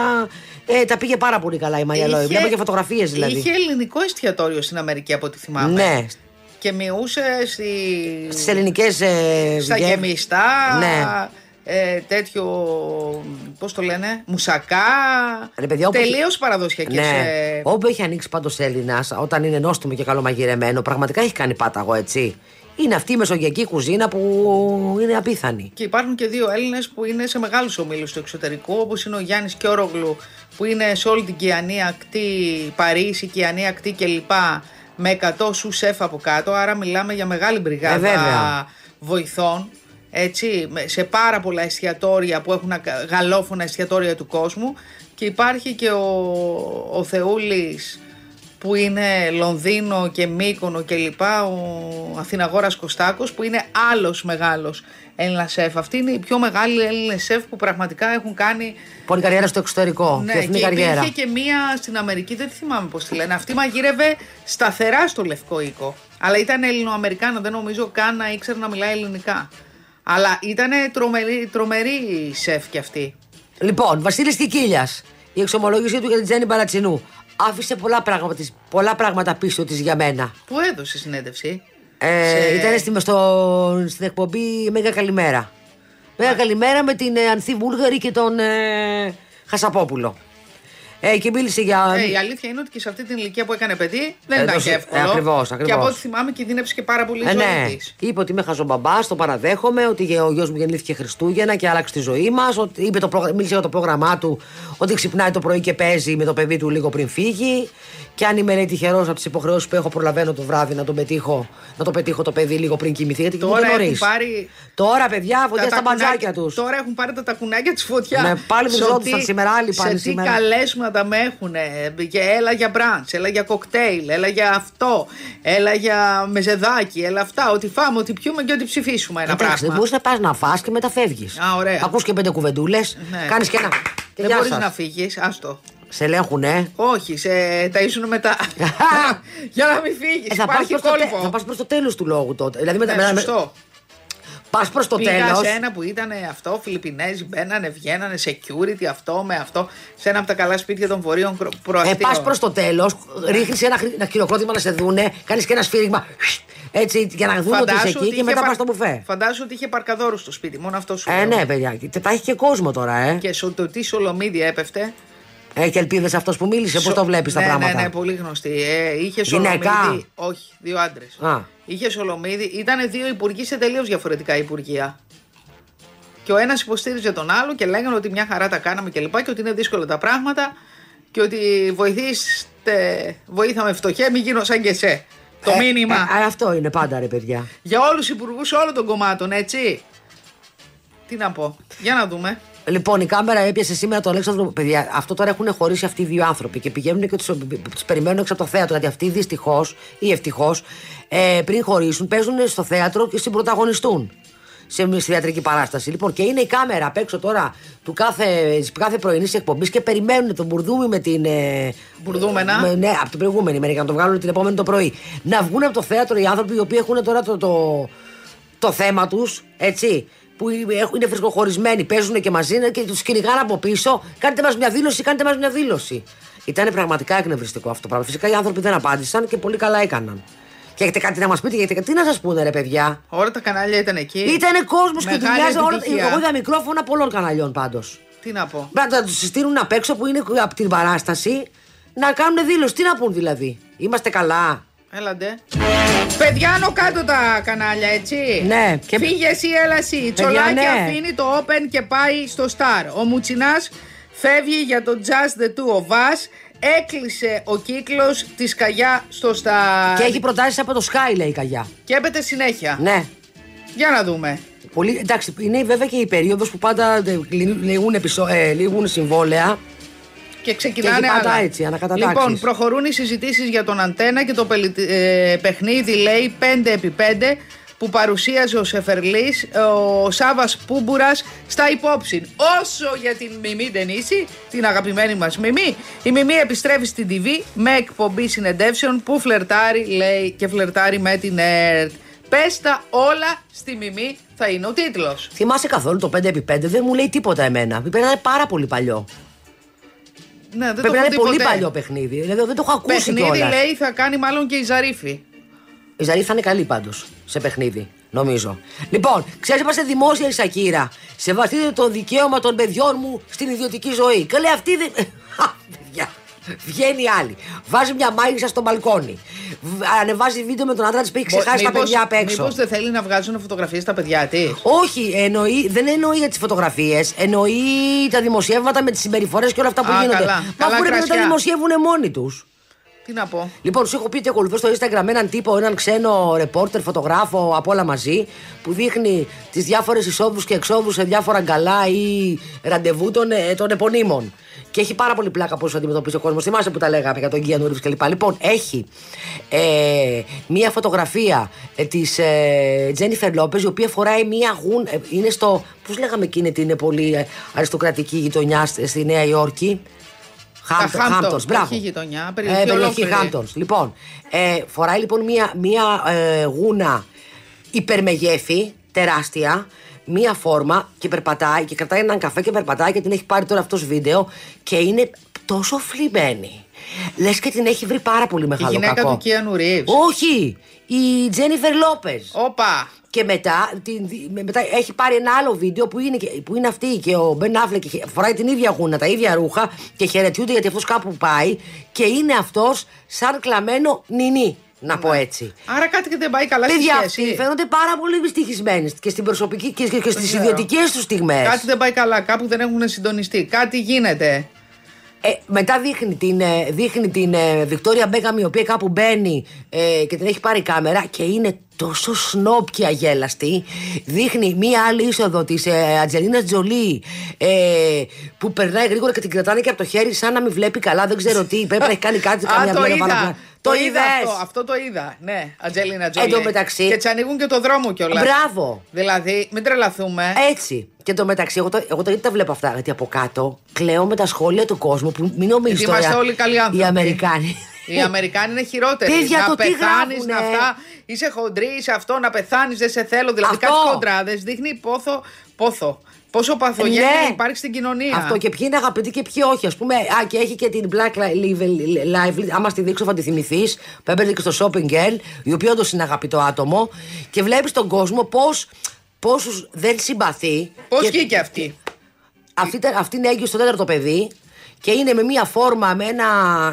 ε, τα πήγε πάρα πολύ καλά η Μαρία Λόι. Βλέπω και φωτογραφίες δηλαδή. Είχε ελληνικό εστιατόριο στην Αμερική από ό,τι θυμάμαι. Ναι, Και μειούσε στη... στις ελληνικές. Ε, στα γε- γεμιστά. Ναι. Ε, τέτοιο. Πώς το λένε, μουσακά. Ρε παιδιά, όπου Τελείως έχει- παραδοσιακές. Ναι. Όπου έχει ανοίξει πάντως Έλληνας, όταν είναι νόστιμο και καλομαγειρεμένο, πραγματικά έχει κάνει πάταγο έτσι. Είναι αυτή η μεσογειακή κουζίνα που είναι απίθανη. Και υπάρχουν και δύο Έλληνες που είναι σε μεγάλους ομίλους του εξωτερικού, όπως είναι ο Γιάννης Κιόρογλου, που είναι σε όλη την Κιανή ακτή, Παρίσι, Κιανή ακτή κλπ. Με 100 σου σεφ από κάτω. Άρα μιλάμε για μεγάλη Ε, μπριγάδα βέβαια. βοηθών. Έτσι, με- σε πάρα πολλά εστιατόρια που έχουν ακα- γαλλόφωνα εστιατόρια του κόσμου. Και υπάρχει και ο, ο Θεούλης που είναι Λονδίνο και Μύκονο και λοιπά, ο Αθηναγόρας Κωστάκος που είναι άλλος μεγάλος Έλληνας σεφ. Αυτή είναι η πιο μεγάλη Έλληνα σεφ που πραγματικά έχουν κάνει Πολύ καριέρα στο εξωτερικό. ναι, και εθνική και καριέρα. υπήρχε και μία στην Αμερική, δεν τη θυμάμαι πώς τη λένε. Αυτή μαγείρευε σταθερά στο Λευκό Οίκο. Αλλά ήταν Ελληνοαμερικάνο, δεν νομίζω καν να ήξερε να μιλάει ελληνικά. Αλλά ήταν τρομερή, τρομερή σεφ κι αυτή. Λοιπόν, Βασίλης Κικίλια. Η εξομολόγησή του για την Τζέννη Μπαρατσινού. Άφησε πολλά πράγματα, της- πολλά πράγματα πίσω της για μένα. Πού έδωσε συνέντευξη; Ε, Σε- Ήταν στη, στο, στην εκπομπή Μέγα Καλημέρα. Μέγα Καλημέρα με την ε, Ανθή Βούλγαρη και τον ε, Χασαπόπουλο. Ε, και μίλησε για. Ε, η αλήθεια είναι ότι και σε αυτή την ηλικία που έκανε παιδί δεν Ε, ήταν δώσε- και εύκολο. ε, ακριβώς, Και ακριβώς. από ό,τι θυμάμαι κινδύνεψε και πάρα πολύ η Ε, ζωή ναι. της. Είπε ότι είμαι χαζομπαμπάς, το παραδέχομαι, ότι ο γιος μου γεννήθηκε Χριστούγεννα και άλλαξε τη ζωή μας. Είπε το πρόγρα- Μίλησε για το πρόγραμμά του, ότι ξυπνάει το πρωί και παίζει με το παιδί του λίγο πριν φύγει. Και αν είμαι λέει τυχερός από τις υποχρεώσεις που έχω, προλαβαίνω το βράδυ να, τον πετύχω, να το πετύχω το παιδί λίγο πριν κοιμηθεί. Γιατί Τώρα κοιμούνται έχουν νωρίς. πάρει Τώρα, παιδιά, φωτιά στα τακουνάκια- μπατζάκια τους. Τώρα έχουν πάρει τα τακουνάκια της φωτιάς. Ναι, πάλι Σε βριζόντουσαν τι- σήμερα, άλλοι πάνε Σε σήμερα. τι καλέσματα με έχουν. Και έλα για μπραντς, έλα για κοκτέιλ, έλα για αυτό, έλα για μεζεδάκι, έλα αυτά. Ότι φάμε, ότι πιούμε και ότι ψηφίσουμε ένα Εντάξει, δεν πράγμα. μπορείς να πας να φας και μετά φεύγεις. Α, ωραία. Ακούς και πέντε κουβεντούλες, Ναι. κάνεις και ένα. Και Δεν γεια μπορείς σας. να φύγεις, άστο. Σε ελέγχουνε. Όχι, σε ταΐσουν μετά. *laughs* για να μην φύγεις. Ε, θα πας Υπάρχει προς το, τε- κόλπο. θα πας προς το τέλος του λόγου τότε. Δηλαδή μετά, Ναι, μετά- σωστό. πας προς το Πήγα τέλος. σε ένα που ήταν αυτό, Φιλιππινέζοι μπαίνανε, βγαίνανε, security, αυτό με αυτό, σε ένα από τα καλά σπίτια των βορείων κρο- Ε, προαστίων. πας προς το τέλος, ρίχνεις ένα, χρη- ένα χειροκρότημα να σε δούνε, κάνεις και ένα σφύριγμα, έτσι, για να δουν ότι είσαι Φαντάσου εκεί και είχε μετά πα- πας στο μπουφέ. Φαντάσου ότι είχε παρκαδόρους στο σπίτι, μόνο αυτό σου Ε, λέω. ναι, παιδιά, και τα έχει και κόσμο τώρα, ε. Και στο το τι σολομίδι έπεφτε. Έχει ελπίδες αυτός που μίλησε, πώς το βλέπεις τα ναι, πράγματα; Ναι, ναι, πολύ γνωστή. Ε, είχε Γυναίκα; σολομίδι. Όχι, δύο άντρες. Α. Είχε σολομίδι. Ήταν δύο υπουργοί σε τελείως διαφορετικά υπουργεία. Και ο ένας υποστήριζε τον άλλο και λέγανε ότι μια χαρά τα κάναμε και λοιπά και ότι είναι δύσκολα τα πράγματα και ότι βοηθήστε, βοήθαμε φτωχέ, μην γίνω σαν και σε. Το Ε, μήνυμα. ε, ε, αυτό είναι πάντα, ρε παιδιά. Για όλους τους υπουργούς όλων των κομμάτων, έτσι. Τι να πω. Για να δούμε. Λοιπόν, η κάμερα έπιασε σήμερα τον Αλέξανδρο. Παιδιά, αυτό τώρα έχουν χωρίσει αυτοί οι δύο άνθρωποι και πηγαίνουν και τους περιμένουν έξω από το θέατρο. Γιατί αυτοί δυστυχώς ή ευτυχώς ε, πριν χωρίσουν παίζουν στο θέατρο και συμπροταγωνιστούν σε μια θεατρική παράσταση. Λοιπόν, και είναι η κάμερα απ' έξω τώρα του κάθε, της κάθε πρωινής εκπομπής και περιμένουν τον Μπουρδούμι με την. Ε, Μπουρδούμενα. με- ναι, από την προηγούμενη μέρα για να το βγάλουν την επόμενη το πρωί. Να βγουν από το θέατρο οι άνθρωποι οι οποίοι έχουν τώρα το, το, το θέμα τους, έτσι. Που έχουν- είναι φρεσκοχωρισμένοι, παίζουν και μαζί και τους κυνηγάνε από πίσω. Κάντε μας μια δήλωση, κάντε μας μια δήλωση. Ήταν πραγματικά εκνευριστικό αυτό το πράγμα. Φυσικά οι άνθρωποι δεν απάντησαν και πολύ καλά έκαναν. Και έχετε κάτι να μας πείτε, γιατί τι να σας πούνε, ρε παιδιά; Όλα τα κανάλια ήταν εκεί. Ήτανε κόσμος και Μεγάλη δουλειάζε όλα. επιτυχία. Εγώ είδα μικρόφωνα πολλών καναλιών πάντως. Τι να πω. Πρέπει να τους συστήνουν απ' έξω που είναι από την παράσταση να κάνουν δήλωση. Τι να πούν δηλαδή; Είμαστε καλά. Έλαντε. Παιδιά, άνω κάτω τα κανάλια, έτσι. Ναι, και- Φύγε εσύ, έλα εσύ. Παιδιά, Τσολάκι ναι. αφήνει το open και πάει στο star. Ο Μουτσινάς φεύγει για το Just the Two of Us. Έκλεισε ο κύκλος της Καγιά στο star. Και έχει προτάσεις από το Sky, λέει η Καγιά. Και έπεται συνέχεια. Ναι. Για να δούμε. Πολύ, εντάξει, είναι βέβαια και η περίοδος που πάντα ε, λυ- λυγούν, επεισο- ε, λυγούν συμβόλαια. Και ξεκινάνε Και έχει πάντα άλλα. έτσι, ανακατατάξεις. Λοιπόν, προχωρούν οι συζητήσεις για τον Αντένα και το πελι- ε, παιχνίδι, λέει 5x5 που παρουσίαζε ο Σεφερλής, ο Σάβας Πούμπουρας στα υπόψη. Όσο για την Μιμή Ντενίση, την αγαπημένη μας Μιμή, η Μιμή επιστρέφει στην TV με εκπομπή συνεντεύσεων που φλερτάρει, λέει, και φλερτάρει με την ΕΡΤ. Πες τα όλα στη Μιμή, θα είναι ο τίτλος. Θυμάσαι καθόλου το 5x5, δεν μου λέει τίποτα εμένα. Πρέπει να είναι πάρα πολύ παλιό. Ναι, δεν Πρέπει το να έχω είναι δει πολύ ποτέ. παλιό παιχνίδι. Δηλαδή δεν το έχω ακούσει Παιχνίδι κιόλας. λέει θα κάνει μάλλον και η Ζαρίφη. Η Ζαρή θα είναι καλή πάντως σε παιχνίδι, νομίζω. Λοιπόν, ξέρεις, είμαστε δημόσια η Σακύρα. Σεβαστείτε το δικαίωμα των παιδιών μου στην ιδιωτική ζωή. Και λέει αυτή δεν. *laughs* Χα, παιδιά. Βγαίνει άλλη. Βάζει μια μάγισσα στο μπαλκόνι. Β- Ανεβάζει βίντεο με τον άντρα της που έχει ξεχάσει τα παιδιά απ' έξω. Μήπως δεν θέλει να βγάζουν φωτογραφίες στα παιδιά της; Όχι, εννοεί, δεν εννοεί για τις φωτογραφίες. Εννοεί τα δημοσιεύματα με τις συμπεριφορές και όλα αυτά που Α, γίνονται. καλά. Μα Καλά αφού ρε παιδιά, τα κρασιά. δημοσιεύουν μόνοι τους. Τι να πω. Λοιπόν, σου έχω πει ότι ακολουθώ στο Instagram έναν τύπο, έναν ξένο ρεπόρτερ, φωτογράφο από όλα μαζί, που δείχνει τις διάφορες εισόδους και εξόδους σε διάφορα γκαλά ή ραντεβού των, ε, των επωνύμων. Και έχει πάρα πολύ πλάκα πώς αντιμετωπίζει ο κόσμος. Θυμάσαι που τα λέγαμε για τον Γκία Ρίβ κλπ. Λοιπόν, έχει ε, μία φωτογραφία ε, της ε, Τζένιφερ Λόπες, η οποία φοράει μία γουν. ε, είναι στο. Πώς λέγαμε εκείνη την είναι πολύ ε, αριστοκρατική γειτονιά στη στη Νέα Υόρκη; Χάμπτον, Hamptons, Χάμπτονς, μπράβο. όχι γειτονιά, ε, περιοχή περιοχή ολόκληρη. Hamptons. Λοιπόν, ε, φοράει λοιπόν μία, μία ε, γούνα υπερμεγέθη, τεράστια, μία φόρμα και περπατάει και κρατάει έναν καφέ και περπατάει και την έχει πάρει τώρα αυτός βίντεο και είναι τόσο φλιμμένη. Λες και την έχει βρει πάρα πολύ Η μεγάλο γυναίκα κακό. του Κίανου Ρίβ. Όχι! Η Τζένιφερ Λόπε. Όπα. Και μετά, την, με- μετά έχει πάρει ένα άλλο βίντεο που είναι, και- που είναι αυτή και ο Μπεν Άφλεκ και φοράει την ίδια γούνα, τα ίδια ρούχα και χαιρετιούνται γιατί αυτός κάπου πάει και είναι αυτός σαν κλαμμένο νινί, να πω έτσι. Άρα κάτι και δεν πάει καλά στη Παιδιά σχέση. αυτοί φαίνονται πάρα πολύ δυστυχισμένοι και στην προσωπική και, και, και στις ξέρω. ιδιωτικές τους στιγμές. Κάτι δεν πάει καλά, κάπου δεν έχουν συντονιστεί. Κάτι γίνεται. Ε, μετά δείχνει την, ε, δείχνει την ε, Βικτόρια Μπέγκαμ η οποία κάπου μπαίνει ε, και την έχει πάρει η κάμερα και είναι τόσο σνόπ και αγέλαστη. Δείχνει μία άλλη είσοδο της ε, Ατζελίνα Τζολί ε, που περνάει γρήγορα και την κρατάνε και από το χέρι σαν να μην βλέπει καλά. Δεν ξέρω τι. Πρέπει να έχει κάνει κάτι Α, καμιά το μέρα είδα. Πάνω. Το είδες; είδα αυτό. Αυτό το είδα. Ναι, Ατζέλινα Τζολί. Εν τω μεταξύ- Και τσανοίγουν και το δρόμο κιόλας. Μπράβο. Δηλαδή, μην τρελαθούμε. Έτσι. Και το μεταξύ, εγώ, το, εγώ το, γιατί τα βλέπω αυτά; Γιατί από κάτω κλαίω με τα σχόλια του κόσμου που μην νομίζεις Γιατί είμαστε όλοι καλοί άνθρωποι. Οι Αμερικάνοι. Οι Αμερικάνοι είναι χειρότεροι. Παιδιά, να το τι πεθάνεις, γράφουνε; να αυτά. Είσαι χοντρή, είσαι αυτό, να πεθάνεις, δεν σε θέλω. Δηλαδή, Αυτό. κάτι χοντράδε δείχνει πόθο. πόθο. Πόσο παθογένεια Ναι. υπάρχει στην κοινωνία. Αυτό και ποιοι είναι αγαπητοί και ποιοι όχι. Α πούμε, α, και έχει και την Black Lively. Άμα στη δείξω, θα τη θυμηθείς. Που έπαιρνε και στο Shopping Girl, η οποία όντως είναι αγαπητό άτομο. Και βλέπεις τον κόσμο πώς. Πόσους δεν συμπαθεί. Πώς και- βγήκε αυτή; αυτή, ήταν- αυτή είναι έγκυος στο τέταρτο παιδί και είναι με μία φόρμα, με ένα,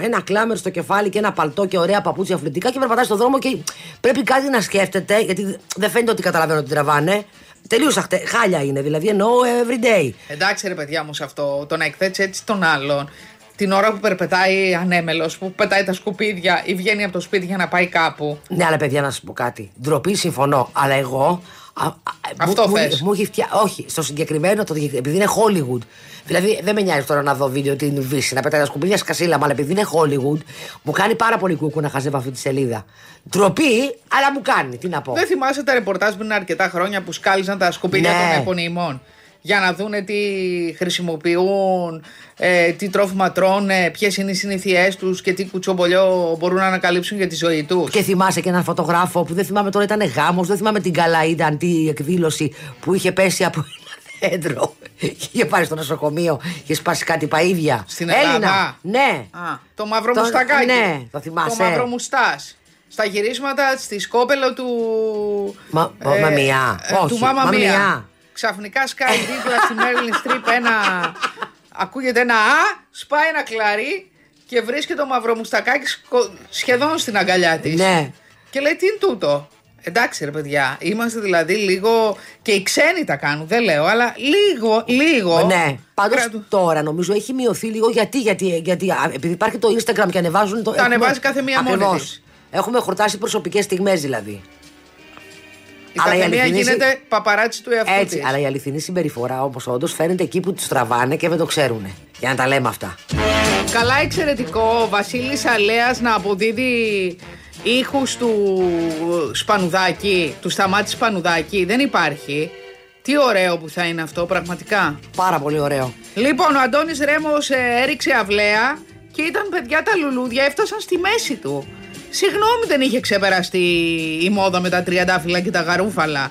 ένα κλάμερ στο κεφάλι και ένα παλτό και ωραία παπούτσια αθλητικά και περπατάει στον δρόμο και πρέπει κάτι να σκέφτεται, γιατί δεν φαίνεται ότι καταλαβαίνω ότι τραβάνε. Τελείω χάλια είναι, δηλαδή εννοώ every day. Εντάξει, ρε παιδιά μου, σε αυτό το να εκθέτεις έτσι τον άλλον την ώρα που περπετάει ανέμελος, που πετάει τα σκουπίδια ή βγαίνει από το σπίτι για να πάει κάπου. Ναι, αλλά παιδιά, να σας πω κάτι. Ντροπή, συμφωνώ. Αλλά εγώ. Α, α, Αυτό μου, θες. μου, μου έχει φτιά... Όχι, στο συγκεκριμένο, το... επειδή είναι Hollywood. Δηλαδή, δεν με νοιάζει τώρα να δω βίντεο την Βύση, να πετάει τα σκουπίδια σκασίλα, αλλά επειδή είναι Hollywood, μου κάνει πάρα πολύ κούκου να χαζεύω αυτή τη σελίδα. Ντροπή, αλλά μου κάνει. Τι να πω. Δεν θυμάσαι τα ρεπορτάζ πριν αρκετά χρόνια που σκάλιζαν τα σκουπίδια Ναι. των επωνυμών για να δούνε τι χρησιμοποιούν, ε, τι τρόφιμα τρώνε, ποιες είναι οι συνήθειές τους και τι κουτσομπολιό μπορούν να ανακαλύψουν για τη ζωή τους. Και θυμάσαι και έναν φωτογράφο που δεν θυμάμαι τώρα ήταν γάμος, δεν θυμάμαι την καλά ήταν τι εκδήλωση που είχε πέσει από ένα δέντρο. Και είχε πάρει στο νοσοκομείο και σπάσει κάτι παΐδια. Στην Έλληνα. Ελλάδα; Ναι. Α, το μαύρο Το- μουστακάκι. ναι, το θυμάσαι. Το μαύρο μουστάς. Στα γυρίσματα στη σκόπελο του. Μα- Μαμμα Μία. του Όχι, Μάμα Μαμμα Μία. Μία. Ξαφνικά σκάει δίπλα στη Μέρλιν Στριπ ένα. Ακούγεται ένα Α, σπάει ένα κλαρί και βρίσκεται το μαύρο μουστακάκι σκο- σχεδόν στην αγκαλιά της. Ναι. Και λέει τι είναι τούτο; Εντάξει ρε παιδιά, είμαστε δηλαδή λίγο. και οι ξένοι τα κάνουν, δεν λέω, αλλά λίγο, λίγο. Ναι. Πάντως Κρατου- τώρα νομίζω έχει μειωθεί λίγο γιατί, γιατί, γιατί α, επειδή υπάρχει το Instagram και ανεβάζουν το. Τα ανεβάζει κάθε μία μόνη Ακριβώς. της. Έχουμε χορτάσει προσωπικές στιγμές δηλαδή. Η Αλλά η καθεμία αληθινή συ- γίνεται παπαράτσι του εαυτού Έτσι, της. αλλά η αληθινή συμπεριφορά όμω όντως φαίνεται εκεί που τους τραβάνε και δεν το ξέρουν. Για να τα λέμε αυτά. Καλά εξαιρετικό ο Βασίλης Αλέας να αποδίδει ήχους του Σπανουδάκη, του Σταμάτης Σπανουδάκη. Δεν υπάρχει. Τι ωραίο που θα είναι αυτό πραγματικά. Πάρα πολύ ωραίο. Λοιπόν, ο Αντώνης Ρέμος ε, έριξε αυλαία και ήταν παιδιά τα λουλούδια, έφτασαν στη μέση του. Συγγνώμη δεν είχε ξεπεραστεί η μόδα με τα τριαντάφυλλα και τα γαρούφαλα.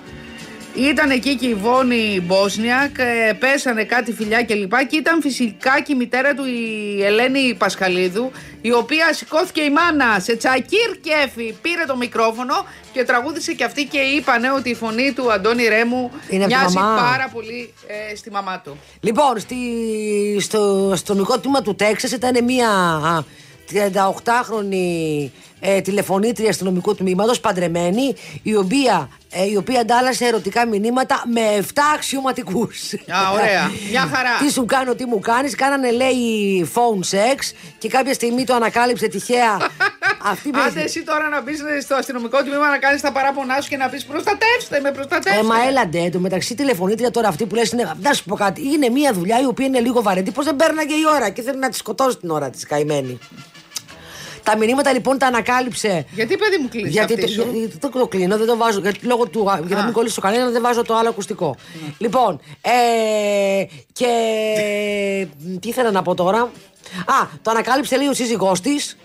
Ήταν εκεί και η Βόνη Μπόσνιακ, ε, πέσανε κάτι φιλιά και λοιπά και ήταν φυσικά και η μητέρα του η Ελένη Πασχαλίδου η οποία σηκώθηκε η μάνα σε τσακίρ κέφι, πήρε το μικρόφωνο και τραγούδισε και αυτή και είπανε ότι η φωνή του Αντώνη Ρέμου Είναι από τη μοιάζει μαμά. πάρα πολύ ε, στη μαμά του. Λοιπόν, στη, στο αστυνομικό τμήμα του Τέξας ήταν μια α, 38χρονη ε, τηλεφωνήτρια αστυνομικού τμήματος παντρεμένη η οποία, ε, η οποία αντάλλασε ερωτικά μηνύματα με 7 αξιωματικούς. Α, ωραία. Μια χαρά. τι σου κάνω, τι μου κάνεις; Κάνανε λέει phone sex και κάποια στιγμή το ανακάλυψε τυχαία *laughs* αυτή με- Άντε εσύ τώρα να μπει στο αστυνομικό τμήμα να κάνεις τα παράπονά σου και να πεις προστατεύστε με, προστατεύστε. Ε, μα με». έλαντε, το μεταξύ τηλεφωνήτρια τώρα αυτή που λες είναι. Να σου πω κάτι, είναι μια δουλειά η οποία είναι λίγο βαρετή. Πώς δεν παίρναγε η ώρα και θέλει να τη σκοτώσει την ώρα της καημένη. Τα μηνύματα λοιπόν τα ανακάλυψε. Γιατί παιδί μου κλείνει Γιατί αυτή το, σου. γιατί το, το κλείνω, δεν το βάζω. Γιατί, λόγω του, για να μην κολλήσω κανένα, δεν βάζω το άλλο ακουστικό. Λοιπόν, ε, και. τι ήθελα να πω τώρα; Α, το ανακάλυψε λέει ο σύζυγός της.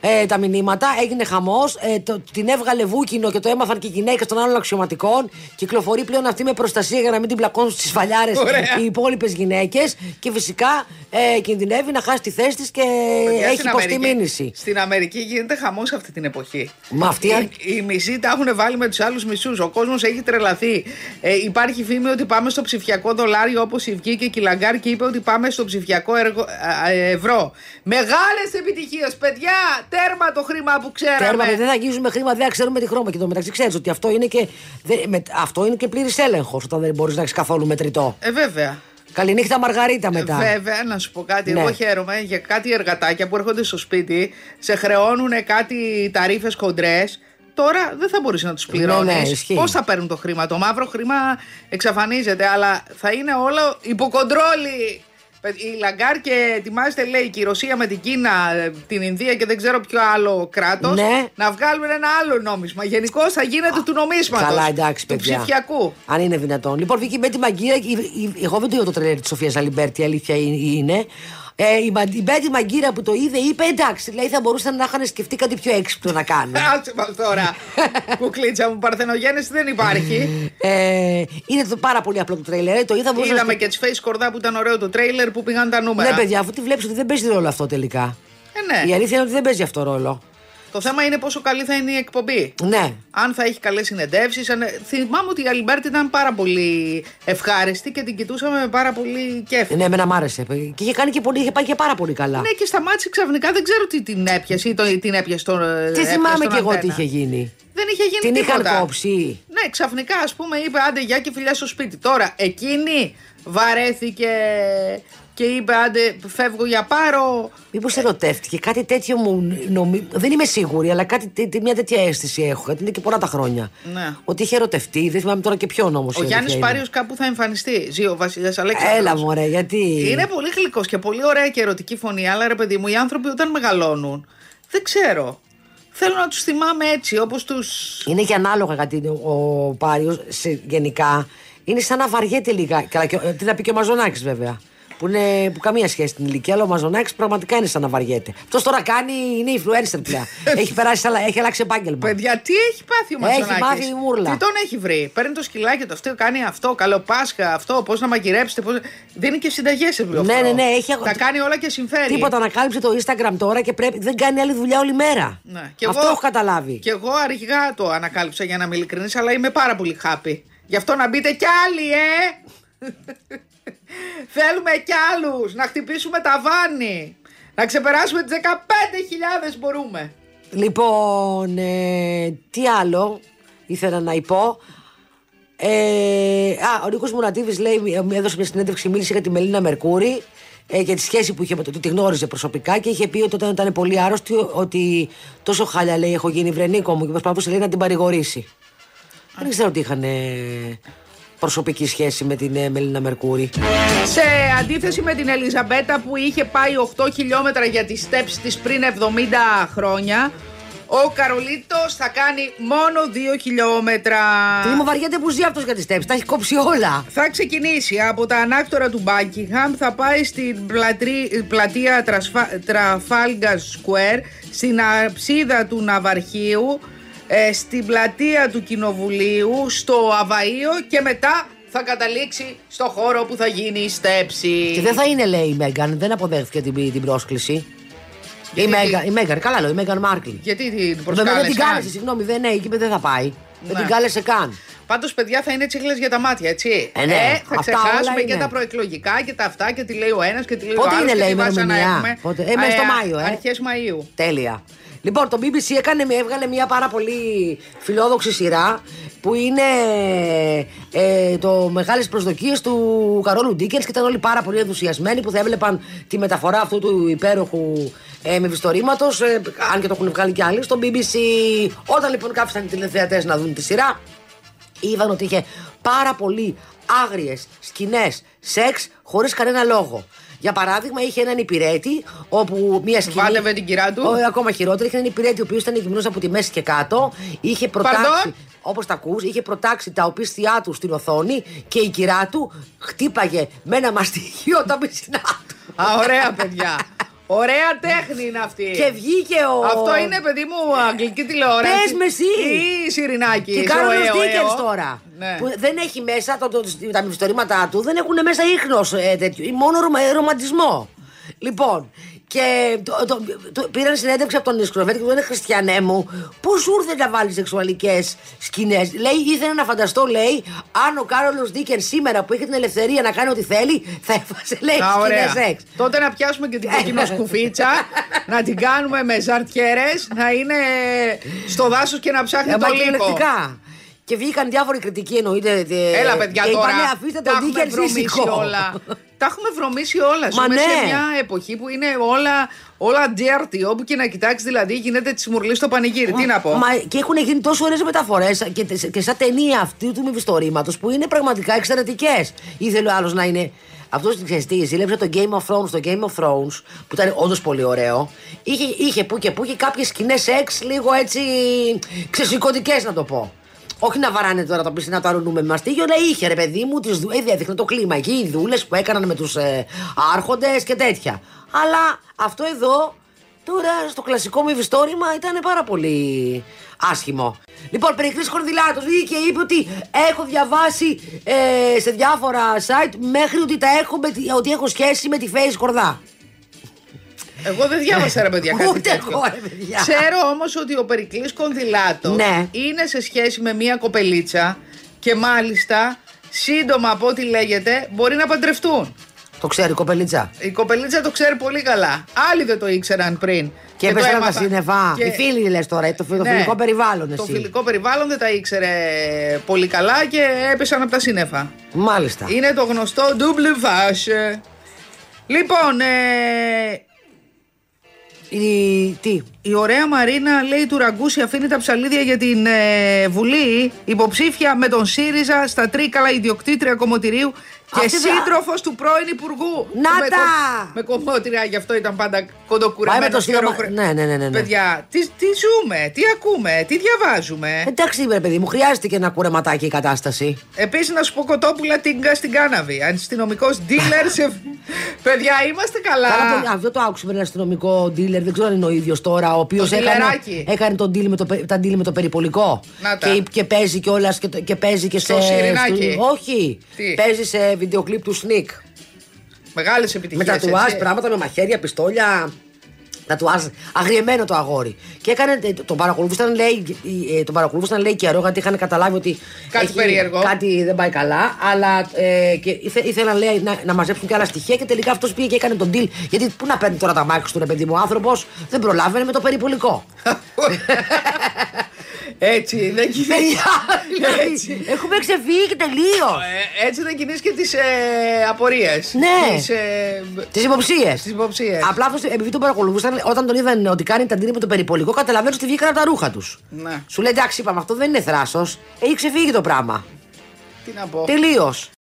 Ε, τα μηνύματα, έγινε χαμός. Ε, το- την έβγαλε βούκινο και το έμαθαν και οι γυναίκες των άλλων αξιωματικών. Κυκλοφορεί πλέον αυτή με προστασία για να μην την πλακώνουν στις φαλιάρες Ωραία. οι υπόλοιπες γυναίκες. Και φυσικά ε, κινδυνεύει να χάσει τη θέση της και Παιδιά, έχει στην υποστεί Αμερική- μήνυση. Στην Αμερική γίνεται χαμός αυτή την εποχή. Μα αυτή- Οι, οι μισοί τα έχουν βάλει με τους άλλους μισούς. Ο κόσμος έχει τρελαθεί. Ε, υπάρχει φήμη ότι πάμε στο ψηφιακό δολάριο όπως η βγήκε και η Λαγκάρντ και είπε ότι πάμε στο ψηφιακό εργο- α, ε, ευρώ. Μεγάλες επιτυχίες, παιδιά! Τέρμα το χρήμα που ξέραμε. Τέρμα, δεν θα αγγίζουμε χρήμα, δεν ξέρουμε τη χρώμα. Και το μεταξύ ξέρεις ότι αυτό είναι και, δεν- με, αυτό είναι και πλήρης έλεγχος όταν δεν μπορείς να έχεις καθόλου μετρητό. Ε, βέβαια. Καληνύχτα Μαργαρίτα μετά. Βέβαια, να σου πω κάτι. Ναι. Εγώ χαίρομαι για κάτι εργατάκια που έρχονται στο σπίτι, σε χρεώνουν κάτι ταρίφες χοντρές. Τώρα δεν θα μπορείς να τους πληρώνεις. ναι, ισχύει. Πώς θα παίρνουν το χρήμα; Το μαύρο χρήμα εξαφανίζεται, αλλά θα είναι όλο υποκοντρόλι. Η Λαγκάρντ και ετοιμάζεται, λέει, και η Ρωσία με την Κίνα, ε, την Ινδία και δεν ξέρω ποιο άλλο κράτος. Ναι. Να βγάλουν ένα άλλο νόμισμα. Γενικώ θα γίνεται του νομίσματος. Καλά, εντάξει, Του παιδιά. ψηφιακού. Αν είναι δυνατόν. Λοιπόν, βγήκε με τη Μαγκύρα. η- η- Εγώ δεν το είδα το τρέιλερ της Σοφίας Αλιμπέρτη, η αλήθεια είναι- είναι. Ε, η, Μα- η Μπέτη Μαγκύρα που το είδε είπε εντάξει, δηλαδή θα μπορούσαν να είχαν σκεφτεί κάτι πιο έξυπνο να κάνουν. *laughs* Άσε μας τώρα. *laughs* Κουκλίτσα μου, παρθενογέννηση δεν υπάρχει. ε, είναι το πάρα πολύ απλό το τρέλερ. Το είδα μπορούσα να Είδαμε και τις face κορδά που ήταν ωραίο το τρέιλερ που πήγαν τα νούμερα. Ναι, παιδιά, αφού τη βλέπεις ότι δεν παίζει ρόλο αυτό τελικά. Ε, ναι. Η αλήθεια είναι ότι δεν παίζει αυτό ρόλο. Το θέμα είναι πόσο καλή θα είναι η εκπομπή. Ναι. Αν θα έχει καλές συνεντεύξεις. Αν... Θυμάμαι ότι η Αλιμπέρτη ήταν πάρα πολύ ευχάριστη και την κοιτούσαμε με πάρα πολύ κέφι. Ναι, εμένα μ' άρεσε. Και είχε, κάνει και πολύ, είχε πάει και πάρα πολύ καλά. Ναι, και σταμάτησε ξαφνικά. Δεν ξέρω τι την έπιασε ή το, την έπιασε στον. Τι θυμάμαι κι εγώ τι είχε γίνει. Δεν είχε γίνει Την τίποτα. είχαν κόψει. Ναι, ξαφνικά ας πούμε είπε άντε γεια και φιλιά στο σπίτι. Τώρα εκείνη βαρέθηκε και είπε άντε φεύγω για πάρω. Μήπως ερωτεύτηκε, κάτι τέτοιο μου νομι... Δεν είμαι σίγουρη, αλλά κάτι, τέ- τέ- μια τέτοια αίσθηση έχω. Γιατί είναι και πολλά τα χρόνια. Ναι. Ότι είχε ερωτευτεί, δεν θυμάμαι τώρα και ποιον όμως. Ο Γιάννης Πάριος κάπου θα εμφανιστεί. Ζει ο Βασιλιάς Αλέξανδρος. Έλα μωρέ, γιατί; Είναι πολύ γλυκός και πολύ ωραία και ερωτική φωνή. Αλλά ρε παιδί μου, οι άνθρωποι όταν μεγαλώνουν, δεν ξέρω. Θέλω να τους θυμάμαι έτσι, όπως του. Είναι και ανάλογα γιατί ο Πάριος γενικά είναι σαν να βαριέται λίγα. Καλά, και, ο- τι θα πει και ο Μαζονάκης βέβαια. Που, είναι, που καμία σχέση την ηλικία, αλλά ο Μαζονάκης πραγματικά είναι σαν να βαριέται. Αυτός τώρα κάνει, είναι influencer πια. *laughs* έχει περάσει, σε άλλα- έχει αλλάξει επάγγελμα. Παιδιά, τι έχει πάθει ο Έχει Ματσονάκης. μάθει η μούρλα. Τι τον έχει βρει; Παίρνει το σκυλάκι του αυτό, κάνει αυτό, καλό Πάσχα, αυτό, πώς να μαγειρέψετε. Πώς... Δίνει και συνταγές σε Ναι, ναι, ναι, έχει Τα κάνει όλα και συμφέρει. Τίποτα ανακάλυψε το Instagram τώρα και πρέπει, δεν κάνει άλλη δουλειά όλη μέρα. Ναι. Και Αυτό εγώ- έχω καταλάβει. Και εγώ αργά το ανακάλυψα για να είμαι ειλικρινής, αλλά είμαι πάρα πολύ happy. Γι' αυτό να μπείτε κι άλλοι, ε! Θέλουμε κι άλλους να χτυπήσουμε τα βάνη. Να ξεπεράσουμε τις 15.000 μπορούμε. Λοιπόν, ε, τι άλλο ήθελα να πω. Ε, α, ο Νίκος Μουρατίδης λέει, μου έδωσε μια συνέντευξη, μίλησε για τη Μελίνα Μερκούρη ε, για τη σχέση που είχε με το ότι τη γνώριζε προσωπικά και είχε πει ότι όταν ήταν πολύ άρρωστη ότι τόσο χάλια λέει έχω γίνει βρενίκο μου και προσπαθούσε λέει, να την παρηγορήσει. Δεν ξέρω ότι είχαν ε, προσωπική σχέση με την ε, Μελίνα Μερκούρη. Σε αντίθεση με την Ελιζαμπέτα που είχε πάει 8 χιλιόμετρα για τις steps της πριν 70 χρόνια, ο Καρολίτος θα κάνει μόνο 2 χιλιόμετρα. Τι μου βαριέται που ζει αυτός για τις στέψει, τα έχει κόψει όλα. Θα ξεκινήσει από τα ανάκτορα του Buckingham, θα πάει στην πλατρί- πλατεία Τρασφα- Trafalgar Square, στην αψίδα του Ναυαρχείου, ε, στην πλατεία του Κοινοβουλίου, στο Αβαΐο και μετά θα καταλήξει στο χώρο που θα γίνει η στέψη. Και δεν θα είναι, λέει η Μέγαν, δεν αποδέχθηκε την, την πρόσκληση. Η Γιατί Μέγαν, τι; η Μέγαν, καλά λέω, η Μέγαν Μάρκλ. Γιατί την Βέβαια δεν προσκάλεσαν; την κάλεσε, συγγνώμη, δεν ναι, εκεί είπε δεν θα πάει. Δεν Ναι. την κάλεσε καν. Πάντως, παιδιά, θα είναι τσίχλε για τα μάτια, έτσι. Ε, ναι. θα Αυτά ξεχάσουμε όλα και είναι. τα προεκλογικά και τα αυτά και τι λέει ο ένας και τι λέει Πότε ο άλλος. είναι, και λέει, τι βάζα να ημερομηνία; έχουμε. Πότε; Ε, μέσα στο Μάιο, ε. Αρχές Μαου. Τέλεια. Λοιπόν, το BBC έκανε, έβγαλε μια πάρα πολύ φιλόδοξη σειρά που είναι ε, το μεγάλες προσδοκίες του Καρόλου Ντίκερς και ήταν όλοι πάρα πολύ ενθουσιασμένοι που θα έβλεπαν τη μεταφορά αυτού του υπέροχου ε, μυθιστορήματος ε, αν και το έχουν βγάλει κι άλλοι στο BBC. Όταν λοιπόν κάφησαν οι τηλεθεατές να δουν τη σειρά είδαν ότι είχε πάρα πολύ άγριες σκηνές σεξ χωρίς κανένα λόγο. Για παράδειγμα, είχε έναν υπηρέτη όπου μία σκηνή. Βάτευε την κυρά του. Ο, ακόμα χειρότερα, είχε έναν υπηρέτη ο οποίος ήταν γυμνό από τη μέση και κάτω. Είχε προτάξει. Παρδόν; Όπως τα ακούς, είχε προτάξει τα οπίστια του στην οθόνη και η κυρά του χτύπαγε με ένα μαστιχείο τα πισινά του. Α, ωραία, παιδιά. *laughs* Ωραία τέχνη είναι αυτή. Και βγήκε ο. Αυτό είναι, παιδί μου, αγγλική τηλεόραση. Πες με εσύ. Ή Σιρινάκη. Και στο κάνουν ΕΟ, stickers ΕΟ. τώρα. Ναι. Που δεν έχει μέσα το, το, τα μυθιστορήματά του, δεν έχουν μέσα ίχνος ε, τέτοιο. ή Μόνο ρωμα- ρομαντισμό. Λοιπόν, και το, το, το, πήραν συνέντευξη από τον σκηνοθέτη και του λένε Χριστιανέ μου, πώς σου ήρθε να βάλεις σεξουαλικές σκηνές; Λέει, ήθελα να φανταστώ, λέει, αν ο Κάρολος Ντίκεν σήμερα που είχε την ελευθερία να κάνει ό,τι θέλει, θα έβαζε, λέει, Α, ωραία. σκηνές σεξ. Τότε να πιάσουμε και την κοκκινοσκουφίτσα, να την κάνουμε με ζαρτιέρες, να είναι στο δάσος και να ψάχνει Ε, το μα και λύκο. ελεκτικά. Και βγήκαν διάφοροι κριτικοί εννοείται. ε, Έλα, παιδιά, και τώρα. Είπανε, αφήστε τα τον έχουμε Ντίκεν βρωμίσει σύζυγο. όλα. Τα έχουμε βρωμίσει όλα. Μα Ζούμε ναι. σε μια εποχή που είναι όλα, όλα dirty. Όπου και να κοιτάξεις, δηλαδή γίνεται τη μουρλή στο πανηγύρι. Τι να πω. Μα και έχουν γίνει τόσο ωραίες μεταφορές και, και σαν ταινία αυτή του μυθιστορήματος που είναι πραγματικά εξαιρετικές. Ήθελε ο άλλος να είναι. Αυτός ξέρεις τι, ζήλεψε το Game of Thrones. Το Game of Thrones, που ήταν όντως πολύ ωραίο, είχε, είχε που και που και κάποιες σκηνές σεξ λίγο έτσι ξεσηκωτικές να το πω. Όχι να βαράνε τώρα το πει να το αρνούμε με μαστίγιο, αλλά είχε ρε παιδί μου, τις, δου- ε, έδειχνε το κλίμα εκεί, οι δούλες που έκαναν με τους ε, άρχοντες και τέτοια. Αλλά αυτό εδώ Τώρα στο κλασικό μου ευιστόρημα ήταν πάρα πολύ άσχημο. Λοιπόν, Περικλής Κορδιλάτος βγήκε και είπε ότι έχω διαβάσει ε, σε διάφορα site μέχρι ότι, τα έχω, με τη- ότι έχω σχέση με τη Face Κορδά. Εγώ δεν διάβασα ρε παιδιά *laughs* κάτι Ούτε τέτοιο. εγώ, ρε παιδιά. Ξέρω όμως ότι ο Περικλής Κονδυλάτος Ναι. είναι σε σχέση με μία κοπελίτσα και μάλιστα σύντομα από ό,τι λέγεται μπορεί να παντρευτούν. Το ξέρει η κοπελίτσα; Η κοπελίτσα το ξέρει πολύ καλά. Άλλοι δεν το ήξεραν πριν. Και το έπεσαν τα έμαθαν. σύννεφα. Και- Οι φίλοι λες τώρα, το, φι- το Ναι. φιλικό περιβάλλον εσύ. Το φιλικό περιβάλλον δεν τα ήξερε πολύ καλά και έπεσαν από τα σύννεφα. Μάλιστα. Είναι το γνωστό double vache. Λοιπόν, ε, Η... Τι; η ωραία Μαρίνα λέει του Ραγκούση αφήνει τα ψαλίδια για την ε, Βουλή υποψήφια με τον ΣΥΡΙΖΑ στα Τρίκαλα ιδιοκτήτρια κομμωτηρίου και Αυτή βρα- σύντροφος του πρώην Υπουργού. Να με, τα! κο- με κομμότρια, γι' αυτό ήταν πάντα κοντοκουρεμένος. Πάει με το σύντομα- ναι, ναι, ναι, ναι, ναι. Παιδιά, τι, τι ζούμε, τι ακούμε, τι διαβάζουμε; Εντάξει, ρε παιδί μου, χρειάζεται και ένα κουρεματάκι η κατάσταση. Επίσης, να σου πω κοτόπουλα τίγκα στην κάναβη. Αστυνομικός dealer σε. Παιδιά, είμαστε καλά. Καλά, το- αυτό το άκουσα με ένα αστυνομικό dealer, δεν ξέρω αν είναι ο ίδιος τώρα, ο οποίος Το έκανε, dealerάκι. έκανε τον deal με το, πε- τα deal με το περιπολικό. Να τα. Και, και παίζει κιόλας και, το- και παίζει και Στο σε. Σιρινάκι. στο- όχι. Τι; Παίζει σε βιντεοκλίπ του Sneak. Μεγάλες Με επιτυχίε. τατουάζ, πράγματα με μαχαίρια, πιστόλια. Τατουάζ, αγριεμένο το αγόρι. Και έκανε, ε, τον παρακολουθούσαν λέει, ε, τον παρακολουθούσαν λέει καιρό γιατί είχαν καταλάβει ότι Κάτι περίεργο. κάτι δεν πάει καλά. Αλλά ε, και ήθε, ήθελαν λέει, να, να μαζέψουν και άλλα στοιχεία και τελικά αυτός πήγε και έκανε τον deal. Γιατί πού να παίρνει τώρα τα μάξι του ρε παιδί μου, άνθρωπος δεν προλάβαινε με το περιπολικό. *laughs* Έτσι, δεν *laughs* κινείς. Παιδιά, δηλαδή, έχουμε ξεφύγει τελείως. Ε, έτσι δεν κινείς και τις ε, απορίες. Ναι. Τις ε, Τις υποψίες. τις υποψίες. Απλά αυτός, επειδή τον παρακολουθούσαν, όταν τον είδαν ότι κάνει τα ντύνη με το περιπολικό, καταλαβαίνουν ότι βγήκαν από τα ρούχα τους. Ναι. Σου λέει εντάξει, είπαμε, αυτό δεν είναι θράσος. Έχει ξεφύγει το πράγμα. Τι να πω. Τελείως.